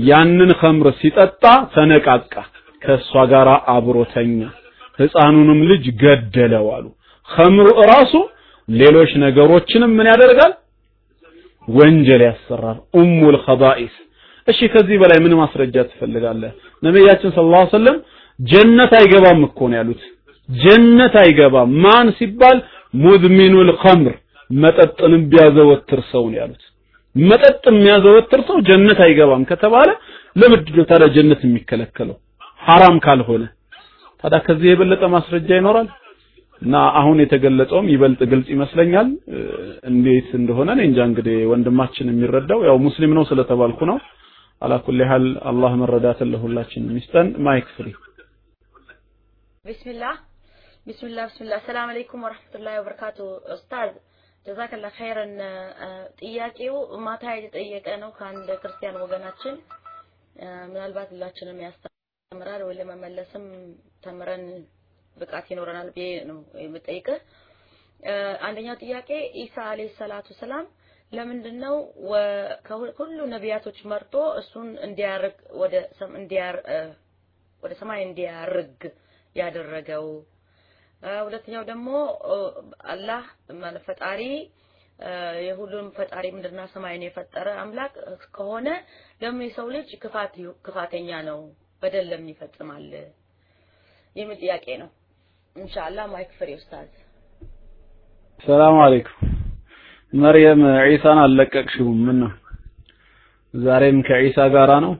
ያንን ኸምር ሲጠጣ ተነቃቃ ከእሷ ጋር አብሮተኛ ህፃኑንም ልጅ ገደለው አሉ። ኸምሩ እራሱ ሌሎች ነገሮችንም ምን ያደርጋል ወንጀል ያሰራል። ኡሙል ኸባኢስ። እሺ ከዚህ በላይ ምን ማስረጃ ትፈልጋለህ? ነብያችን ሰለላሁ ዐለይሂ ወሰለም ጀነት አይገባም እኮ ነው ያሉት። ጀነት አይገባም። ማን ሲባል? ሙድሚኑል ኸምር መጠጥንም ቢያዘወትር ሰው ነው ያሉት። መጠጥ የሚያዘወትር ሰው ጀነት አይገባም ከተባለ ለምንድን ነው ታዲያ ጀነት የሚከለከለው? ሐራም ካልሆነ። ታዲያ ከዚህ የበለጠ ማስረጃ ይኖራል እና አሁን የተገለጸውም ይበልጥ ግልጽ ይመስለኛል። እንዴት እንደሆነ እኔ እንጃ። እንግዲህ ወንድማችን የሚረዳው ያው ሙስሊም ነው ስለተባልኩ ነው። على كل حال አላህ መረዳትን ለሁላችንም ይስጠን። mic free። ቢስሚላህ ቢስሚላህ ቢስሚላህ። ሰላም አለይኩም ወራህመቱላሂ ወበረካቱ። ኡስታዝ ጀዛከላ ኸይረን። ጥያቄው ማታ የተጠየቀ ነው ከአንድ ክርስቲያን ወገናችን። ምናልባት ሁላችንም ያስተምራል ወይ ለመመለስም ተምረን ብቃት ይኖረናል ብዬ ነው የምጠይቅህ አንደኛው ጥያቄ ኢሳ አለይሂ ሰላቱ ሰላም ለምንድነው ከሁሉ ነቢያቶች መርጦ እሱን እንዲያርግ ወደ ወደ ሰማይ እንዲያርግ ያደረገው ሁለተኛው ደግሞ አላህ ፈጣሪ የሁሉም ፈጣሪ ምድርና ሰማይን የፈጠረ አምላክ ከሆነ ለምን የሰው ልጅ ክፋት ክፋተኛ ነው በደል ለምን ይፈጽማል የሚል ጥያቄ ነው። ኢንሻአላህ ማይክ ፍሬ ኡስታዝ። ሰላም አለይኩም። መርየም ዒሳን አልለቀቅሽውም ምን ነው? ዛሬም ከዒሳ ጋራ ነው?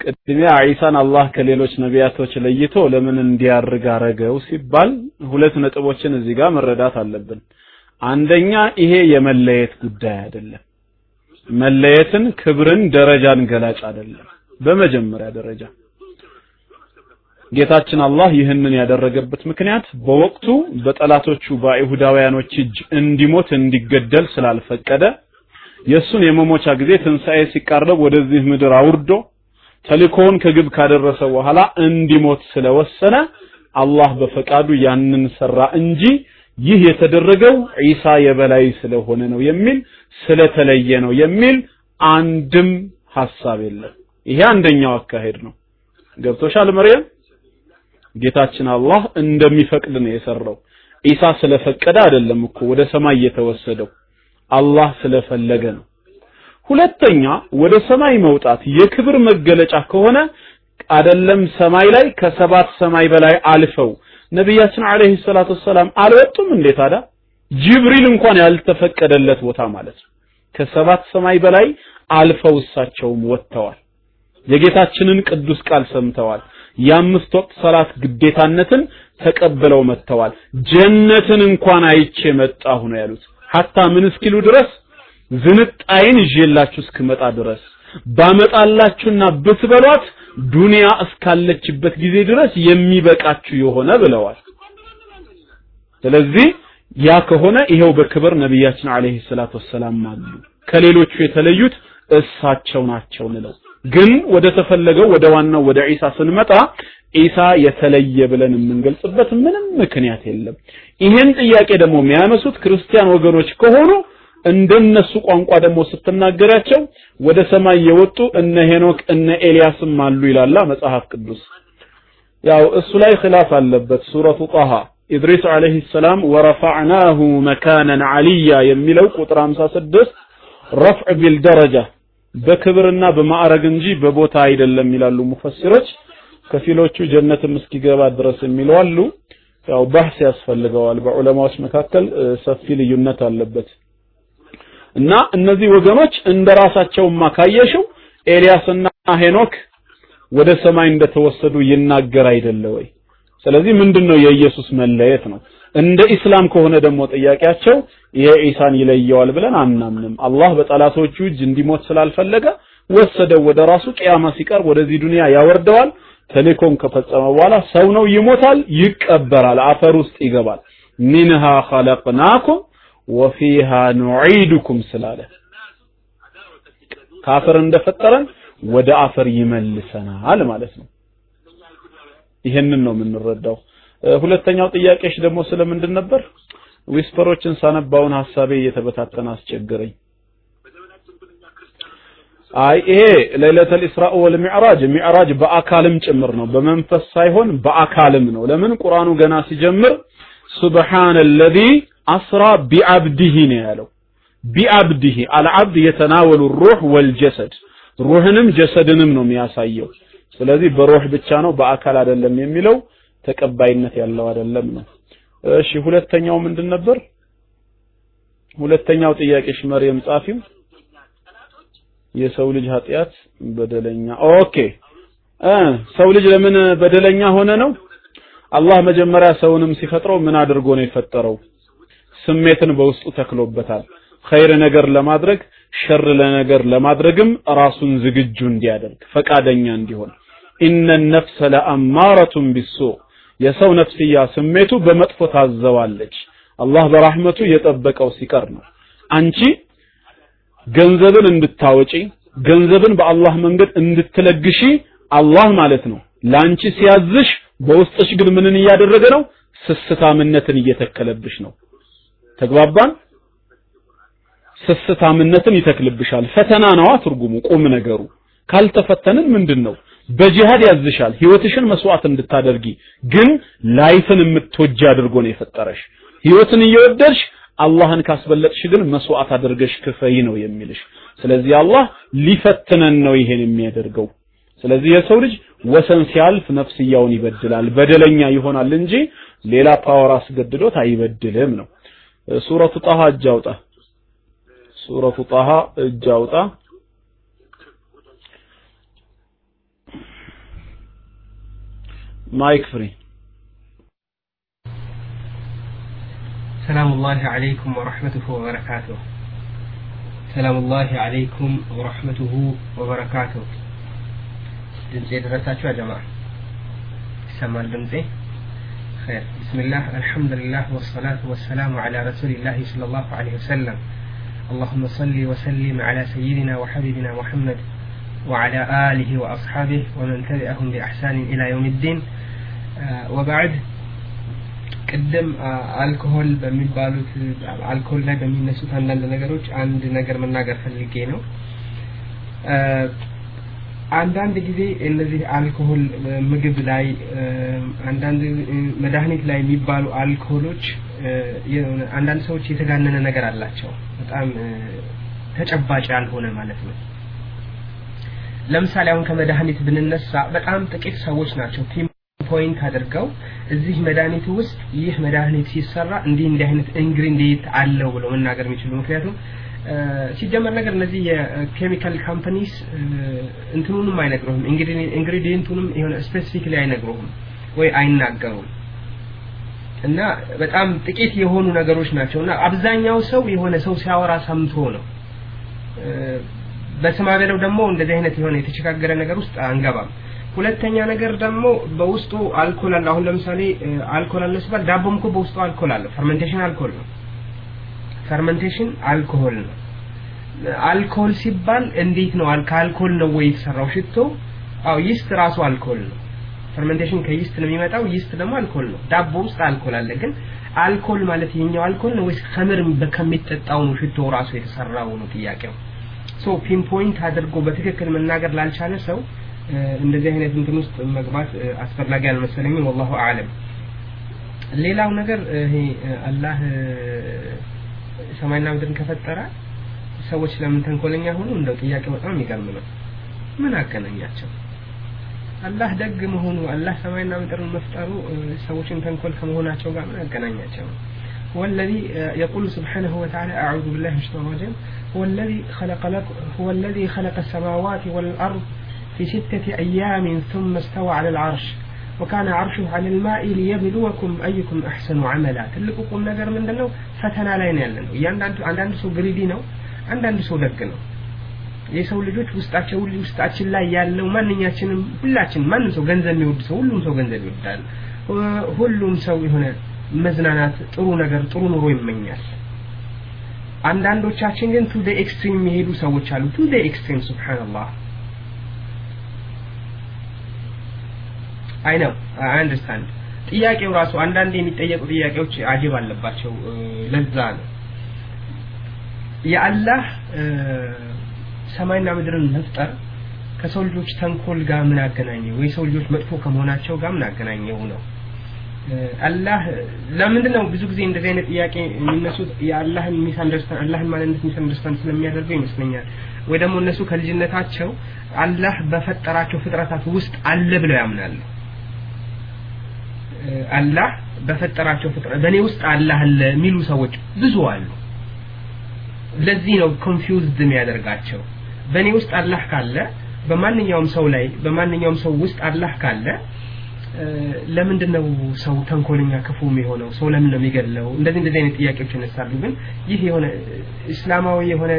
ቅድሚያ ዒሳን አላህ ከሌሎች ነቢያቶች ለይቶ ለምን እንዲያርግ አረገው ሲባል ሁለት ነጥቦችን እዚህ ጋር መረዳት አለብን። አንደኛ ይሄ የመለየት ጉዳይ አይደለም። መለየትን፣ ክብርን፣ ደረጃን ገላጭ አይደለም። በመጀመሪያ ደረጃ ጌታችን አላህ ይህንን ያደረገበት ምክንያት በወቅቱ በጠላቶቹ በአይሁዳውያኖች እጅ እንዲሞት እንዲገደል ስላልፈቀደ የእሱን የመሞቻ ጊዜ ትንሣኤ ሲቃረብ ወደዚህ ምድር አውርዶ ተልእኮውን ከግብ ካደረሰ በኋላ እንዲሞት ስለወሰነ አላህ በፈቃዱ ያንን ሰራ እንጂ ይህ የተደረገው ዒሳ የበላይ ስለሆነ ነው የሚል ስለተለየ ነው የሚል አንድም ሐሳብ የለም። ይሄ አንደኛው አካሄድ ነው። ገብቶሻል መርየም? ጌታችን አላህ እንደሚፈቅድ ነው የሰራው። ዒሳ ስለፈቀደ አይደለም እኮ ወደ ሰማይ የተወሰደው አላህ ስለፈለገ ነው። ሁለተኛ ወደ ሰማይ መውጣት የክብር መገለጫ ከሆነ አይደለም ሰማይ ላይ ከሰባት ሰማይ በላይ አልፈው ነቢያችን አለይሂ ሰላቱ ሰላም አልወጡም እንዴ ታዲያ? ጅብሪል እንኳን ያልተፈቀደለት ቦታ ማለት ነው። ከሰባት ሰማይ በላይ አልፈው እሳቸውም ወጥተዋል። የጌታችንን ቅዱስ ቃል ሰምተዋል። የአምስት ወቅት ሰላት ግዴታነትን ተቀብለው መጥተዋል። ጀነትን እንኳን አይቼ መጣሁ ነው ያሉት። ሀታ ምን እስኪሉ ድረስ ዝንጣይን ይዤላችሁ እስክመጣ ድረስ ባመጣላችሁና ብትበሏት ዱንያ እስካለችበት ጊዜ ድረስ የሚበቃችሁ የሆነ ብለዋል። ስለዚህ ያ ከሆነ ይሄው በክብር ነቢያችን አለይሂ ሰላቱ ወሰላም አሉ። ከሌሎቹ የተለዩት እሳቸው ናቸው ንለው ግን ወደ ተፈለገው ወደ ዋናው ወደ ዒሳ ስንመጣ ዒሳ የተለየ ብለን የምንገልጽበት ምንም ምክንያት የለም። ይሄን ጥያቄ ደግሞ የሚያነሱት ክርስቲያን ወገኖች ከሆኑ እንደነሱ ቋንቋ ደግሞ ስትናገራቸው ወደ ሰማይ የወጡ እነ ሄኖክ እነ ኤልያስም አሉ ይላላ መጽሐፍ ቅዱስ። ያው እሱ ላይ ኺላፍ አለበት። ሱረቱ ጣሃ ኢድሪስ አለይሂ ሰላም ወረፈዕናሁ መካነን አልያ የሚለው ቁጥር 56 ረፍዕ ቢል ደረጃ በክብርና በማዕረግ እንጂ በቦታ አይደለም ይላሉ ሙፈሲሮች። ከፊሎቹ ጀነትም እስኪገባ ድረስ የሚለው አሉ። ያው ባህስ ያስፈልገዋል። በዑለማዎች መካከል ሰፊ ልዩነት አለበት። እና እነዚህ ወገኖች እንደራሳቸውማ ካየሽው ኤልያስና ሄኖክ ወደ ሰማይ እንደተወሰዱ ይናገር አይደለ ወይ? ስለዚህ ምንድነው የኢየሱስ መለየት ነው። እንደ ኢስላም ከሆነ ደግሞ ጥያቄያቸው የኢሳን ይለየዋል ብለን አናምንም። አላህ በጠላቶቹ እጅ እንዲሞት ስላልፈለገ ወሰደው ወደ ራሱ ቅያማ ሲቀርብ ወደዚህ ዱንያ ያወርደዋል። ተልእኮን ከፈጸመ በኋላ ሰው ነው፣ ይሞታል፣ ይቀበራል፣ አፈር ውስጥ ይገባል። ሚንሃ ኸለቅናኩም ወፊሃ ኑዒዱኩም ስላለ ከአፈር እንደፈጠረን ወደ አፈር ይመልሰናል ማለት ነው። ይሄንን ነው የምንረዳው። ሁለተኛው ጥያቄሽ ደግሞ ስለምንድን ነበር? whisper ኦችን ሳነባውን ሐሳቤ እየተበታተነ አስቸገረኝ። አይ ይሄ ليلة الإسراء والمعراج ሚዕራጅ በአካልም ጭምር ነው፣ በመንፈስ ሳይሆን በአካልም ነው። ለምን ቁርአኑ ገና ሲጀምር سبحان الذي أسرى بعبده ነው ያለው። بعبده العبد يتناول الروح والجسد ሩህንም ጀሰድንም ነው የሚያሳየው። ስለዚህ በሩህ ብቻ ነው በአካል አይደለም የሚለው ተቀባይነት ያለው አይደለም ነው። እሺ ሁለተኛው ምንድን ነበር? ሁለተኛው ጥያቄሽ መርየም ጻፊው የሰው ልጅ ኃጢአት በደለኛ okay እ ሰው ልጅ ለምን በደለኛ ሆነ ነው? አላህ መጀመሪያ ሰውንም ሲፈጥረው ምን አድርጎ ነው የፈጠረው? ስሜትን በውስጡ ተክሎበታል። ኸይር ነገር ለማድረግ ሸር ለነገር ለማድረግም ራሱን ዝግጁ እንዲያደርግ ፈቃደኛ እንዲሆን ኢነ ነፍሰ ለአማረቱን ቢሱ የሰው ነፍስያ ስሜቱ በመጥፎ ታዘዋለች። አላህ በራህመቱ የጠበቀው ሲቀር ነው። አንቺ ገንዘብን እንድታወጪ ገንዘብን በአላህ መንገድ እንድትለግሺ አላህ ማለት ነው ላንቺ ሲያዝሽ በውስጥሽ ግን ምንን እያደረገ ነው? ስስታምነትን እየተከለብሽ ነው። ተግባባን? ስስታምነትን ይተክልብሻል። ፈተና ነዋ ትርጉሙ ቁም ነገሩ። ካልተፈተንን ምንድን ነው በጂሃድ ያዝሻል ህይወትሽን መስዋዕት እንድታደርጊ ግን ላይፍን የምትወጂ አድርጎ ነው የፈጠረሽ። ህይወትን እየወደድሽ አላህን ካስበለጥሽ ግን መስዋዕት አድርገሽ ክፈይ ነው የሚልሽ። ስለዚህ አላህ ሊፈትነን ነው ይሄን የሚያደርገው። ስለዚህ የሰው ልጅ ወሰን ሲያልፍ ነፍስያውን ይበድላል በደለኛ ይሆናል እንጂ ሌላ ፓወር አስገድዶት አይበድልም ነው። ሱረቱ ጣሃ እጅ ሱረቱ ጣሃ እጅ ማይክ ፍሪ سلام الله عليكم ورحمته وبركاته سلام الله عليكم ورحمته وبركاته ድምፄ ደረሳችሁ ያ ጀማ ይሰማል ድምፄ خير بسم الله الحمد لله والصلاة والسلام على رسول الله صلى الله عليه وسلم اللهم صل وسلم على سيدنا وحبيبنا محمد وعلى آله وأصحابه ومن تبعهم بإحسان إلى يوم الدين ወባዕድ ቅድም አልኮሆል በሚባሉት አልኮሆል ላይ በሚነሱት አንዳንድ ነገሮች አንድ ነገር መናገር ፈልጌ ነው። አንዳንድ ጊዜ እነዚህ አልኮሆል ምግብ ላይ አንዳንድ መድኃኒት ላይ የሚባሉ አልኮሆሎች አንዳንድ ሰዎች የተጋነነ ነገር አላቸው። በጣም ተጨባጭ ያልሆነ ማለት ነው። ለምሳሌ አሁን ከመድኃኒት ብንነሳ በጣም ጥቂት ሰዎች ናቸው point አድርገው እዚህ መድኃኒቱ ውስጥ ይህ መድኃኒት ሲሰራ እንዲህ እንዲህ አይነት ingredient አለው ብለው መናገር የሚችሉ ምክንያቱም ሲጀመር ነገር እነዚህ የኬሚካል companies እንትኑንም አይነግሩህም። ingredient ኡንም የሆነ specifically አይነግሩህም ወይ አይናገሩም። እና በጣም ጥቂት የሆኑ ነገሮች ናቸው። እና አብዛኛው ሰው የሆነ ሰው ሲያወራ ሰምቶ ነው። በስማ በለው ደግሞ እንደዚህ አይነት የሆነ የተቸጋገረ ነገር ውስጥ አንገባም ሁለተኛ ነገር ደግሞ በውስጡ አልኮል አለ። አሁን ለምሳሌ አልኮል አለ ሲባል ዳቦም እኮ በውስጡ አልኮል አለ። fermentation አልኮል ነው። fermentation አልኮሆል ነው። አልኮል ሲባል እንዴት ነው? ከአልኮል ነው ወይ የተሰራው? ሽቶ? አው yeast ራሱ አልኮል ነው። fermentation ከ yeast ነው የሚመጣው። yeast ደግሞ አልኮል ነው። ዳቦ ውስጥ አልኮል አለ። ግን አልኮል ማለት ይሄኛው አልኮል ነው ወይስ ከምር ከሚጠጣው ነው ሽቶ ራሱ የተሰራው ነው ጥያቄው? so pinpoint አድርጎ በትክክል መናገር ላልቻለ ሰው እንደዚህ አይነት እንትን ውስጥ መግባት አስፈላጊ አልመሰለኝም ወላሁ አለም ሌላው ነገር ይሄ አላህ ሰማይና ምድርን ከፈጠረ ሰዎች ለምን ተንኮለኛ ሆኑ እንደው ጥያቄ በጣም የሚገርም ነው ምን አገናኛቸው አላህ ደግ መሆኑ አላህ ሰማይና ምድርን መፍጠሩ ሰዎችን ተንኮል ከመሆናቸው ጋር ምን አገናኛቸው هو الذي يقول سبحانه وتعالى أعوذ بالله من الشيطان الرجيم هو الذي خلق لك هو الذي خلق السماوات والأرض في ستة أيام ثم استوى على العرش وكان عرشه على الماء ليبلوكم أيكم أحسن عملا تلقكم نجر من دنو فتنا لا ينالن ያንዳንዱ አንዳንድ ሰው ግሪዲ ነው አንዳንድ ሰው ደግ ነው የሰው ልጆች ውስጣቸው ውስጣችን ላይ ያለው ማንኛችንም ሁላችን ማንም ሰው ገንዘብ የሚወድ ሰው ሁሉም ሰው ገንዘብ ይወዳል ሁሉም ሰው የሆነ መዝናናት ጥሩ ነገር ጥሩ ኑሮ ይመኛል አንዳንዶቻችን ግን ቱ ኤክስትሪም የሚሄዱ ሰዎች አሉ ቱ ኤክስትሪም ሱብሃንአላህ አይ ነው። I understand። ጥያቄው ራሱ አንዳንድ የሚጠየቁ ጥያቄዎች عجب አለባቸው። ለዛ ነው። የአላህ ሰማይና ምድርን መፍጠር ከሰው ልጆች ተንኮል ጋር ምን አገናኘው? ወይ ሰው ልጆች መጥፎ ከመሆናቸው ጋር ምን አገናኘው ነው? አላህ ለምንድን ነው ብዙ ጊዜ እንደዚህ አይነት ጥያቄ የሚነሱት? የአላህን misunderstand አላህን ማንነት miss ስለሚያደርገው ይመስለኛል። ወይ ደግሞ እነሱ ከልጅነታቸው አላህ በፈጠራቸው ፍጥረታት ውስጥ አለ ብለው ያምናሉ አላህ በፈጠራቸው ፍጥረት በእኔ ውስጥ አላህ አለ የሚሉ ሰዎች ብዙ አሉ። ለዚህ ነው confused የሚያደርጋቸው። በእኔ ውስጥ አላህ ካለ በማንኛውም ሰው ላይ በማንኛውም ሰው ውስጥ አላህ ካለ ለምንድን ነው ሰው ተንኮለኛ ክፉ የሆነው ሰው ለምን ነው የሚገድለው? እንደዚህ እንደዚህ አይነት ጥያቄዎች ይነሳሉ። ግን ይህ የሆነ እስላማዊ የሆነ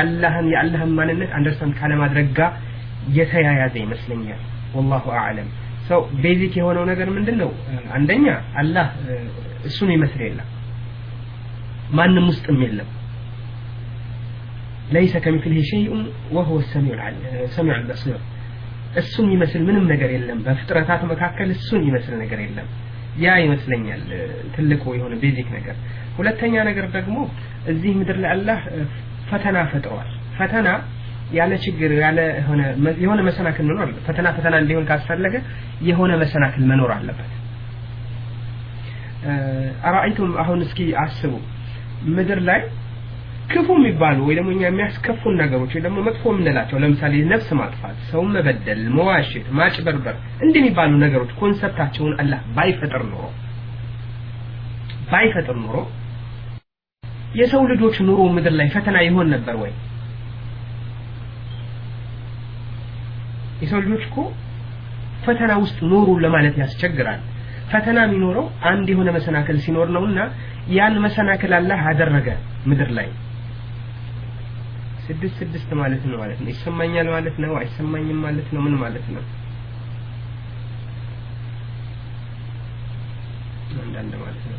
አላህን የአላህን ማንነት አንደርስታንድ ካለማድረግ ጋር የተያያዘ ይመስለኛል። ወላሁ አዕለም ሰው ቤዚክ የሆነው ነገር ምንድን ነው? አንደኛ አላህ እሱን ይመስል የለም፣ ማንም ውስጥም የለም። ለይሰ ከሚስሊሂ ሸይኡን ወሁወ ሰሚዑል በሲር እሱን ይመስል ምንም ነገር የለም። በፍጥረታት መካከል እሱን ይመስል ነገር የለም። ያ ይመስለኛል ትልቁ የሆነ ቤዚክ ነገር። ሁለተኛ ነገር ደግሞ እዚህ ምድር ላይ አላህ ፈተና ፈጥሯል። ፈተና ያለ ችግር ያለ የሆነ የሆነ መሰናክል መኖር አለበት። ፈተና ፈተና እንዲሆን ካስፈለገ የሆነ መሰናክል መኖር አለበት። አራአይቱም አሁን እስኪ አስቡ። ምድር ላይ ክፉ የሚባሉ ወይ ደግሞ እኛ የሚያስከፉን ነገሮች ወይ ደግሞ መጥፎ የምንላቸው ለምሳሌ ነፍስ ማጥፋት ሰውን መበደል መዋሸት ማጭበርበር እንዲህ የሚባሉ ነገሮች ኮንሰፕታቸውን አላህ ባይፈጥር ኖሮ ባይፈጥር ኖሮ የሰው ልጆች ኑሮ ምድር ላይ ፈተና ይሆን ነበር ወይ የሰው ልጆች እኮ ፈተና ውስጥ ኖሩ ለማለት ያስቸግራል። ፈተና የሚኖረው አንድ የሆነ መሰናክል ሲኖር ነውና ያን መሰናክል አላህ አደረገ ምድር ላይ። ስድስት ስድስት ማለት ነው ማለት ነው። ይሰማኛል ማለት ነው? አይሰማኝም ማለት ነው? ምን ማለት ነው? አንዳንድ ማለት ነው።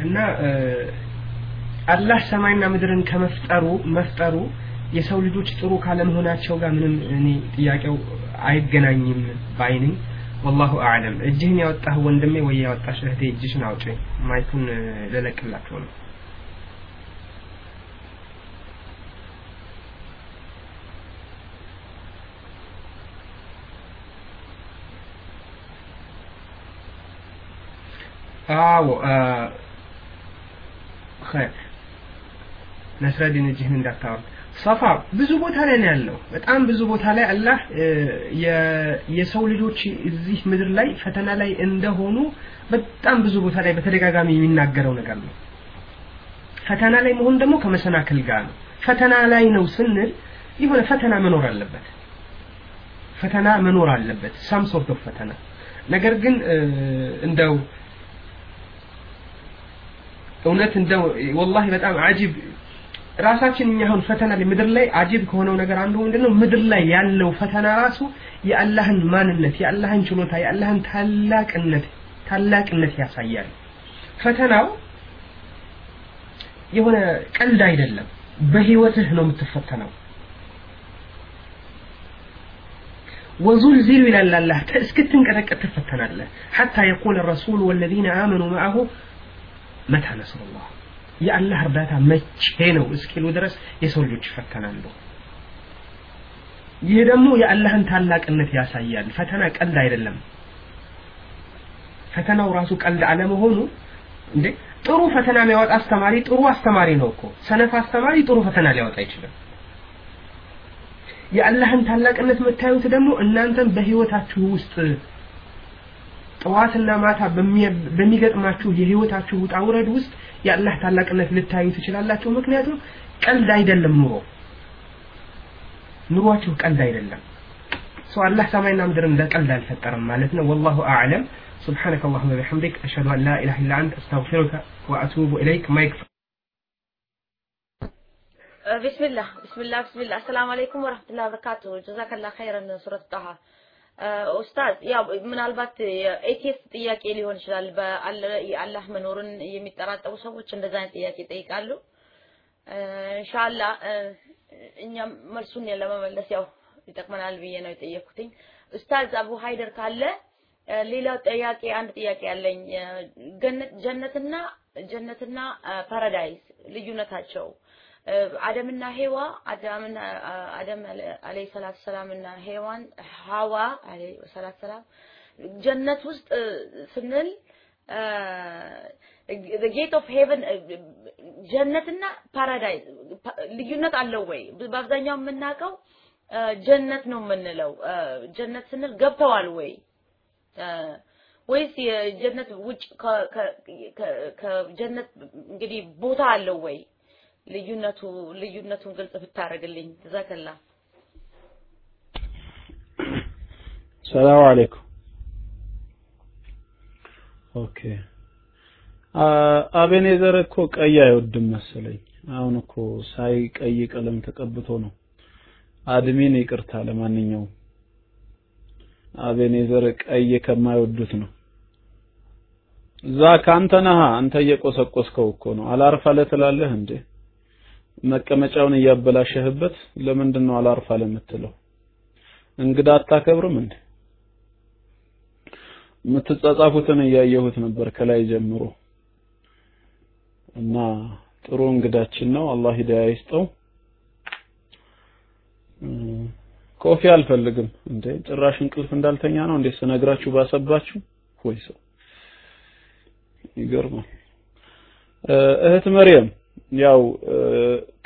እና አላህ ሰማይና ምድርን ከመፍጠሩ መፍጠሩ የሰው ልጆች ጥሩ ካለመሆናቸው ጋር ምንም እኔ ጥያቄው አይገናኝም ባይነኝ ወላሁ አዕለም። እጅህን ያወጣህ ወንድሜ ወይ ያወጣሽ እህቴ እጅሽን አውጪ። ማይኩን ልለቅላቸው ነው። አዎ ነስረዲን እጅህን እንዳታወርድ። ሰፋ ብዙ ቦታ ላይ ነው ያለው። በጣም ብዙ ቦታ ላይ አላህ የሰው ልጆች እዚህ ምድር ላይ ፈተና ላይ እንደሆኑ በጣም ብዙ ቦታ ላይ በተደጋጋሚ የሚናገረው ነገር ነው። ፈተና ላይ መሆን ደግሞ ከመሰናክል ጋር ነው። ፈተና ላይ ነው ስንል የሆነ ፈተና መኖር አለበት። ፈተና መኖር አለበት። some sort of ፈተና። ነገር ግን እንደው እውነት እንደው ወላሂ በጣም አጂብ ራሳችን እኛ አሁን ፈተና ላይ ምድር ላይ አጂብ ከሆነው ነገር አንዱ ምንድነው ምድር ላይ ያለው ፈተና ራሱ የአላህን ማንነት የአላህን ችሎታ የአላህን ታላቅነት ታላቅነት ያሳያል ፈተናው የሆነ ቀልድ አይደለም በህይወትህ ነው የምትፈተነው وزلزلوا إلى الله تسكتن كذا تفتنا حتى يقول الرسول والذين آمنوا معه متى نصر الله የአላህ እርዳታ መቼ ነው እስኪሉ ድረስ የሰው ልጆች ይፈተናሉ? ይህ ደግሞ የአላህን ታላቅነት ያሳያል። ፈተና ቀልድ አይደለም። ፈተናው ራሱ ቀልድ አለመሆኑ እንዴ? ጥሩ ፈተና የሚያወጣ አስተማሪ ጥሩ አስተማሪ ነው እኮ። ሰነፍ አስተማሪ ጥሩ ፈተና ሊያወጣ አይችልም። የአላህን ታላቅነት የምታዩት ደግሞ እናንተም በህይወታችሁ ውስጥ ጠዋትና ማታ በሚገጥማችሁ የህይወታችሁ ውጣ ውረድ ውስጥ የአላህ ታላቅነት ልታዩ ትችላላችሁ ምክንያቱም ቀልድ አይደለም ኑሮ ኑሯችሁ ቀልድ አይደለም ሰው አላህ ሰማይና ምድር እንደ ቀልድ አልፈጠረም ማለት ነው ወላሁ አዕለም سبحانك اللهم وبحمدك أشهد أن لا إله إلا أنت أستغفرك وأتوب إليك ما يكفي بسم الله بسم الله بسم الله السلام عليكم ورحمة الله وبركاته جزاك الله خيرا سورة طه ኡስታዝ ያው ምናልባት atheist ጥያቄ ሊሆን ይችላል። በአላህ መኖርን የሚጠራጠሩ ሰዎች እንደዛ አይነት ጥያቄ ይጠይቃሉ። إن شاء الله እኛም መልሱን ለመመለስ ያው ይጠቅመናል ብዬ ነው የጠየኩትኝ። ኡስታዝ አቡ ሀይደር ካለ ሌላው ጥያቄ አንድ ጥያቄ ያለኝ ጀነትና ጀነትና paradise ልዩነታቸው አደምና ሄዋ አዳምና አደም አለይሂ ሰላቱ ሰላም እና ሄዋን ሐዋ አለይሂ ሰላቱ ሰላም ጀነት ውስጥ ስንል gate of heaven ጀነትና ፓራዳይስ ልዩነት አለው ወይ በአብዛኛው የምናውቀው ጀነት ነው የምንለው ጀነት ስንል ገብተዋል ወይ ወይስ የጀነት ውጭ ከጀነት እንግዲህ ቦታ አለው ወይ ልዩነቱ ልዩነቱን ግልጽ ብታደርግልኝ። جزاك الله سلام عليكم። Okay። አቤኔዘር እኮ ቀይ አይወድም መሰለኝ። አሁን እኮ ሳይ ቀይ ቀለም ተቀብቶ ነው። Admin ይቅርታ ለማንኛውም። አቤኔዘር ቀይ ከማይወዱት ነው። እዛ ካንተ ነህ አንተ እየቆሰቆስከው እኮ ነው። አላርፍ አለ ትላለህ እንዴ መቀመጫውን እያበላሸህበት ለምንድን ነው አላርፍ አለ የምትለው እንግዳ አታከብርም እንዴ የምትጻጻፉትን እያየሁት ነበር ከላይ ጀምሮ እና ጥሩ እንግዳችን ነው። አላህ ሂዳያ ይስጠው። ኮፊ አልፈልግም እንዴ ጭራሽ እንቅልፍ እንዳልተኛ ነው እንዴ ስነግራችሁ ባሰባችሁ ወይ ሰው ይገርማል። እህት መርየም ያው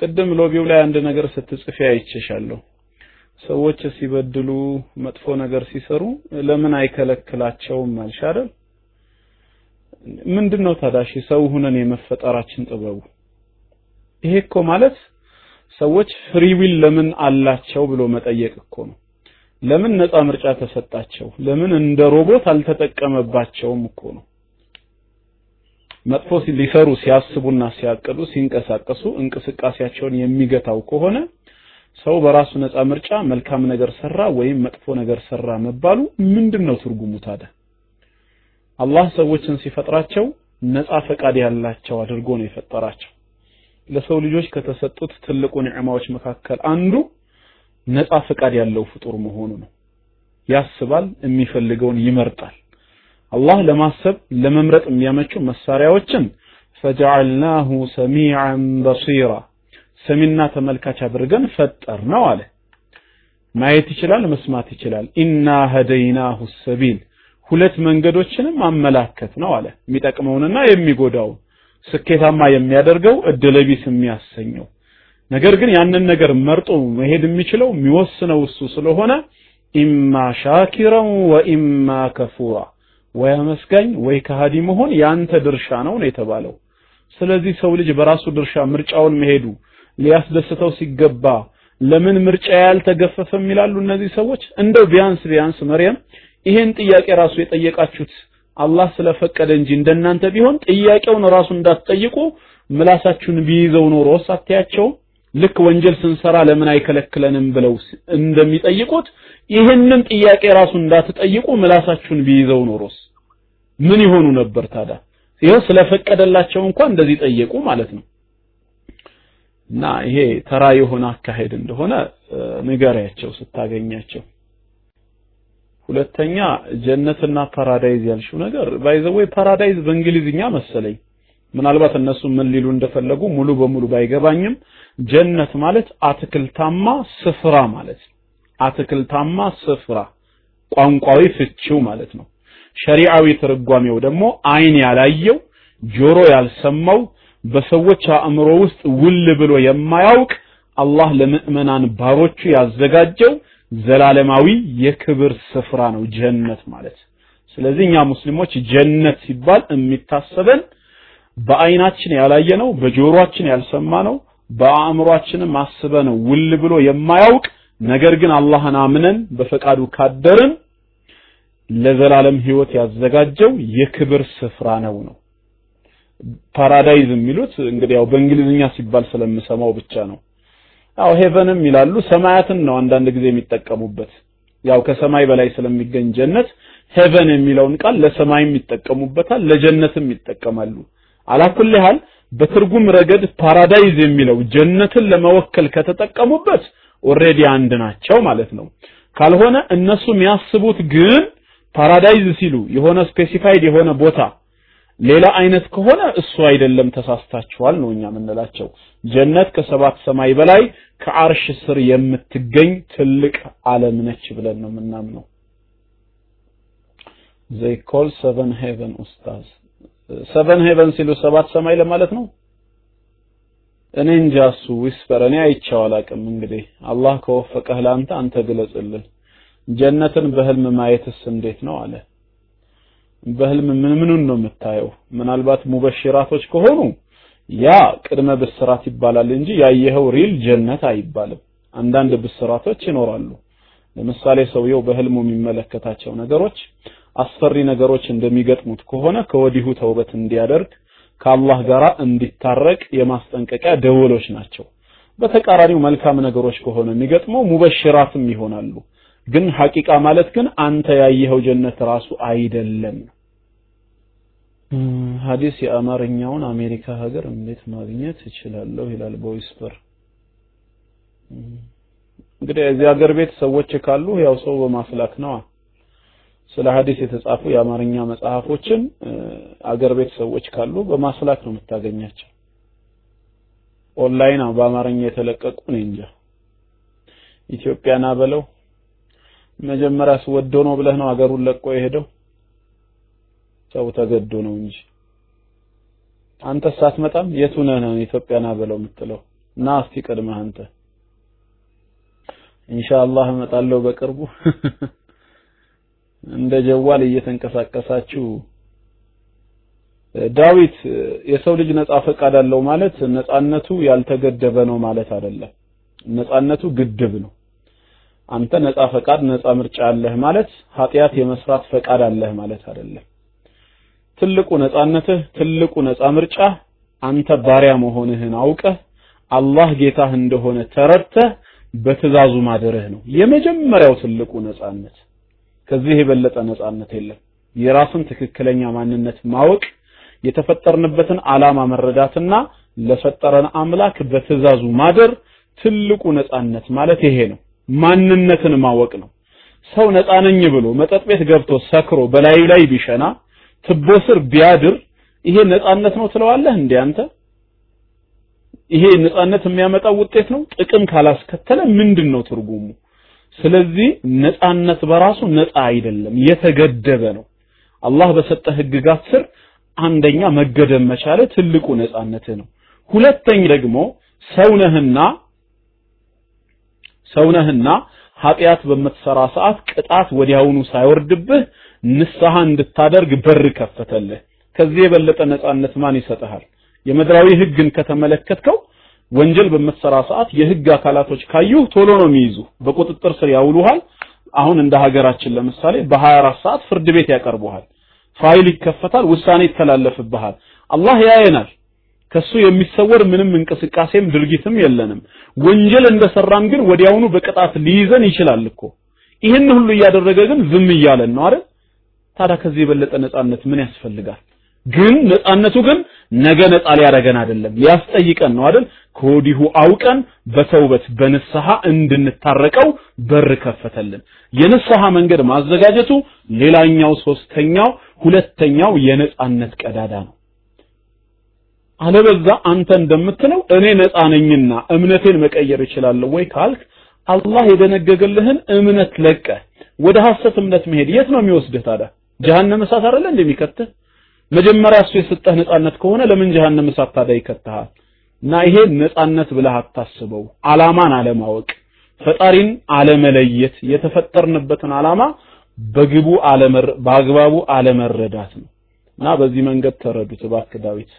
ቅድም lobby ው ላይ አንድ ነገር ስትጽፊ አይቼሻለሁ። ሰዎች ሲበድሉ መጥፎ ነገር ሲሰሩ ለምን አይከለክላቸውም አልሽ አይደል? ምንድነው ታዳሽ ሰው ሁነን የመፈጠራችን ጥበቡ? ይሄ እኮ ማለት ሰዎች free will ለምን አላቸው ብሎ መጠየቅ እኮ ነው። ለምን ነፃ ምርጫ ተሰጣቸው? ለምን እንደ ሮቦት አልተጠቀመባቸውም እኮ ነው። መጥፎ ሊሰሩ ሲያስቡና ሲያቅዱ ሲንቀሳቀሱ እንቅስቃሴያቸውን የሚገታው ከሆነ ሰው በራሱ ነፃ ምርጫ መልካም ነገር ሰራ ወይም መጥፎ ነገር ሰራ መባሉ ምንድነው ትርጉሙ ታዲያ? አላህ ሰዎችን ሲፈጥራቸው ነፃ ፈቃድ ያላቸው አድርጎ ነው የፈጠራቸው። ለሰው ልጆች ከተሰጡት ትልቁ ኒዕማዎች መካከል አንዱ ነፃ ፈቃድ ያለው ፍጡር መሆኑ ነው። ያስባል፣ የሚፈልገውን ይመርጣል። አላህ ለማሰብ ለመምረጥ የሚያመቹ መሳሪያዎችን ፈጀዐልናሁ ሰሚዐን በሲራ ሰሚና ተመልካች አድርገን ፈጠር ነው አለ። ማየት ይችላል፣ መስማት ይችላል። ኢና ሀደይናሁ ሰቢል ሁለት መንገዶችንም አመላከት ነው አለ። የሚጠቅመውንና የሚጎዳውን ስኬታማ የሚያደርገው እድለቢስ የሚያሰኘው ነገር ግን ያንን ነገር መርጦ መሄድ የሚችለው የሚወስነው እሱ ስለሆነ ኢማ ሻኪረን ወኢማ ከፉራ ወይ አመስጋኝ ወይ ከሃዲ መሆን ያንተ ድርሻ ነው ነው የተባለው። ስለዚህ ሰው ልጅ በራሱ ድርሻ ምርጫውን መሄዱ ሊያስደስተው ሲገባ ለምን ምርጫ ያልተገፈፈም ይላሉ እነዚህ ሰዎች። እንደው ቢያንስ ቢያንስ መርየም ይሄን ጥያቄ ራሱ የጠየቃችሁት አላህ ስለፈቀደ እንጂ እንደናንተ ቢሆን ጥያቄውን ራሱ እንዳትጠይቁ ምላሳችሁን ቢይዘው ኖሮ ሳትያቸው ልክ ወንጀል ስንሰራ ለምን አይከለክለንም ብለው እንደሚጠይቁት ይህንን ጥያቄ ራሱ እንዳትጠይቁ ምላሳችሁን ቢይዘው ኖሮስ ምን ይሆኑ ነበር ታዲያ? ይኸው ስለፈቀደላቸው እንኳን እንደዚህ ጠየቁ ማለት ነው። እና ይሄ ተራ የሆነ አካሄድ እንደሆነ ንገሪያቸው ስታገኛቸው። ሁለተኛ ጀነትና paradise ያልሽው ነገር by the way paradise በእንግሊዝኛ መሰለኝ ምናልባት እነሱ ምን ሊሉ እንደፈለጉ ሙሉ በሙሉ ባይገባኝም ጀነት ማለት አትክልታማ ስፍራ ማለት ነው። አትክልታማ ስፍራ ቋንቋዊ ፍቺው ማለት ነው። ሸሪዓዊ ትርጓሜው ደግሞ አይን ያላየው ጆሮ ያልሰማው በሰዎች አእምሮ ውስጥ ውል ብሎ የማያውቅ አላህ ለምእመናን ባሮቹ ያዘጋጀው ዘላለማዊ የክብር ስፍራ ነው ጀነት ማለት። ስለዚህ እኛ ሙስሊሞች ጀነት ሲባል የሚታሰበን በአይናችን ያላየነው በጆሮአችን ያልሰማነው በአእምሯችንም አስበነው ውል ብሎ የማያውቅ ነገር ግን አላህን አምነን በፈቃዱ ካደርን ለዘላለም ህይወት ያዘጋጀው የክብር ስፍራ ነው ነው። Paradise የሚሉት እንግዲህ ያው በእንግሊዝኛ ሲባል ስለምሰማው ብቻ ነው። ያው heaven ም ይላሉ ሰማያትን ነው አንዳንድ ጊዜ የሚጠቀሙበት። ያው ከሰማይ በላይ ስለሚገኝ ጀነት heaven የሚለውን ቃል ለሰማይም ይጠቀሙበታል፣ ለጀነትም ይጠቀማሉ። على كل حال በትርጉም ረገድ paradise የሚለው ጀነትን ለመወከል ከተጠቀሙበት already አንድ ናቸው ማለት ነው። ካልሆነ እነሱ የሚያስቡት ግን paradise ሲሉ የሆነ specified የሆነ ቦታ ሌላ አይነት ከሆነ እሱ አይደለም ተሳስታችኋል ነው እኛ የምንላቸው። ጀነት ከሰባት ሰማይ በላይ ከአርሽ ስር የምትገኝ ትልቅ ዓለም ነች ብለን ነው የምናምነው። they call seven heaven ኡስታዝ seven heaven ሲሉ ሰባት ሰማይ ለማለት ነው። እኔ እንጃ እሱ whisper እኔ አይቼው አላውቅም። እንግዲህ አላህ ከወፈቀህ ለአንተ አንተ ግለጽልን። ጀነትን በህልም ማየትስ እንዴት ነው አለ። በህልም ምን ምኑን ነው የምታየው? ምናልባት ሙበሽራቶች ከሆኑ ያ ቅድመ ብስራት ይባላል እንጂ ያየኸው ሪል ጀነት አይባልም። አንዳንድ ብስራቶች ይኖራሉ። ለምሳሌ ሰውየው በህልሙ የሚመለከታቸው ነገሮች አስፈሪ ነገሮች እንደሚገጥሙት ከሆነ ከወዲሁ ተውበት እንዲያደርግ ከአላህ ጋር እንዲታረቅ የማስጠንቀቂያ ደወሎች ናቸው። በተቃራኒው መልካም ነገሮች ከሆነ የሚገጥመው ሙበሽራትም ይሆናሉ። ግን ሐቂቃ ማለት ግን አንተ ያየኸው ጀነት ራሱ አይደለም። ሐዲስ የአማርኛውን አሜሪካ ሀገር እንዴት ማግኘት እችላለሁ ይላል በ whisper። እንግዲህ እዚህ ሀገር ቤት ሰዎች ካሉ ያው ሰው በማስላክ ነዋ። ስለ ሐዲስ የተጻፉ የአማርኛ መጽሐፎችን አገር ቤት ሰዎች ካሉ በማስላክ ነው የምታገኛቸው። ኦንላይን በአማርኛ የተለቀቁ እኔ እንጃ። ኢትዮጵያና በለው መጀመሪያስ ወዶ ነው ብለህ ነው አገሩን ለቆ የሄደው? ሰው ተገዶ ነው እንጂ። አንተ ሳትመጣም የቱ ነህ ነው ኢትዮጵያና በለው የምትለው? እና እስቲ ቀድመህ አንተ። ኢንሻአላህ እመጣለሁ በቅርቡ [laughs] እንደ ጀዋል እየተንቀሳቀሳችሁ። ዳዊት የሰው ልጅ ነፃ ፈቃድ አለው ማለት ነፃነቱ ያልተገደበ ነው ማለት አይደለም። ነፃነቱ ግድብ ነው። አንተ ነፃ ፈቃድ ነፃ ምርጫ አለህ ማለት ኃጢአት የመስራት ፈቃድ አለህ ማለት አይደለም። ትልቁ ነፃነትህ ትልቁ ነፃ ምርጫ አንተ ባሪያ መሆንህን አውቀህ አላህ ጌታህ እንደሆነ ተረድተህ በትእዛዙ ማደርህ ነው። የመጀመሪያው ትልቁ ነፃነት ከዚህ የበለጠ ነፃነት የለም። የራስን ትክክለኛ ማንነት ማወቅ የተፈጠርንበትን ዓላማ መረዳትና ለፈጠረን አምላክ በትእዛዙ ማደር ትልቁ ነፃነት ማለት ይሄ ነው። ማንነትን ማወቅ ነው። ሰው ነፃ ነኝ ብሎ መጠጥ ቤት ገብቶ ሰክሮ በላዩ ላይ ቢሸና ትቦ ስር ቢያድር ይሄ ነፃነት ነው ትለዋለህ እንዴ አንተ? ይሄ ነፃነት የሚያመጣው ውጤት ነው? ጥቅም ካላስከተለ ምንድን ነው ትርጉሙ ስለዚህ ነፃነት በራሱ ነፃ አይደለም የተገደበ ነው። አላህ በሰጠ ህግጋት ስር አንደኛ መገደብ መቻለ ትልቁ ነፃነትህ ነው። ሁለተኛ ደግሞ ሰውነህና ሰውነህና ኃጢአት በምትሰራ ሰዓት ቅጣት ወዲያውኑ ሳይወርድብህ ንስሐ እንድታደርግ በር ከፈተልህ። ከዚህ የበለጠ ነፃነት ማን ይሰጥሃል? የምድራዊ ህግን ከተመለከትከው ወንጀል በምትሰራ ሰዓት የህግ አካላቶች ካዩ ቶሎ ነው የሚይዙ። በቁጥጥር ስር ያውሉሃል። አሁን እንደ ሀገራችን ለምሳሌ በ24 ሰዓት ፍርድ ቤት ያቀርቡሃል። ፋይል ይከፈታል ውሳኔ ይተላለፍብሃል። አላህ ያየናል። ከሱ የሚሰወር ምንም እንቅስቃሴም ድርጊትም የለንም። ወንጀል እንደሰራን ግን ወዲያውኑ በቅጣት ሊይዘን ይችላል እኮ። ይህን ሁሉ እያደረገ ግን ዝም እያለን ነው አይደል? ታዲያ ከዚህ የበለጠ ነፃነት ምን ያስፈልጋል? ግን ነፃነቱ ግን ነገ ነፃ ሊያደርገን አይደለም። ሊያስጠይቀን ነው አይደል? ከወዲሁ አውቀን በተውበት በንስሐ እንድንታረቀው በር ከፈተልን። የንስሐ መንገድ ማዘጋጀቱ ሌላኛው ሶስተኛው ሁለተኛው የነፃነት ቀዳዳ ነው። አለበዛ አንተ እንደምትለው እኔ ነፃ ነኝና እምነቴን መቀየር እችላለሁ ወይ ካልክ አላህ የደነገገልህን እምነት ለቀ ወደ ሐሰት እምነት መሄድ የት ነው የሚወስድህ ታዲያ? ጀሃነም እሳት አይደለ እንደሚከትህ መጀመሪያ እሱ የሰጠህ ነፃነት ከሆነ ለምን ጀሃነም እሳት ታዲያ ይከትሃል እና ይሄ ነፃነት ብለህ አታስበው። አላማን አለማወቅ ፈጣሪን አለመለየት የተፈጠርንበትን አላማ በግቡ አለመር በአግባቡ አለመረዳት ነው። እና በዚህ መንገድ ተረዱት እባክህ ዳዊት።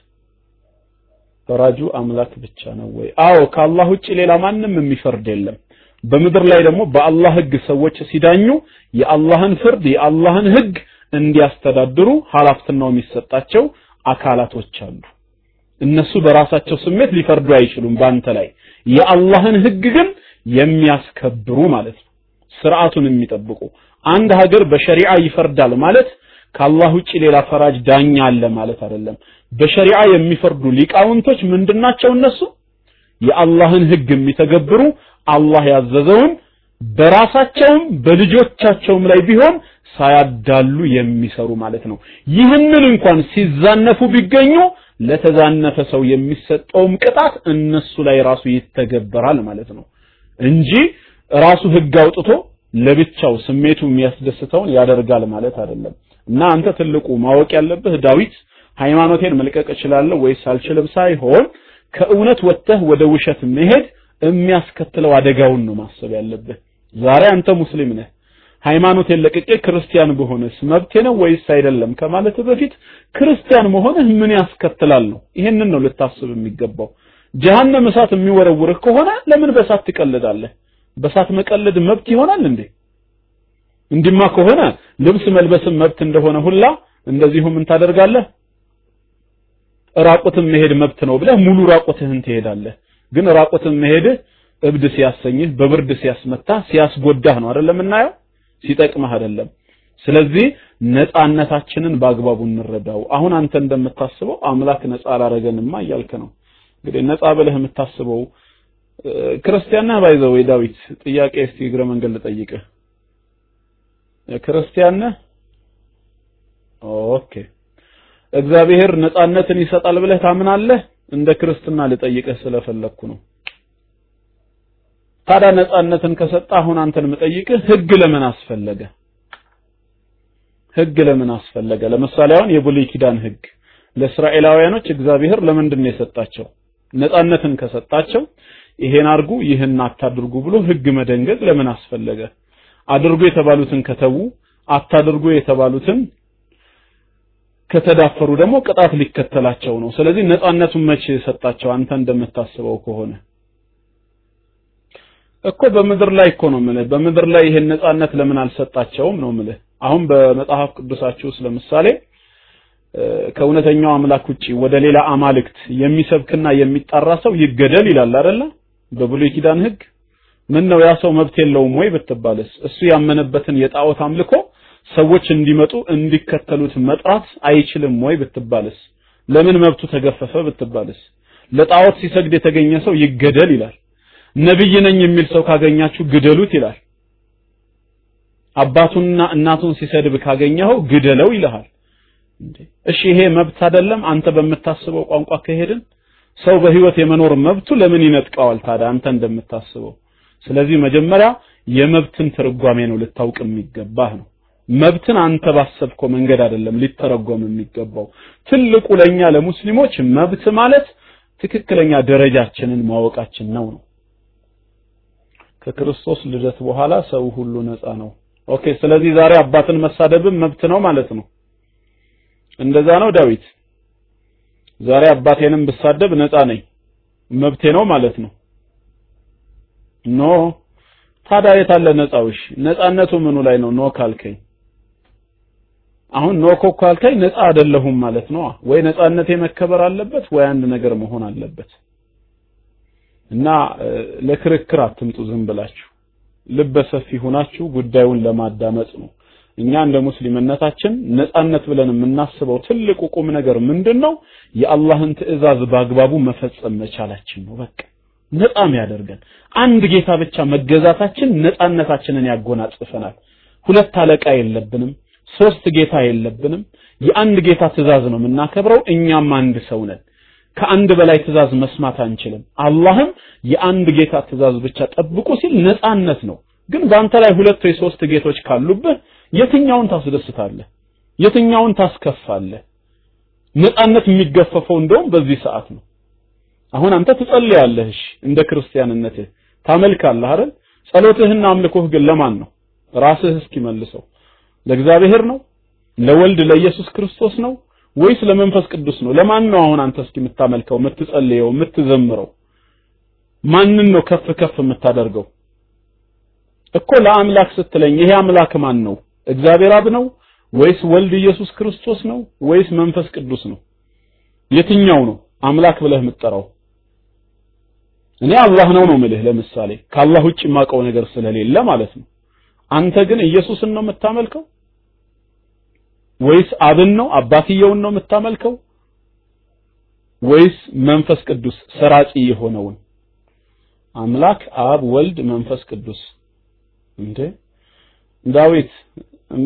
ፈራጁ አምላክ ብቻ ነው ወይ? አዎ ከአላህ ውጭ ሌላ ማንም የሚፈርድ የለም በምድር ላይ ደግሞ በአላህ ህግ ሰዎች ሲዳኙ የአላህን ፍርድ የአላህን ህግ እንዲያስተዳድሩ ኃላፊነቱ የሚሰጣቸው አካላቶች አሉ። እነሱ በራሳቸው ስሜት ሊፈርዱ አይችሉም ባንተ ላይ። የአላህን ህግ ግን የሚያስከብሩ ማለት ነው። ስርዓቱን የሚጠብቁ አንድ ሀገር በሸሪዓ ይፈርዳል ማለት ከአላህ ውጭ ሌላ ፈራጅ ዳኛ አለ ማለት አይደለም። በሸሪዓ የሚፈርዱ ሊቃውንቶች ምንድናቸው እነሱ? የአላህን ህግ የሚተገብሩ አላህ ያዘዘውን በራሳቸውም በልጆቻቸውም ላይ ቢሆን ሳያዳሉ የሚሰሩ ማለት ነው። ይህንን እንኳን ሲዛነፉ ቢገኙ ለተዛነፈ ሰው የሚሰጠውም ቅጣት እነሱ ላይ ራሱ ይተገበራል ማለት ነው እንጂ ራሱ ህግ አውጥቶ ለብቻው ስሜቱ የሚያስደስተውን ያደርጋል ማለት አይደለም። እና አንተ ትልቁ ማወቅ ያለብህ ዳዊት ሃይማኖቴን መልቀቅ እችላለሁ ወይስ አልችልም ሳይሆን ከእውነት ወጥተህ ወደ ውሸት መሄድ የሚያስከትለው አደጋውን ነው ማሰብ ያለብህ። ዛሬ አንተ ሙስሊም ነህ ሃይማኖቴን ለቅቄ ክርስቲያን በሆነስ መብቴ ነው ወይስ አይደለም ከማለት በፊት ክርስቲያን መሆንህ ምን ያስከትላል ነው? ይሄንን ነው ልታስብ የሚገባው። ጀሃነም እሳት የሚወረውርህ ከሆነ ለምን በእሳት ትቀልዳለህ? በእሳት መቀለድ መብት ይሆናል እንዴ? እንዲማ ከሆነ ልብስ መልበስም መብት እንደሆነ ሁላ እንደዚሁ ምን ታደርጋለህ? ራቁትን መሄድ መብት ነው ብለህ ሙሉ ራቁትህን ትሄዳለህ ግን ራቁትን መሄድህ እብድ ሲያሰኝህ በብርድ ሲያስመታ ሲያስጎዳህ ነው አይደለም እናየው ሲጠቅምህ አይደለም። ስለዚህ ነፃነታችንን በአግባቡ እንረዳው። አሁን አንተ እንደምታስበው አምላክ ነፃ አላረገንማ እያልክ ነው። እንግዲህ ነፃ ብለህ የምታስበው ክርስቲያን ነህ? ባይዘው ዳዊት ጥያቄ እስቲ እግረ መንገድ ልጠይቅህ። ክርስቲያን ነህ? okay። እግዚአብሔር ነፃነትን ይሰጣል ብለህ ታምናለህ እንደ ክርስትና ልጠይቅህ ስለፈለኩ ነው። ታዲያ ነፃነትን ከሰጠ አሁን አንተን የምጠይቅህ ህግ ለምን አስፈለገ? ህግ ለምን አስፈለገ? ለምሳሌ አሁን የብሉይ ኪዳን ህግ ለእስራኤላውያኖች እግዚአብሔር ለምንድን ነው የሰጣቸው? ነፃነትን ከሰጣቸው ይሄን አድርጉ ይህን አታድርጉ ብሎ ህግ መደንገግ ለምን አስፈለገ? አድርጉ የተባሉትን ከተዉ አታድርጉ የተባሉትን ከተዳፈሩ ደግሞ ቅጣት ሊከተላቸው ነው። ስለዚህ ነፃነቱን መቼ ሰጣቸው? አንተ እንደምታስበው ከሆነ እኮ በምድር ላይ እኮ ነው የምልህ። በምድር ላይ ይሄን ነፃነት ለምን አልሰጣቸውም ነው የምልህ። አሁን በመጽሐፍ ቅዱሳችሁ ውስጥ ለምሳሌ ከእውነተኛው አምላክ ውጪ ወደ ሌላ አማልክት የሚሰብክና የሚጣራ ሰው ይገደል ይላል አይደለ? በብሉይ ኪዳን ህግ ምን ነው ያ ሰው መብት የለውም ወይ ብትባልስ? እሱ ያመነበትን የጣዖት አምልኮ ሰዎች እንዲመጡ እንዲከተሉት መጥራት አይችልም ወይ ብትባልስ? ለምን መብቱ ተገፈፈ ብትባልስ? ለጣዖት ሲሰግድ የተገኘ ሰው ይገደል ይላል። ነብይ ነኝ የሚል ሰው ካገኛችሁ ግደሉት ይላል። አባቱንና እናቱን ሲሰድብ ካገኘኸው ግደለው ይልሃል። እሺ ይሄ መብት አይደለም? አንተ በምታስበው ቋንቋ ከሄድን ሰው በህይወት የመኖር መብቱ ለምን ይነጥቀዋል ታዲያ አንተ እንደምታስበው? ስለዚህ መጀመሪያ የመብትን ትርጓሜ ነው ልታውቅ የሚገባህ ነው። መብትን አንተ ባሰብከው መንገድ አይደለም ሊተረጎም የሚገባው። ትልቁ ለኛ ለሙስሊሞች መብት ማለት ትክክለኛ ደረጃችንን ማወቃችን ነው ነው። ከክርስቶስ ልደት በኋላ ሰው ሁሉ ነፃ ነው። okay፣ ስለዚህ ዛሬ አባትን መሳደብም መብት ነው ማለት ነው። እንደዛ ነው ዳዊት። ዛሬ አባቴንም ብሳደብ ነፃ ነኝ መብቴ ነው ማለት ነው። no ታዲያ የት አለ ነፃው? እሺ ነፃነቱ ምኑ ላይ ነው? no ካልከኝ አሁን no ካልከኝ ነፃ አይደለሁም ማለት ነው። ወይ ነፃነቴ መከበር አለበት ወይ አንድ ነገር መሆን አለበት። እና ለክርክር አትምጡ ዝም ብላችሁ ልበ ሰፊ ሆናችሁ ጉዳዩን ለማዳመጥ ነው። እኛ እንደ ሙስሊምነታችን ነፃነት ብለን የምናስበው ትልቁ ቁም ነገር ምንድን ነው? የአላህን ትዕዛዝ በአግባቡ መፈጸም መቻላችን ነው። በቃ ነፃም ያደርገን አንድ ጌታ ብቻ መገዛታችን ነፃነታችንን ያጎናጽፈናል። ሁለት አለቃ የለብንም፣ ሶስት ጌታ የለብንም። የአንድ ጌታ ትዕዛዝ ነው የምናከብረው። እኛም አንድ ሰው ነን። ከአንድ በላይ ትዕዛዝ መስማት አንችልም። አላህም የአንድ ጌታ ትዕዛዝ ብቻ ጠብቁ ሲል ነፃነት ነው። ግን በአንተ ላይ ሁለት ወይ ሶስት ጌቶች ካሉብህ የትኛውን ታስደስታለህ? የትኛውን ታስከፋለህ? ነፃነት የሚገፈፈው እንደውም በዚህ ሰዓት ነው። አሁን አንተ ትጸልያለህ፣ እሺ፣ እንደ ክርስቲያንነትህ ታመልካለህ አይደል? ጸሎትህና አምልኮህ ግን ለማን ነው? ራስህ እስኪ መልሰው። ለእግዚአብሔር ነው? ለወልድ ለኢየሱስ ክርስቶስ ነው ወይስ ለመንፈስ ቅዱስ ነው? ለማን ነው አሁን አንተ እስኪ የምታመልከው፣ የምትጸልየው፣ የምትዘምረው? ማንን ነው ከፍ ከፍ የምታደርገው? እኮ ለአምላክ ስትለኝ ይሄ አምላክ ማን ነው? እግዚአብሔር አብ ነው ወይስ ወልድ ኢየሱስ ክርስቶስ ነው ወይስ መንፈስ ቅዱስ ነው? የትኛው ነው አምላክ ብለህ የምትጠራው? እኔ አላህ ነው ነው ምልህ። ለምሳሌ ከአላህ ውጭ የማውቀው ነገር ስለሌለ ማለት ነው። አንተ ግን ኢየሱስን ነው የምታመልከው ወይስ አብን ነው? አባትየውን ነው የምታመልከው? ወይስ መንፈስ ቅዱስ ሰራጺ የሆነውን? አምላክ አብ፣ ወልድ፣ መንፈስ ቅዱስ። እንዴ! ዳዊት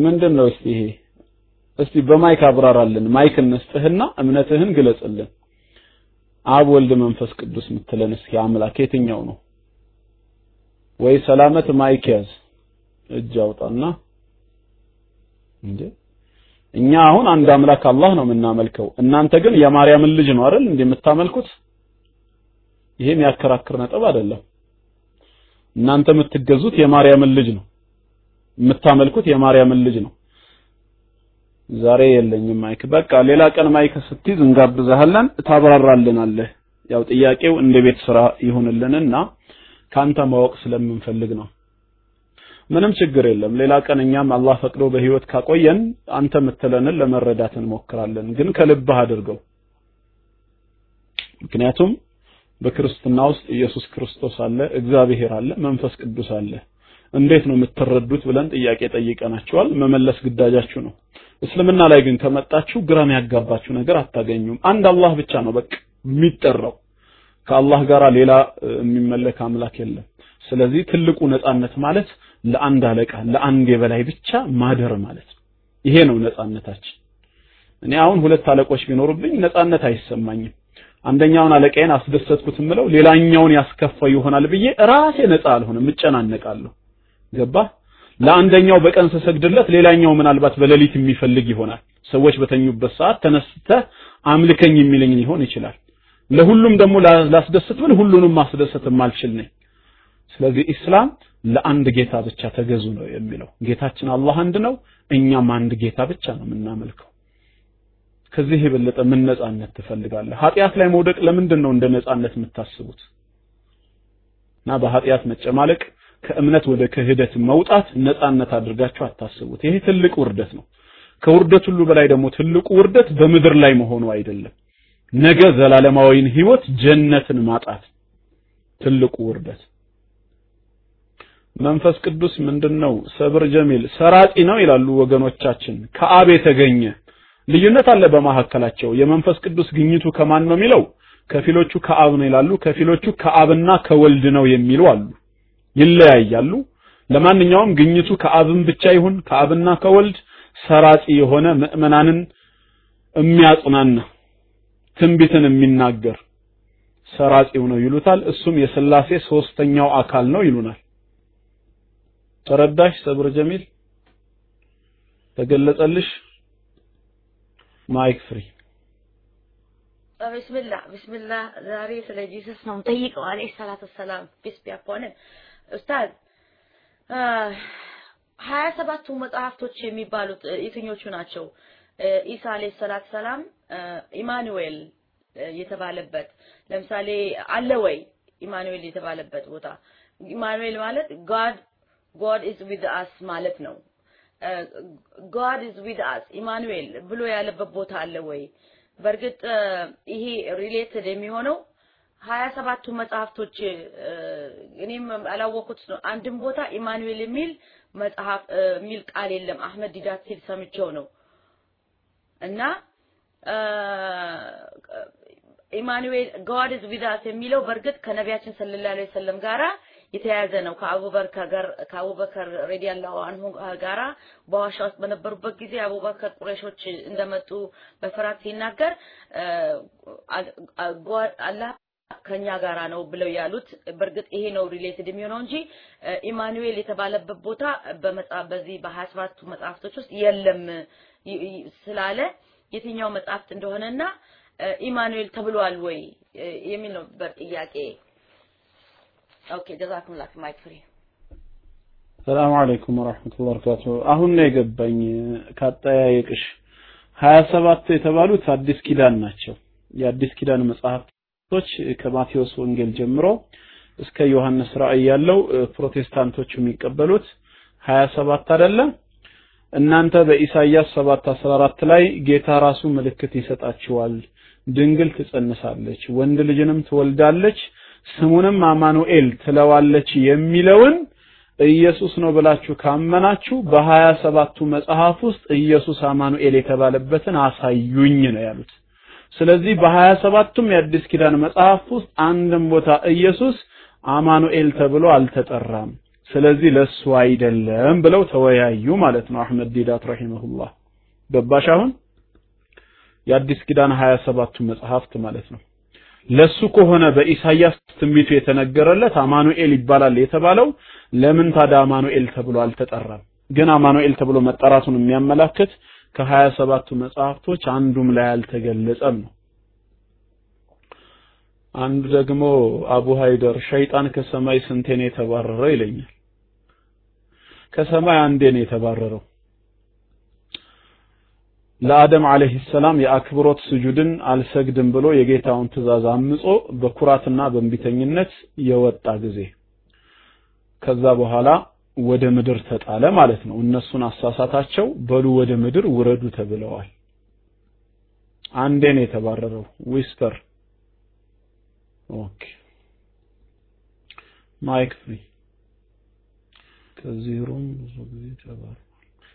ምንድን ነው እስቲ ይሄ? እስቲ በ mic አብራራልን። mic እንስጥህና እምነትህን ግለጽልን። አብ ወልድ መንፈስ ቅዱስ ምትለን እስኪ አምላክ የትኛው ነው? ወይ ሰላመት mic ያዝ። እጅ አውጣና እንዴ እኛ አሁን አንድ አምላክ አላህ ነው የምናመልከው። እናንተ ግን የማርያምን ልጅ ነው አይደል እንዴ የምታመልኩት? ይሄ የሚያከራክር ነጥብ አይደለም። እናንተ የምትገዙት የማርያምን ልጅ ነው። የምታመልኩት የማርያምን ልጅ ነው። ዛሬ የለኝም mic። በቃ ሌላ ቀን mic ስትይዝ እንጋብዛለን ታብራራልናለህ። ያው ጥያቄው እንደ ቤት ስራ ይሁንልንና ካንተ ማወቅ ስለምንፈልግ ነው ምንም ችግር የለም። ሌላ ቀን እኛም አላህ ፈቅዶ በህይወት ካቆየን አንተ የምትለንን ለመረዳት እንሞክራለን። ግን ከልብህ አድርገው። ምክንያቱም በክርስትና ውስጥ ኢየሱስ ክርስቶስ አለ እግዚአብሔር አለ መንፈስ ቅዱስ አለ። እንዴት ነው የምትረዱት ብለን ጥያቄ ጠይቀናቸዋል። መመለስ ግዳጃችሁ ነው። እስልምና ላይ ግን ከመጣችሁ ግራም ያጋባችሁ ነገር አታገኙም። አንድ አላህ ብቻ ነው በቃ የሚጠራው። ከአላህ ጋር ሌላ የሚመለክ አምላክ የለም። ስለዚህ ትልቁ ነጻነት ማለት ለአንድ አለቃ ለአንድ የበላይ ብቻ ማደር ማለት ነው ይሄ ነው ነጻነታችን እኔ አሁን ሁለት አለቆች ቢኖሩብኝ ነጻነት አይሰማኝም አንደኛውን አለቃዬን አስደሰትኩት የምለው ሌላኛውን ያስከፋው ይሆናል ብዬ ራሴ ነፃ አልሆንም፣ እጨናነቃለሁ። ገባ? ለአንደኛው በቀን ስሰግድለት ሌላኛው ምናልባት በሌሊት የሚፈልግ ይሆናል። ሰዎች በተኙበት ሰዓት ተነስተህ አምልከኝ የሚለኝ ሊሆን ይችላል። ለሁሉም ደግሞ ላስደስት ብል ሁሉንም ማስደሰት የማልችል ነኝ። ስለዚህ ኢስላም ለአንድ ጌታ ብቻ ተገዙ ነው የሚለው። ጌታችን አላህ አንድ ነው፣ እኛም አንድ ጌታ ብቻ ነው የምናመልከው። ከዚህ የበለጠ ምን ነጻነት ትፈልጋለህ? ኃጢአት ላይ መውደቅ ለምንድን ነው እንደ ነጻነት የምታስቡት? እና በኃጢአት መጨማለቅ ከእምነት ወደ ክህደት መውጣት ነጻነት አድርጋችሁ አታስቡት። ይሄ ትልቅ ውርደት ነው። ከውርደት ሁሉ በላይ ደግሞ ትልቁ ውርደት በምድር ላይ መሆኑ አይደለም፣ ነገ ዘላለማዊን ህይወት ጀነትን ማጣት ትልቁ ውርደት። መንፈስ ቅዱስ ምንድነው? ሰብር ጀሚል ሰራጺ ነው ይላሉ ወገኖቻችን። ከአብ የተገኘ ልዩነት አለ በመካከላቸው። የመንፈስ ቅዱስ ግኝቱ ከማን ነው የሚለው ከፊሎቹ ከአብ ነው ይላሉ፣ ከፊሎቹ ከአብና ከወልድ ነው የሚሉ አሉ። ይለያያሉ። ለማንኛውም ግኝቱ ከአብን ብቻ ይሁን ከአብና ከወልድ ሰራጺ የሆነ ምእመናንን የሚያጽናና ትንቢትን የሚናገር ሰራጺው ነው ይሉታል። እሱም የስላሴ ሶስተኛው አካል ነው ይሉናል። ተረዳሽ ሰብር ጀሚል ተገለጸልሽ? mic free بسم الله بسم الله ዛሬ ስለ Jesus ነው የምጠይቀው عليه الصلاة والسلام peace be upon ኡስታዝ ሀያ ሰባቱ መጽሐፍቶች የሚባሉት የትኞቹ ናቸው? ኢሳ عليه الصلاة والسلام ኢማኑኤል የተባለበት ለምሳሌ አለ ወይ ኢማኑኤል የተባለበት ቦታ ኢማኑኤል ማለት God God is with us ማለት ነው። God is with us ኢማኑኤል ብሎ ያለበት ቦታ አለ ወይ? በእርግጥ ይሄ related የሚሆነው ሀያ ሰባቱ መጽሐፍቶች እኔም አላወኩት ነው። አንድም ቦታ ኢማኑኤል የሚል መጽሐፍ የሚል ቃል የለም። አህመድ ዲዳት ሲል ሰምቼው ነው እና ኢማኑኤል God is with us የሚለው በእርግጥ ከነቢያችን صلى الله عليه وسلم ጋራ የተያያዘ ነው። ከአቡበከር رضي الله عنه ጋራ በዋሻ ውስጥ በነበሩበት ጊዜ አቡበከር ቁረሾች እንደመጡ በፍርሃት ሲናገር አላህ ከኛ ጋራ ነው ብለው ያሉት በእርግጥ ይሄ ነው related የሚሆነው እንጂ ኢማኑኤል የተባለበት ቦታ በመጽሐፍ በዚህ በሀያ ሰባቱ መጽሐፍቶች ውስጥ የለም ስላለ የትኛው መጽሐፍት እንደሆነና ኢማኑኤል ተብሏል ወይ የሚል ነው ጥያቄ። okay جزاكم الله mic free سلام عليكم ورحمة الله وبركاته። አሁን ነው የገባኝ ካጠያየቅሽ ሀያ ሰባት የተባሉት አዲስ ኪዳን ናቸው። የአዲስ ኪዳን መጽሐፍቶች ከማቴዎስ ወንጌል ጀምሮ እስከ ዮሐንስ ራእይ ያለው ፕሮቴስታንቶቹ የሚቀበሉት ሀያ ሰባት አይደለም። እናንተ በኢሳይያስ 7 14 ላይ ጌታ ራሱ ምልክት ይሰጣችኋል፣ ድንግል ትጸንሳለች፣ ወንድ ልጅንም ትወልዳለች፣ ስሙንም አማኑኤል ትለዋለች የሚለውን ኢየሱስ ነው ብላችሁ ካመናችሁ በሀያ ሰባቱ መጽሐፍ ውስጥ ኢየሱስ አማኑኤል የተባለበትን አሳዩኝ ነው ያሉት። ስለዚህ በሀያ ሰባቱም የአዲስ ኪዳን መጽሐፍ ውስጥ አንድም ቦታ ኢየሱስ አማኑኤል ተብሎ አልተጠራም። ስለዚህ ለሱ አይደለም ብለው ተወያዩ ማለት ነው። አህመድ ዲዳት رحمه الله ገባሽ? አሁን የአዲስ ኪዳን 27ቱ መጽሐፍት ማለት ነው። ለሱ ከሆነ በኢሳይያስ ትንቢቱ የተነገረለት አማኑኤል ይባላል የተባለው ለምን ታዲያ አማኑኤል ተብሎ አልተጠራም? ግን አማኑኤል ተብሎ መጠራቱን የሚያመላክት ከሀያ ሰባቱ መጽሐፍቶች አንዱም ላይ አልተገለጸም ነው። አንዱ ደግሞ አቡ ሃይደር ሸይጣን ከሰማይ ስንቴ ነው የተባረረው ይለኛል። ከሰማይ አንዴ ነው የተባረረው። ለአደም አለይሂ ሰላም የአክብሮት ስጁድን አልሰግድም ብሎ የጌታውን ትእዛዝ አምጾ በኩራትና በእንቢተኝነት የወጣ ጊዜ ከዛ በኋላ ወደ ምድር ተጣለ ማለት ነው። እነሱን አሳሳታቸው። በሉ ወደ ምድር ውረዱ ተብለዋል። አንዴ ነው የተባረረው። whisper okay mic free ከዚህ room ብዙ ጊዜ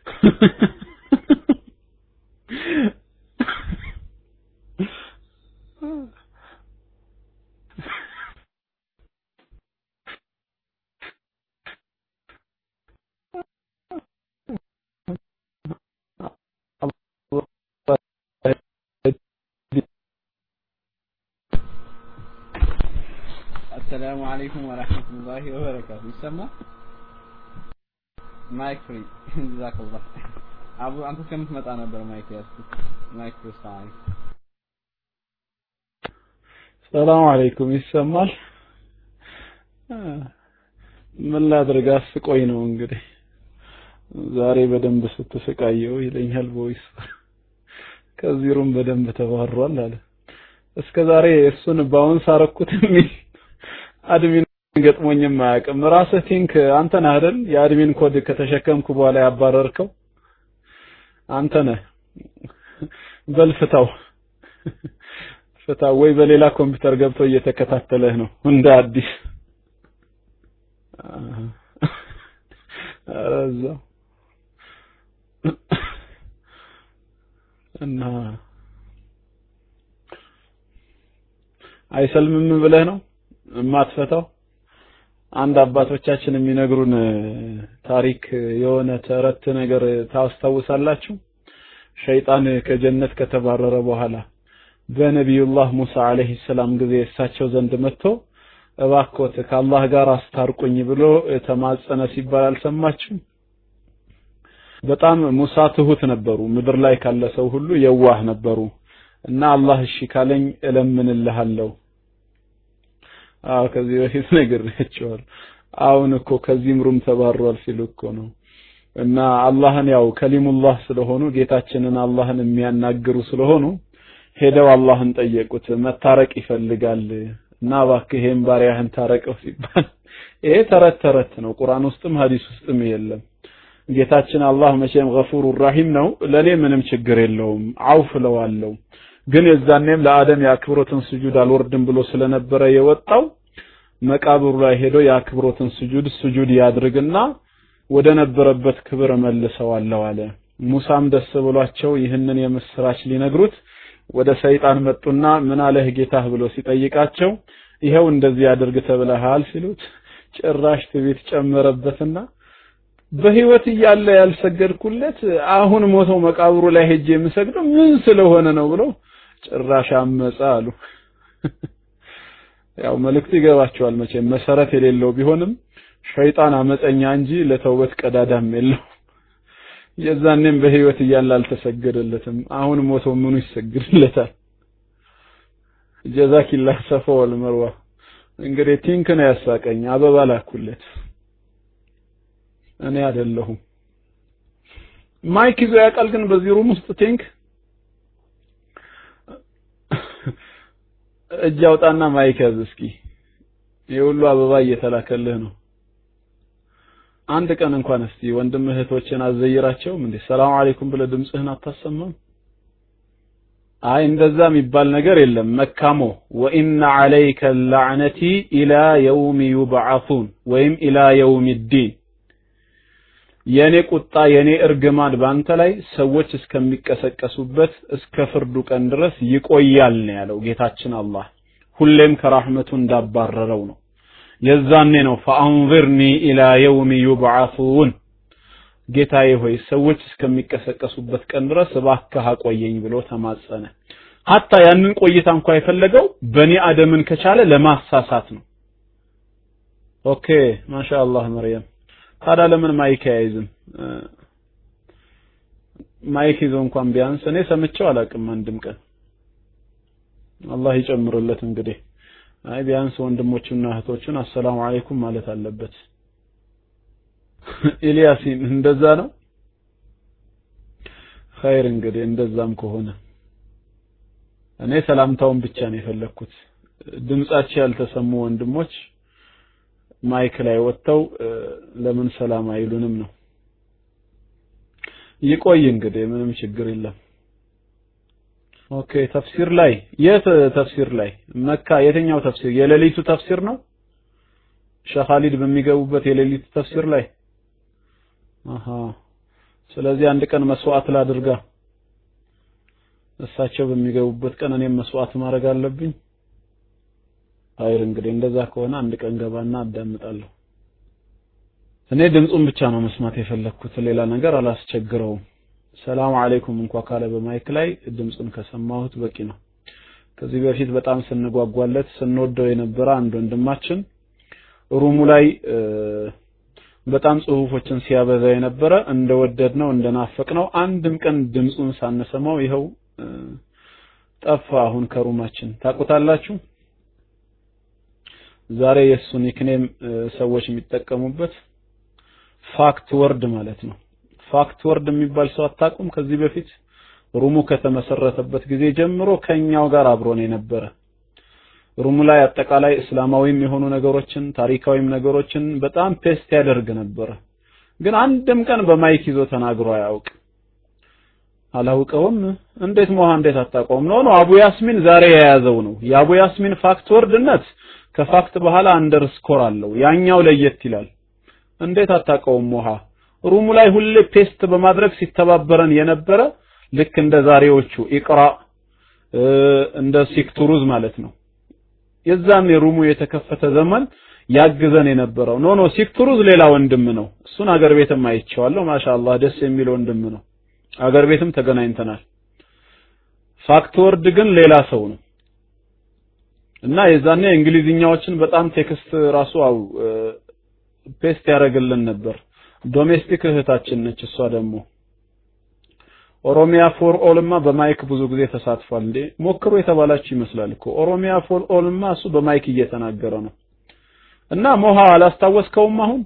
[laughs] السلام عليكم ورحمة الله وبركاته ይሰማል mic free جزاك الله አቡ አንተ እስከምትመጣ ነበር mic ያዝኩት mic free سلام عليكم። ይሰማል? ምን ላድርግ? አስቆኝ ነው እንግዲህ። ዛሬ በደንብ ስትስቃየው ይለኛል voice። ከዚህ room በደንብ ተባሯል አለ። እስከ ዛሬ እሱን bounce አረኩት የሚል admin ገጥሞኝም አያውቅም። ራስህ ቲንክ አንተ ነህ አይደል? የ admin code ከተሸከምኩ በኋላ ያባረርከው አንተ ነህ። በል ፍታው። ፍታው ወይ በሌላ ኮምፒውተር ገብቶ እየተከታተለህ ነው እንደ አዲስ። እዛው። እና አይሰልምም ብለህ ነው የማትፈታው አንድ አባቶቻችን የሚነግሩን ታሪክ የሆነ ተረት ነገር ታስታውሳላችሁ? ሸይጣን ከጀነት ከተባረረ በኋላ በነቢዩላህ ሙሳ አለይሂ ሰላም ጊዜ እሳቸው ዘንድ መጥቶ እባክዎት ከአላህ ጋር አስታርቁኝ ብሎ ተማጸነ ሲባል አልሰማችሁም? በጣም ሙሳ ትሁት ነበሩ። ምድር ላይ ካለ ሰው ሁሉ የዋህ ነበሩ። እና አላህ እሺ ካለኝ እለምንልሃለሁ አዎ ከዚህ በፊት ነግሬያቸዋለሁ አሁን እኮ ከዚህም ሩም ተባሯል ሲሉ እኮ ነው። እና አላህን ያው ከሊሙላህ ስለሆኑ ጌታችንን አላህን የሚያናግሩ ስለሆኑ ሄደው አላህን ጠየቁት። መታረቅ ይፈልጋል። እና እባክህ ይሄን ባሪያህን ታረቀው ሲባል [laughs] ይሄ ተረት ተረት ነው። ቁርአን ውስጥም ሐዲስ ውስጥም የለም። ጌታችን አላህ መቼም غفور رحيم ነው። ለኔ ምንም ችግር የለውም። አውፍ እለዋለው ግን የዛኔም ለአደም የአክብሮትን ስጁድ አልወርድም ብሎ ስለነበረ የወጣው መቃብሩ ላይ ሄዶ የአክብሮትን ስጁድ ስጁድ ያድርግና ወደ ነበረበት ክብር መልሰዋለሁ አለ። ሙሳም ደስ ብሏቸው ይህንን የምስራች ሊነግሩት ወደ ሰይጣን መጡና ምን አለህ ጌታህ ብሎ ሲጠይቃቸው ይኸው እንደዚህ አድርግ ተብለሃል ሲሉት ጭራሽ ትቤት ጨመረበትና በህይወት እያለ ያልሰገድኩለት አሁን ሞቶ መቃብሩ ላይ ሄጄ የምሰግደው ምን ስለሆነ ነው ብሎ ጭራሽ አመፀ አሉ። [laughs] ያው መልእክቱ ይገባቸዋል መቼም። መሰረት የሌለው ቢሆንም ሸይጣን አመፀኛ እንጂ ለተውበት ቀዳዳም የለው [laughs] የዛኔም በህይወት እያለ አልተሰገደለትም። አሁን ሞቶ ምኑ ይሰግድለታል? [laughs] جزاك الله ሰፋ ወልመርዋ እንግዲህ ቲንክ ነው ያሳቀኝ። አበባ ላኩለት። እኔ አይደለሁም። mic ይዞ ያውቃል ግን በዚህ room ውስጥ ቲንክ እጅ አውጣና mic ያዝ እስኪ። የሁሉ አበባ እየተላከልህ ነው። አንድ ቀን እንኳን እስቲ ወንድም እህቶችን አዘይራቸውም እንዴ? سلام عليكم ብለህ ድምፅህን አታሰማም? አይ እንደዛ የሚባል ነገር የለም። መካሞ وإن عليك لعنتي إلى يوم يبعثون ወይም إلى يوم الدين የኔ ቁጣ የኔ እርግማን ባንተ ላይ ሰዎች እስከሚቀሰቀሱበት እስከ ፍርዱ ቀን ድረስ ይቆያል ነው ያለው ጌታችን አላህ። ሁሌም ከራህመቱ እንዳባረረው ነው። የዛኔ ነው فأنظرني إلى يوم يبعثون ጌታዬ ሆይ ሰዎች እስከሚቀሰቀሱበት ቀን ድረስ እባክህ አቆየኝ ብሎ ተማጸነ። حتى ያንን ቆይታ እንኳ የፈለገው بني آدم ን ከቻለ ለማሳሳት ነው። okay ما شاء الله መርየም ታዲያ ለምን mic አይዝም mic ይዞ እንኳን ቢያንስ እኔ ሰምቼው አላቅም አንድም ቀን። አላህ ይጨምርለት እንግዲህ። አይ ቢያንስ ወንድሞቹና እህቶቹን السلام عليكم ማለት አለበት። [laughs] ኢልያሲን እንደዛ ነው? خير እንግዲህ እንደዛም ከሆነ። እኔ ሰላምታውን ብቻ ነው የፈለኩት። ድምጻቸው ያልተሰሙ ወንድሞች mic ላይ ወጥተው ለምን ሰላም አይሉንም ነው? ይቆይ እንግዲህ ምንም ችግር የለም። okay ተፍሲር ላይ የት ተፍሲር ላይ? መካ የትኛው ተፍሲር? የሌሊቱ ተፍሲር ነው? ሼህ በሚገቡበት የሌሊቱ ተፍሲር ላይ? አሃ ስለዚህ አንድ ቀን መስዋዕት ላድርጋ። እሳቸው በሚገቡበት ቀን እኔም መስዋዕት ማድረግ አለብኝ አይር እንግዲህ እንደዛ ከሆነ አንድ ቀን ገባና አዳምጣለሁ እኔ ድምፁን ብቻ ነው መስማት የፈለግኩት ሌላ ነገር አላስቸግረውም ሰላም አለይኩም እንኳ ካለ በማይክ ላይ ድምፁን ከሰማሁት በቂ ነው ከዚህ በፊት በጣም ስንጓጓለት ስንወደው የነበረ አንድ ወንድማችን room ኡ ላይ በጣም ጽሁፎችን ሲያበዛ የነበረ እንደወደድነው እንደናፈቅነው አንድም ቀን ድምፁን ሳንሰማው ይኸው ጠፋ። አሁን ከ room ኣችን ታውቁታላችሁ። ዛሬ የእሱ nickname ሰዎች የሚጠቀሙበት ፋክት ወርድ ማለት ነው። ፋክት ወርድ የሚባል ሰው አታውቁም? ከዚህ በፊት room ኡ ከተመሰረተበት ጊዜ ጀምሮ ከኛው ጋር አብሮ ነው የነበረ። room ኡ ላይ አጠቃላይ እስላማዊም የሆኑ ነገሮችን ታሪካዊም ነገሮችን በጣም paste ያደርግ ነበረ። ግን አንድም ቀን በ mic ይዞ ተናግሮ አያውቅ። አላውቀውም። እንዴት ሞሃ እንዴት አታውቀውም? ነው ነው አቡ ያስሚን ዛሬ የያዘው ነው። የአቡ ያስሚን ፋክት ወርድነት ከፋክት በኋላ underscore አለው። ያኛው ለየት ይላል። እንዴት አታውቀውም ሞሃ? room ኡ ላይ ሁሌ paste በማድረግ ሲተባበረን የነበረ ልክ እንደ ዛሬዎቹ ኢቅራ እንደ ሲክቱሩዝ ማለት ነው። የዛን የ room ኡ የተከፈተ ዘመን ያግዘን የነበረው no no ሲክቱሩዝ ሌላ ወንድም ነው። እሱን አገር ቤትም አይቼዋለሁ። ما شاء الله ደስ የሚል ወንድም ነው። አገር ቤትም ተገናኝተናል። ፋክት ወርድ ግን ሌላ ሰው ነው እና የዛኔ እንግሊዝኛዎችን በጣም text ራሱ አው paste ያደርግልን ነበር። ዶሜስቲክ እህታችን ነች። እሷ ደግሞ ኦሮሚያ ፎር ኦልማ በ mic ብዙ ጊዜ ተሳትፏል። እንዴ ሞክሩ የተባላችሁ ይመስላል እኮ ኦሮሚያ ፎር ኦልማ እሱ በ mic እየተናገረ ነው። እና ሞሃ አላስታወስከውም? አሁን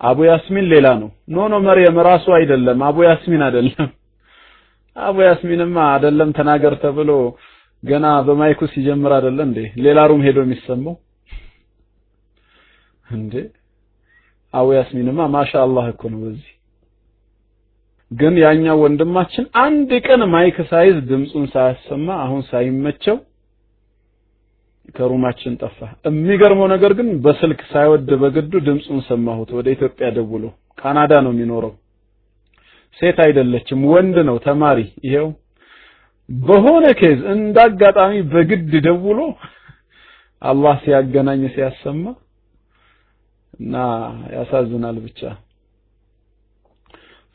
አቡ ያስሚን ሌላ ነው። no no መርየም ራሱ አይደለም፣ አቡ ያስሚን አይደለም። አቡ ያስሚንማ አይደለም ተናገር ተብሎ ገና በ mic ኡ ሲጀምር አይደለ እንዴ ሌላ room ሄዶ የሚሰማው እንዴ አቡ ያስሚንማ ما شاء الله እኮ ነው በዚህ ግን ያኛው ወንድማችን አንድ ቀን mic ሳይዝ ድምፁን ሳያሰማ አሁን ሳይመቸው ከ room ኣችን ጠፋ። የሚገርመው ነገር ግን በስልክ ሳይወድ በግዱ ድምፁን ሰማሁት። ወደ ኢትዮጵያ ደውሎ ካናዳ ነው የሚኖረው። ሴት አይደለችም፣ ወንድ ነው ተማሪ። ይሄው በሆነ case እንዳጋጣሚ በግድ ደውሎ አላህ ሲያገናኝ ሲያሰማ እና ያሳዝናል ብቻ።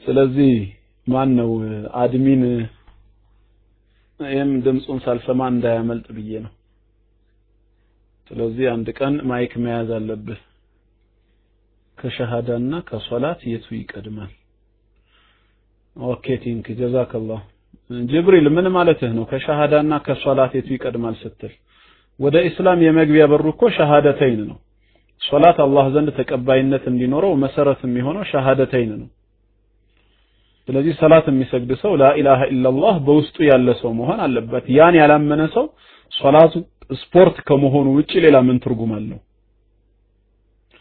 ስለዚህ ማን ነው admin ይህም ድምፁን ሳልሰማ እንዳያመልጥ ብዬ ነው። ስለዚህ አንድ ቀን mic መያዝ አለብህ። ከሸሃዳና ከሶላት የቱ ይቀድማል? OK think جزاك الله። ጅብሪል ምን ማለትህ ነው? ከሸሃዳና ከሶላት የቱ ይቀድማል ስትል ወደ እስላም የመግቢያ በሩ እኮ ሸሃደተይን ነው። ሶላት አላህ ዘንድ ተቀባይነት እንዲኖረው መሰረት የሚሆነው ሸሃደተይን ነው። ስለዚህ ሰላት የሚሰግድ ሰው لا إله إلا الله በውስጡ ያለ ሰው መሆን አለበት። ያን ያላመነ ሰው ሶላቱ ስፖርት ከመሆኑ ውጪ ሌላ ምን ትርጉም አለው?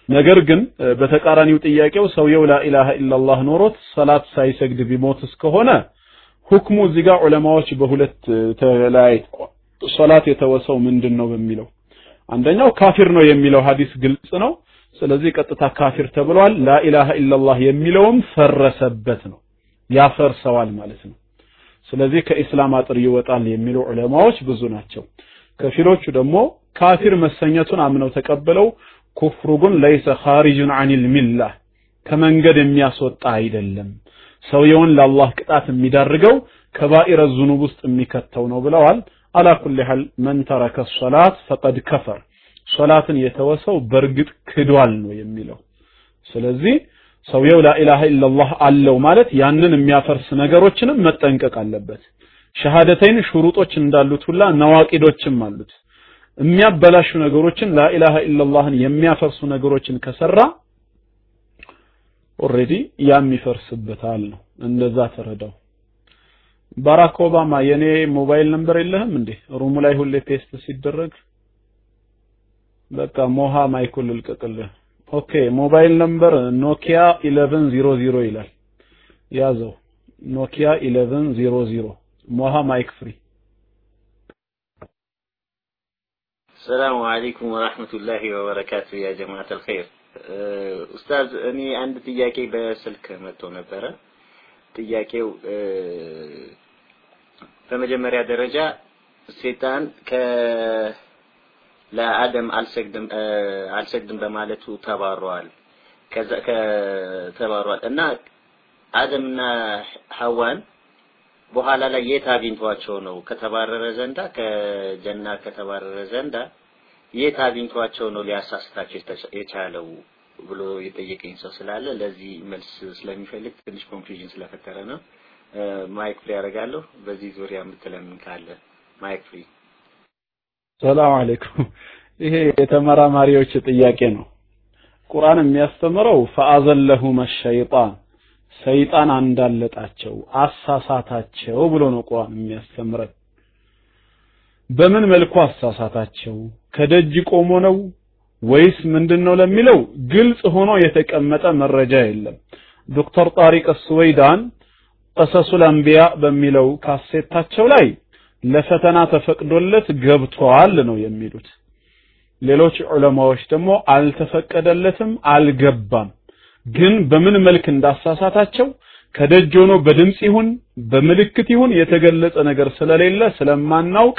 ነገር ግን በተቃራኒው ጥያቄው ሰውየው ላኢላሃ ኢላላህ ኖሮት ሰላት ሳይሰግድ ቢሞት እስከሆነ ሁክሙ እዚህ ጋር ዑለማዎች በሁለት ተለያይተዋል። ሶላት የተወሰው ምንድን ነው በሚለው አንደኛው ካፊር ነው የሚለው ሐዲስ ግልጽ ነው። ስለዚህ ቀጥታ ካፊር ተብሏል። ላኢላሃ ኢላላህ የሚለውም ፈረሰበት ነው ያፈርሰዋል ማለት ነው። ስለዚህ ከኢስላም አጥር ይወጣል የሚሉ ዑለማዎች ብዙ ናቸው። ከፊሎቹ ደግሞ ካፊር መሰኘቱን አምነው ተቀብለው ኩፍሩ ግን ለይሰ ኻሪጁን አኒል ሚላህ ከመንገድ የሚያስወጣ አይደለም፣ ሰውየውን ለአላህ ቅጣት የሚዳርገው ከባኢረ ዙኑብ ውስጥ የሚከተው ነው ብለዋል። አላ ኩሊ ሐል መን ተረከ ሶላት ፈቀድ ከፈር፣ ሶላትን የተወሰው በእርግጥ ክዷል ነው የሚለው። ስለዚህ ሰውየው لا إله إلا الله አለው ማለት ያንን የሚያፈርስ ነገሮችንም መጠንቀቅ አለበት። ሸሃደተይን ሹሩጦች እንዳሉት ሁላ ነዋቂዶችም አሉት። የሚያበላሹ ነገሮችን لا إله إلا الله ን የሚያፈርሱ ነገሮችን ከሰራ already ያም ይፈርስበታል ነው። እንደዛ ተረዳው። ባራክ ኦባማ የኔ mobile number የለህም እንዴ? room ኡ ላይ ሁሌ paste ሲደረግ በቃ ሞሃ mic ኡን ልልቀቅልህ። OK mobile number Nokia 1100 ይላል። ያዘው Nokia 1100 ሞሃ mic free سلام عليكم ورحمة الله وبركاته يا جماعة الخير ኡስታዝ እኔ አንድ ጥያቄ በስልክ መጥቶ ነበረ። ጥያቄው በመጀመሪያ ደረጃ ሴጣን ከ ለአደም አልሰግድም አልሰግድም በማለቱ ተባሯል። ከተባሯል እና አደምና ሐዋን በኋላ ላይ የት አግኝቷቸው ነው? ከተባረረ ዘንዳ ከጀና ከተባረረ ዘንዳ የት አግኝቷቸው ነው ሊያሳስታቸው የቻለው ብሎ የጠየቀኝ ሰው ስላለ ለዚህ መልስ ስለሚፈልግ ትንሽ ኮንፊውዥን ስለፈጠረ ነው። mic free ያደርጋለሁ። በዚህ ዙሪያ የምትለምን ካለ mic free። سلام عليكم። ይሄ የተመራማሪዎች ጥያቄ ነው። ቁርአን የሚያስተምረው فأزلهما الشيطان ሰይጣን አንዳለጣቸው አሳሳታቸው ብሎ ነው ቁርአን የሚያስተምረን። በምን መልኩ አሳሳታቸው? ከደጅ ቆሞ ነው ወይስ ምንድነው ለሚለው ግልጽ ሆኖ የተቀመጠ መረጃ የለም። ዶክተር ጣሪቅ ስወይዳን ቀሰሱል አንቢያ በሚለው ካሴታቸው ላይ ለፈተና ተፈቅዶለት ገብቷል ነው የሚሉት። ሌሎች ዑለማዎች ደግሞ አልተፈቀደለትም፣ አልገባም። ግን በምን መልክ እንዳሳሳታቸው ከደጅ ሆኖ በድምፅ ይሁን በምልክት ይሁን የተገለጸ ነገር ስለሌለ ስለማናውቅ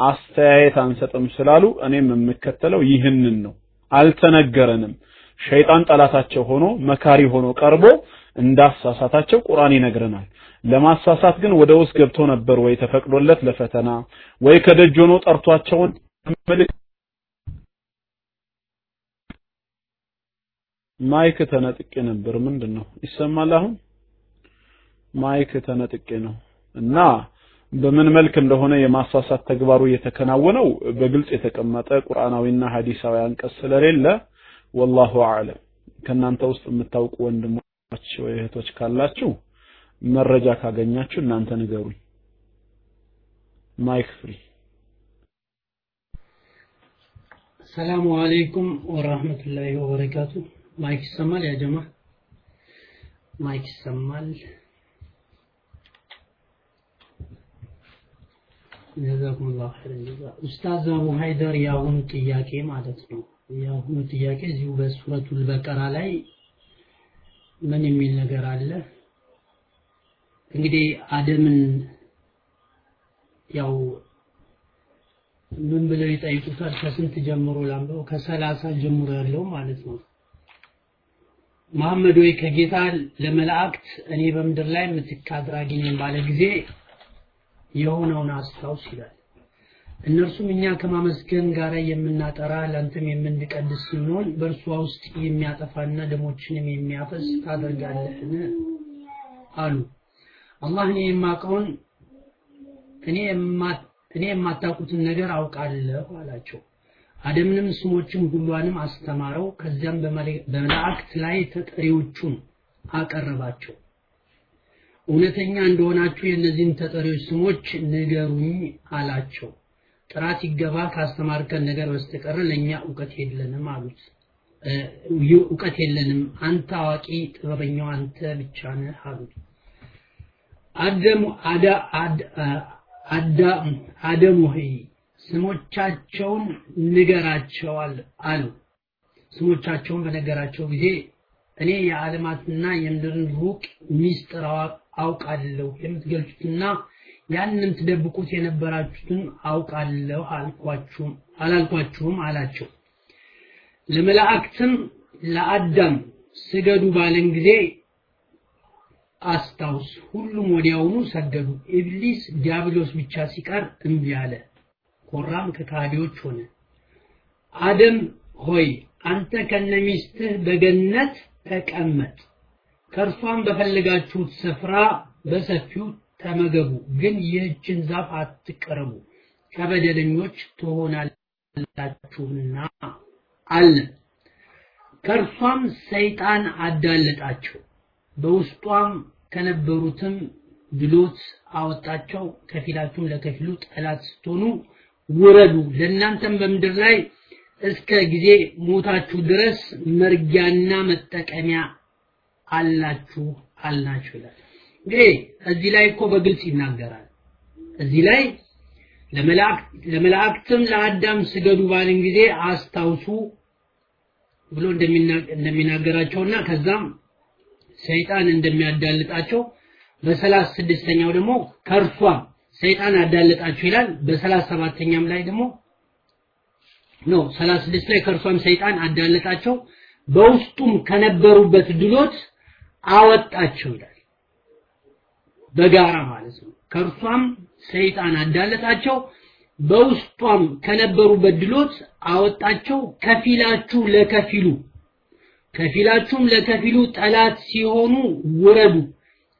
አስተያየት አንሰጥም ስላሉ እኔም የምከተለው ይህንን ነው። አልተነገረንም። ሸይጣን ጠላታቸው ሆኖ መካሪ ሆኖ ቀርቦ እንዳሳሳታቸው ቁርአን ይነግረናል። ለማሳሳት ግን ወደ ውስጥ ገብቶ ነበር ወይ ተፈቅዶለት ለፈተና ወይ ከደጅ ሆኖ ጠርቷቸውን mic ተነጥቄ ነበር። ምንድን ነው ይሰማል? አሁን mic ተነጥቄ ነው እና በምን መልክ እንደሆነ የማሳሳት ተግባሩ የተከናወነው በግልጽ የተቀመጠ ቁርአናዊና ሐዲሳዊ አንቀጽ ስለሌለ والله أعلم። ከእናንተ ውስጥ የምታውቁ ወንድሞች ወይ እህቶች ካላችሁ መረጃ ካገኛችሁ እናንተ ንገሩኝ። mic free። سلام عليكم ورحمة الله وبركاته። mic ይሰማል? ያ mic ይሰማል? ጀዛኩሙላሁ ኸይረን ጀዛ። ኡስታዝ አቡ ሀይደር የአሁኑ ጥያቄ ማለት ነው። የአሁኑ ጥያቄ እዚሁ በሱረቱል በቀራ ላይ ምን የሚል ነገር አለ? እንግዲህ አደምን ያው ምን ብለው ይጠይቁታል? ከስንት ጀምሮ ላንበው? ከሰላሳ ጀምሮ ያለው ማለት ነው። መሐመድ ወይ ከጌታ ለመላእክት እኔ በምድር ላይ ምትክ አድራጊ ባለ ጊዜ የሆነውን አስታውስ ይላል። እነርሱም እኛ ከማመስገን ጋር የምናጠራ ለአንተም የምንቀድስ ስንሆን በእርሷ ውስጥ የሚያጠፋና ደሞችንም የሚያፈስ ታደርጋለህን አሉ። አላህ እኔ የማውቀውን እኔ የማ- እኔ የማታውቁትን ነገር አውቃለሁ አላቸው። አደምንም ስሞችን ሁሏንም አስተማረው። ከዚያም በመላ- በመላእክት ላይ ተጠሪዎቹን አቀረባቸው። እውነተኛ እንደሆናችሁ የእነዚህን ተጠሪዎች ስሞች ንገሩኝ አላቸው። ጥራት ይገባ ካስተማርከን ነገር በስተቀር ለእኛ እውቀት የለንም አሉት። እውቀት የለንም፣ አንተ አዋቂ ጥበበኛው አንተ ብቻ ነህ አሉት። አደሙ አዳ አዳ አደም ሆይ ስሞቻቸውን ንገራቸዋል አለው። ስሞቻቸውን በነገራቸው ጊዜ እኔ የዓለማትና የምድርን ሩቅ ሚስጥር አውቃለሁ የምትገልጹትና ያንንም ትደብቁት የነበራችሁትን አውቃለሁ አልኳችሁም አላልኳችሁም አላቸው። ለመላእክትም ለአዳም ስገዱ ባለን ጊዜ አስታውስ፣ ሁሉም ወዲያውኑ ሰገዱ። ኢብሊስ ዲያብሎስ ብቻ ሲቀር እምቢ አለ፣ ኮራም ከካህዲዎች ሆነ። አደም ሆይ አንተ ከነሚስትህ በገነት ተቀመጥ፣ ከእርሷም በፈለጋችሁት ስፍራ በሰፊው ተመገቡ፣ ግን ይህችን ዛፍ አትቀረቡ፣ ከበደለኞች ትሆናላችሁና አለ። ከእርሷም ሰይጣን አዳለጣቸው፣ በውስጧም ከነበሩትም ድሎት አወጣቸው። ከፊላችሁም ለከፊሉ ጠላት ስትሆኑ ውረዱ፣ ለእናንተም በምድር ላይ እስከ ጊዜ ሞታችሁ ድረስ መርጊያና መጠቀሚያ አላችሁ አልናችሁ ይላል። እንግዲህ እዚህ ላይ እኮ በግልጽ ይናገራል። እዚህ ላይ ለመላእክትም ለአዳም ስገዱ ባልን ጊዜ አስታውሱ ብሎ እንደሚናገራቸውና ከዛም ሰይጣን እንደሚያዳልጣቸው በሰላሳ ስድስተኛው ደግሞ ከእርሷም ሰይጣን አዳለጣቸው ይላል። በሰላሳ ሰባተኛም ላይ ደግሞ ነው ሰላሳ ስድስት ላይ ከእርሷም ሰይጣን አዳለጣቸው በውስጡም ከነበሩበት ድሎት አወጣቸው ይላል። በጋራ ማለት ነው። ከእርሷም ሰይጣን አዳለጣቸው በውስጧም ከነበሩ በድሎት አወጣቸው ከፊላችሁ ለከፊሉ ከፊላችሁም ለከፊሉ ጠላት ሲሆኑ ውረዱ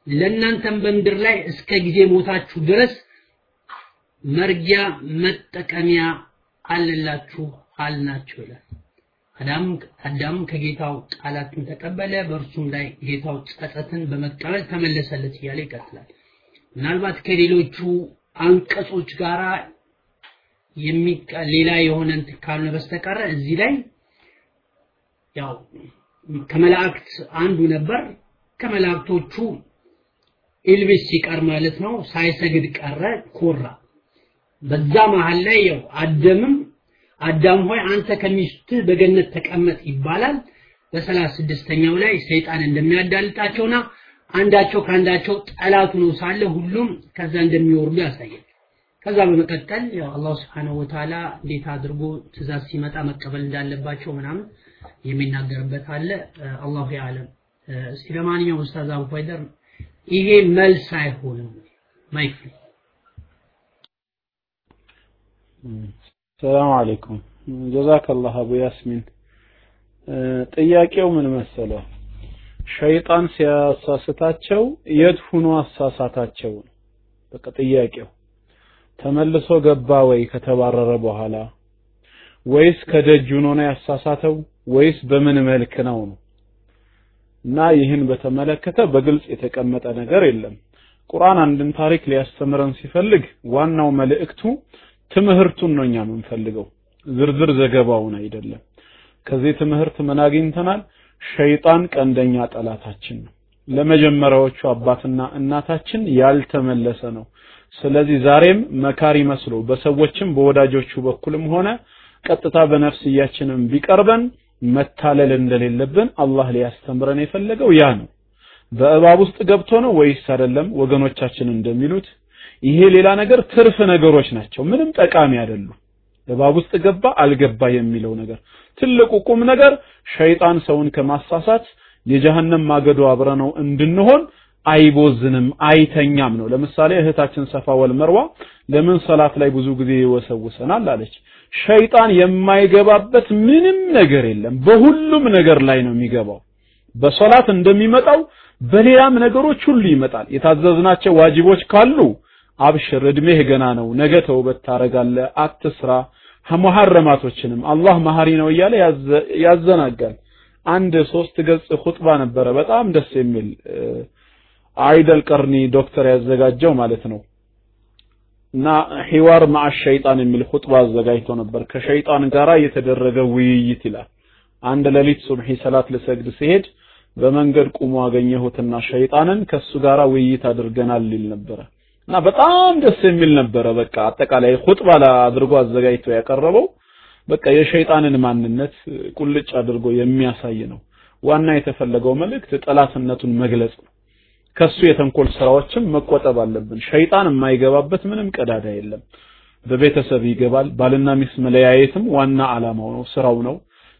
ለእናንተም በምድር ላይ እስከ ጊዜ ሞታችሁ ድረስ መርጊያ መጠቀሚያ አለላችሁ አልናቸው ይላል አዳም ከጌታው ቃላትን ተቀበለ በእርሱም ላይ ጌታው ጸጸትን በመቀበል ተመለሰለት እያለ ይቀጥላል። ምናልባት ከሌሎቹ አንቀጾች ጋራ ሌላ የሆነ እንትን ካልሆነ በስተቀረ እዚህ ላይ ያው ከመላእክት አንዱ ነበር። ከመላእክቶቹ ኢልቢስ ሲቀር ማለት ነው ሳይሰግድ ቀረ ኮራ። በዛ መሃል ላይ ያው አደምም አዳም ሆይ አንተ ከሚስትህ በገነት ተቀመጥ ይባላል። በሰላሳ ስድስተኛው ላይ ሰይጣን እንደሚያዳልጣቸውና አንዳቸው ከአንዳቸው ጠላቱ ነው ሳለ ሁሉም ከዛ እንደሚወርዱ ያሳያል። ከዛ በመቀጠል ያው አላህ سبحانه و እንዴት አድርጎ ትእዛዝ ሲመጣ መቀበል እንዳለባቸው ምናምን የሚናገርበት አለ። الله يعلم እስቲ ለማንኛውም ኡስታዝ አቡ ፋይደር ይሄ መልስ አይሆንም። mic سلام عليكم። جزاك الله አቡ ያስሚን። ጥያቄው ምን መሰለው? ሸይጣን ሲያሳስታቸው የት ሁኖ አሳሳታቸው በቃ ጥያቄው። ተመልሶ ገባ ወይ ከተባረረ በኋላ? ወይስ ከደጅ ሆኖ ነው ያሳሳተው? ወይስ በምን መልክ ነው ነው? እና ይህን በተመለከተ በግልጽ የተቀመጠ ነገር የለም። ቁርአን አንድን ታሪክ ሊያስተምረን ሲፈልግ ዋናው መልእክቱ ትምህርቱን ነው እኛ የምንፈልገው። ዝርዝር ዘገባውን አይደለም። ከዚህ ትምህርት ምን አግኝተናል? ሸይጣን ቀንደኛ ጠላታችን ነው። ለመጀመሪያዎቹ አባትና እናታችን ያልተመለሰ ነው። ስለዚህ ዛሬም መካሪ መስሎ በሰዎችም በወዳጆቹ በኩልም ሆነ ቀጥታ በነፍስያችንም ቢቀርበን መታለል እንደሌለብን አላህ ሊያስተምረን የፈለገው ያ ነው። በእባብ ውስጥ ገብቶ ነው ወይስ አይደለም? ወገኖቻችን እንደሚሉት ይሄ ሌላ ነገር ትርፍ ነገሮች ናቸው። ምንም ጠቃሚ አይደሉም። እባብ ውስጥ ገባ አልገባ የሚለው ነገር። ትልቁ ቁም ነገር ሸይጣን ሰውን ከማሳሳት የጀሃነም ማገዶ አብረነው እንድንሆን አይቦዝንም አይተኛም ነው። ለምሳሌ እህታችን ሰፋ ወልመርዋ ለምን ሰላት ላይ ብዙ ጊዜ ይወሰውሰናል አለች። ሸይጣን የማይገባበት ምንም ነገር የለም። በሁሉም ነገር ላይ ነው የሚገባው። በሶላት እንደሚመጣው በሌላም ነገሮች ሁሉ ይመጣል። የታዘዝናቸው ዋጅቦች ካሉ አብሽር እድሜህ ገና ነው ነገ ተውበት ታረጋለህ አትስራ መሐረማቶችንም አላህ መሐሪ ነው እያለ ያዘናጋል። አንድ ሶስት ገጽ ኹጥባ ነበረ በጣም ደስ የሚል አይደል ቀርኒ ዶክተር ያዘጋጀው ማለት ነው። እና ሒዋር ማዓ ሸይጣን የሚል ኹጥባ አዘጋጅቶ ነበር። ከሸይጣን ጋራ የተደረገ ውይይት ይላል። አንድ ሌሊት ሱብሒ ሰላት ልሰግድ ሲሄድ በመንገድ ቁሞ አገኘሁትና ሸይጣንን ከሱ ጋራ ውይይት አድርገናል ይል ነበረ እና በጣም ደስ የሚል ነበረ። በቃ አጠቃላይ ኹጥባ አድርጎ አዘጋጅቶ ያቀረበው በቃ የሸይጣንን ማንነት ቁልጭ አድርጎ የሚያሳይ ነው። ዋና የተፈለገው መልእክት ጠላትነቱን መግለጽ ነው። ከሱ የተንኮል ስራዎችም መቆጠብ አለብን። ሸይጣን የማይገባበት ምንም ቀዳዳ የለም። በቤተሰብ ይገባል። ባልና ሚስት መለያየትም ዋና አላማው ነው ስራው ነው።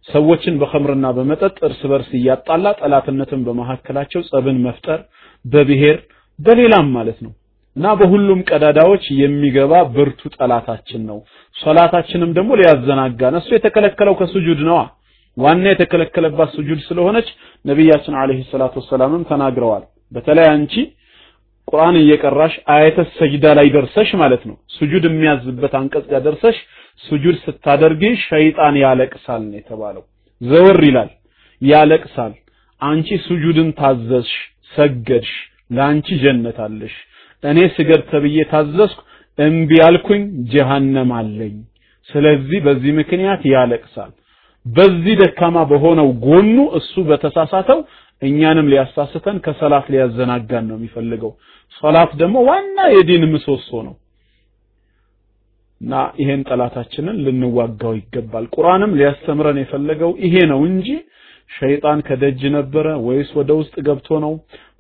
ሰዎችን በኸምርና በመጠጥ እርስ በርስ እያጣላ ጠላትነትን በመካከላቸው ጸብን መፍጠር በብሔር በሌላም ማለት ነው እና በሁሉም ቀዳዳዎች የሚገባ ብርቱ ጠላታችን ነው። ሶላታችንም ደግሞ ሊያዘናጋን እሱ የተከለከለው ከሱጁድ ነዋ። ዋና የተከለከለባት ሱጁድ ስለሆነች ነቢያችን አለይሂ ሰላቱ ወሰላምም ተናግረዋል። በተለይ አንቺ ቁርአን እየቀራሽ አያተ ሰጅዳ ላይ ደርሰሽ ማለት ነው። ሱጁድ የሚያዝበት አንቀጽ ጋር ደርሰሽ ሱጁድ ስታደርጊ ሸይጣን ያለቅሳል ነው የተባለው። ዘወር ይላል። ያለቅሳል። አንቺ ሱጁድን ታዘዝሽ ሰገድሽ ለአንቺ ጀነት አለሽ እኔ ስገድ ተብዬ ታዘዝኩ እምቢ ያልኩኝ ጀሃነም አለኝ። ስለዚህ በዚህ ምክንያት ያለቅሳል። በዚህ ደካማ በሆነው ጎኑ እሱ በተሳሳተው እኛንም ሊያሳስተን ከሰላት ሊያዘናጋን ነው የሚፈልገው። ሶላት ደግሞ ዋና የዲን ምሰሶ ነው። እና ይሄን ጠላታችንን ልንዋጋው ይገባል። ቁርአንም ሊያስተምረን የፈለገው ይሄ ነው እንጂ ሸይጣን ከደጅ ነበረ ወይስ ወደ ውስጥ ገብቶ ነው?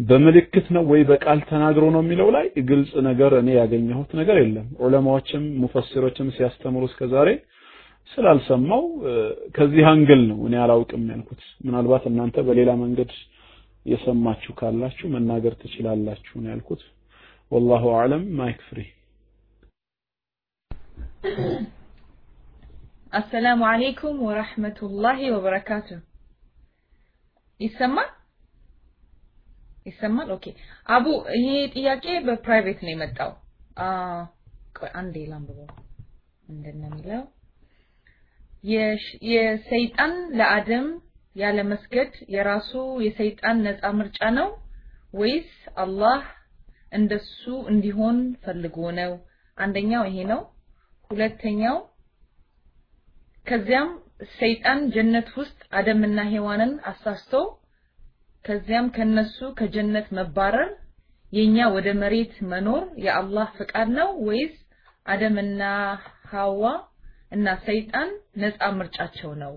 በምልክት ነው ወይ በቃል ተናግሮ ነው የሚለው ላይ ግልጽ ነገር እኔ ያገኘሁት ነገር የለም። ዑለማዎችም ሙፈሲሮችም ሲያስተምሩ እስከዛሬ ስላልሰማው ከዚህ angle ነው እኔ አላውቅም ያልኩት። ምናልባት እናንተ በሌላ መንገድ የሰማችሁ ካላችሁ መናገር ትችላላችሁ ነው ያልኩት። والله أعلم mic free። السلام عليكم ورحمة الله وبركاته ይሰማል? ይሰማል? OK። አቡ ይሄ ጥያቄ በ private ነው የመጣው። ቆይ አንዴ ላንብበው። ምንድን ነው የሚለው የሰይጣን ለአደም ያለ መስገድ የራሱ የሰይጣን ነፃ ምርጫ ነው ወይስ አላህ እንደሱ እንዲሆን ፈልጎ ነው? አንደኛው ይሄ ነው። ሁለተኛው ከዚያም ሰይጣን ጀነት ውስጥ አደምና ሔዋንን አሳስቶ ከዚያም ከነሱ ከጀነት መባረር የኛ ወደ መሬት መኖር የአላህ ፍቃድ ነው ወይስ አደምና ሐዋ እና ሰይጣን ነፃ ምርጫቸው ነው?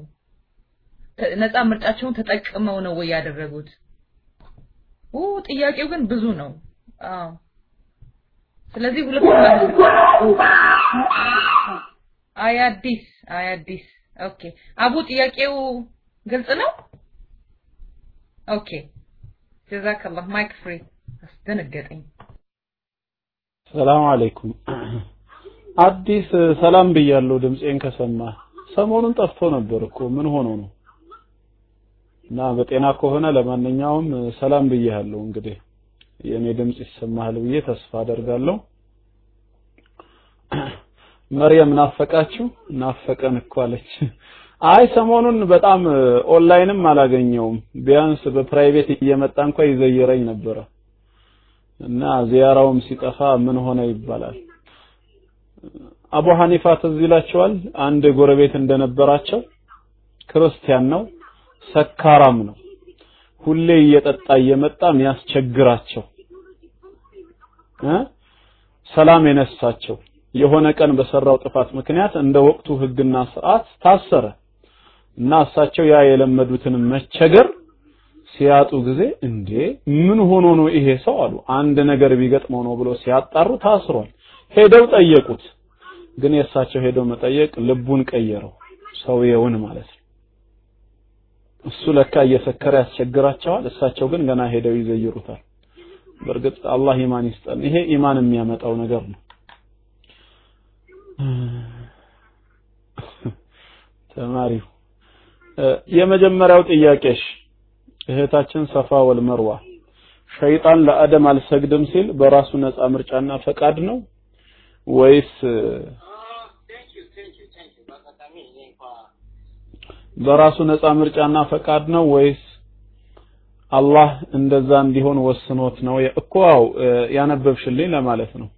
ነፃ ምርጫቸውን ተጠቅመው ነው ወይ ያደረጉት? ኡ ጥያቄው ግን ብዙ ነው። አዎ። ስለዚህ ሁለቱም አይ አዲስ OK። አቡ ጥያቄው ግልጽ ነው? OK። جزاك الله mic free። አስደነገጠኝ። سلام عليكم። አዲስ ሰላም ብያለሁ ድምጼን ከሰማ። ሰሞኑን ጠፍቶ ነበር እኮ። ምን ሆኖ ነው? እና በጤና ከሆነ ለማንኛውም ሰላም ብያለሁ እንግዲህ። የኔ ድምጽ ይሰማሃል ብዬ ተስፋ አደርጋለሁ መርየም ናፈቃችሁ? ናፈቀን እኮ አለች። አይ ሰሞኑን በጣም ኦንላይንም አላገኘውም። ቢያንስ በ private እየመጣ እንኳ ይዘይረኝ ነበረ። እና ዚያራውም ሲጠፋ ምን ሆነ ይባላል። አቡ ሐኒፋ ትዝ ይላቸዋል? አንድ ጎረቤት እንደነበራቸው ክርስቲያን ነው ሰካራም ነው። ሁሌ እየጠጣ እየመጣ የሚያስቸግራቸው ሰላም የነሳቸው የሆነ ቀን በሰራው ጥፋት ምክንያት እንደ ወቅቱ ህግና ስርዓት ታሰረ እና እሳቸው ያ የለመዱትን መቸገር ሲያጡ ጊዜ እንዴ ምን ሆኖ ነው ይሄ ሰው አሉ። አንድ ነገር ቢገጥመው ነው ብሎ ሲያጣሩ ታስሯል። ሄደው ጠየቁት። ግን የእሳቸው ሄደው መጠየቅ ልቡን ቀየረው ሰውየውን ማለት ነው። እሱ ለካ እየሰከረ ያስቸግራቸዋል። እሳቸው ግን ገና ሄደው ይዘይሩታል። በእርግጥ አላህ ኢማን ይስጠን። ይሄ ኢማን የሚያመጣው ነገር ነው ተማሪው። የመጀመሪያው ጥያቄሽ እህታችን ሰፋ ወልመርዋ ሸይጣን ለአደም አልሰግድም ሲል በራሱ ነፃ ምርጫና ፈቃድ ነው ወይስ በራሱ ነፃ ምርጫና ፈቃድ ነው ወይስ አላህ እንደዛ እንዲሆን ወስኖት ነው? እኮ አው ያነበብሽልኝ ለማለት ነው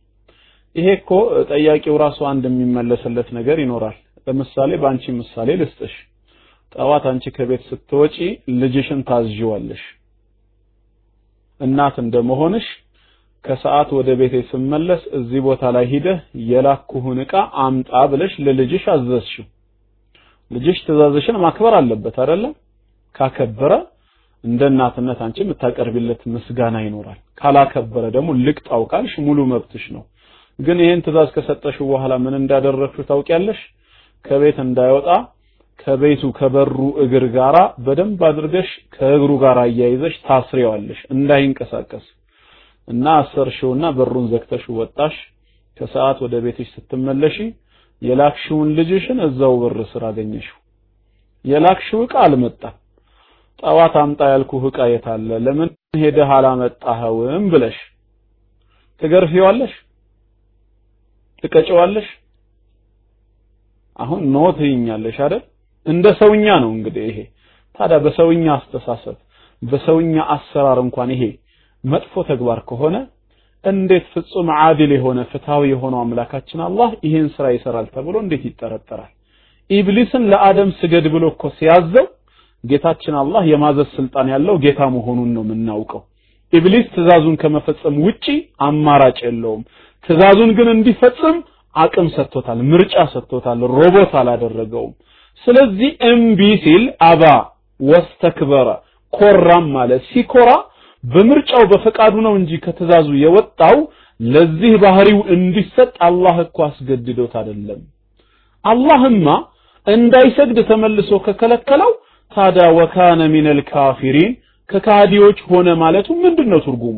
ይሄ እኮ ጠያቂው ራሱ አንድ የሚመለስለት ነገር ይኖራል። ለምሳሌ በአንቺ ምሳሌ ልስጥሽ። ጠዋት አንቺ ከቤት ስትወጪ ልጅሽን ታዝዥዋለሽ። እናት እንደመሆንሽ ከሰዓት ወደ ቤቴ ስመለስ እዚህ ቦታ ላይ ሂደህ የላኩህን ዕቃ አምጣ ብለሽ ለልጅሽ አዘዝሽው። ልጅሽ ትእዛዝሽን ማክበር አለበት አይደለም ካከበረ እንደ እናትነት አንቺ የምታቀርቢለት ምስጋና ይኖራል። ካላከበረ ደግሞ ልቅጣው ካልሽ ሙሉ መብትሽ ነው ግን ይሄን ትእዛዝ ከሰጠሽው በኋላ ምን እንዳደረግሽው ታውቂያለሽ? ከቤት እንዳይወጣ ከቤቱ ከበሩ እግር ጋራ በደንብ አድርገሽ ከእግሩ ጋር አያይዘሽ ታስሪዋለሽ እንዳይንቀሳቀስ። እና አሰርሽውና በሩን ዘግተሽ ወጣሽ። ከሰዓት ወደ ቤትሽ ስትመለሺ የላክሽውን ልጅሽን እዛው በር ስር አገኘሽው። የላክሽው ዕቃ አልመጣም ጠዋት አምጣ ያልኩህ ዕቃ የታለ ለምን ሄደህ አላመጣኸውም ብለሽ ትገርፊዋለሽ ትቀጨዋለሽ? አሁን no ትይኛለሽ አይደል? እንደ ሰውኛ ነው እንግዲህ ይሄ። ታዲያ በሰውኛ አስተሳሰብ በሰውኛ አሰራር እንኳን ይሄ መጥፎ ተግባር ከሆነ እንዴት ፍጹም አድል የሆነ ፍትሃዊ የሆነው አምላካችን አላህ ይህን ስራ ይሰራል ተብሎ እንዴት ይጠረጠራል? ኢብሊስን ለአደም ስገድ ብሎ እኮ ሲያዘው ጌታችን አላህ የማዘዝ ስልጣን ያለው ጌታ መሆኑን ነው የምናውቀው። ኢብሊስ ትእዛዙን ከመፈጸም ውጪ አማራጭ የለውም ትእዛዙን ግን እንዲፈጽም አቅም ሰጥቶታል ምርጫ ሰጥቶታል ሮቦት አላደረገውም። ስለዚህ እምቢ ሲል አባ ወስተክበረ ኮራም ማለት ሲኮራ በምርጫው በፈቃዱ ነው እንጂ ከትእዛዙ የወጣው ለዚህ ባህሪው እንዲሰጥ አላህ እኮ አስገድዶት አይደለም። አላህማ እንዳይሰግድ ተመልሶ ከከለከለው ታዲያ ወካነ ሚነል ካፊሪን ከካዲዎች ሆነ ማለቱ ምንድነው ትርጉሙ?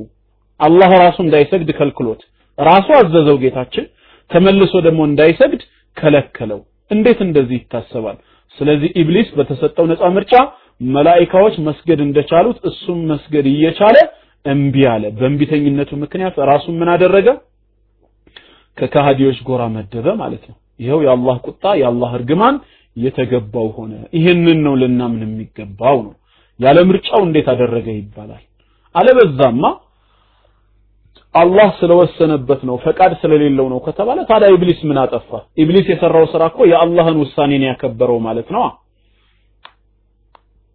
አላህ ራሱ እንዳይሰግድ ከልክሎት ራሱ አዘዘው ጌታችን። ተመልሶ ደግሞ እንዳይሰግድ ከለከለው። እንዴት እንደዚህ ይታሰባል? ስለዚህ ኢብሊስ በተሰጠው ነፃ ምርጫ መላኢካዎች መስገድ እንደቻሉት እሱም መስገድ እየቻለ እምቢ አለ። በእንቢተኝነቱ ምክንያት ራሱን ምን አደረገ? ከካሃዲዎች ጎራ መደበ ማለት ነው። ይኸው የአላህ ቁጣ የአላህ እርግማን የተገባው ሆነ። ይህንን ነው ልናምን የሚገባው ነው። ያለ ምርጫው እንዴት አደረገ ይባላል። አለበዛማ አላህ ስለወሰነበት ነው ፈቃድ ስለሌለው ነው ከተባለ ታዲያ ኢብሊስ ምን አጠፋ? ኢብሊስ የሰራው ስራ እኮ የአላህን ውሳኔን ያከበረው ማለት ነው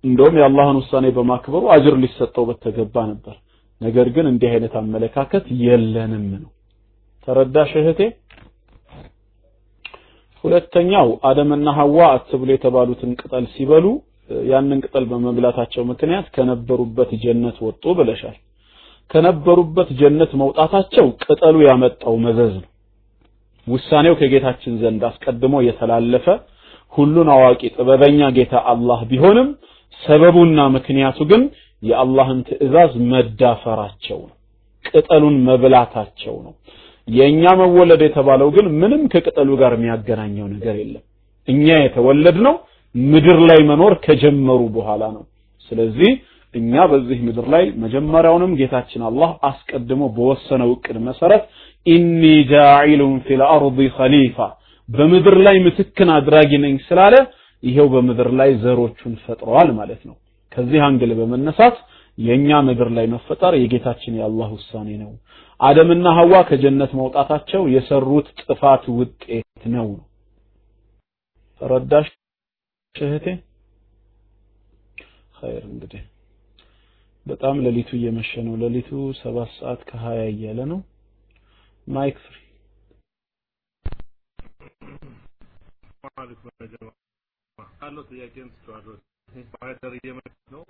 እንደውም የአላህን ውሳኔ በማክበሩ አጅር ሊሰጠው በተገባ ነበር። ነገር ግን እንዲህ አይነት አመለካከት የለንም ነው። ተረዳሽ እህቴ? ሁለተኛው አደምና ሐዋ አትብሉ የተባሉትን ቅጠል ሲበሉ ያንን ቅጠል በመብላታቸው ምክንያት ከነበሩበት ጀነት ወጡ ብለሻል ከነበሩበት ጀነት መውጣታቸው ቅጠሉ ያመጣው መዘዝ ነው። ውሳኔው ከጌታችን ዘንድ አስቀድሞ የተላለፈ ሁሉን አዋቂ ጥበበኛ ጌታ አላህ ቢሆንም ሰበቡና ምክንያቱ ግን የአላህን ትእዛዝ መዳፈራቸው ነው ቅጠሉን መብላታቸው ነው። የእኛ መወለድ የተባለው ግን ምንም ከቅጠሉ ጋር የሚያገናኘው ነገር የለም። እኛ የተወለድነው ምድር ላይ መኖር ከጀመሩ በኋላ ነው። ስለዚህ እኛ በዚህ ምድር ላይ መጀመሪያውንም ጌታችን አላህ አስቀድሞ በወሰነው እቅድ መሰረት ኢኒ ጃኢሉን ፊል አርዲ ኸሊፋ በምድር ላይ ምትክን አድራጊ ነኝ ስላለ ይሄው በምድር ላይ ዘሮቹን ፈጥረዋል ማለት ነው። ከዚህ angle በመነሳት የኛ ምድር ላይ መፈጠር የጌታችን የአላህ ውሳኔ ነው። አደምና ሐዋ ከጀነት መውጣታቸው የሰሩት ጥፋት ውጤት ነው። ተረዳሽ እህቴ? ኸይር እንግዲህ በጣም ሌሊቱ እየመሸ ነው። ሌሊቱ ሰባት ሰዓት ከሀያ እያለ ነው። mic free ነው።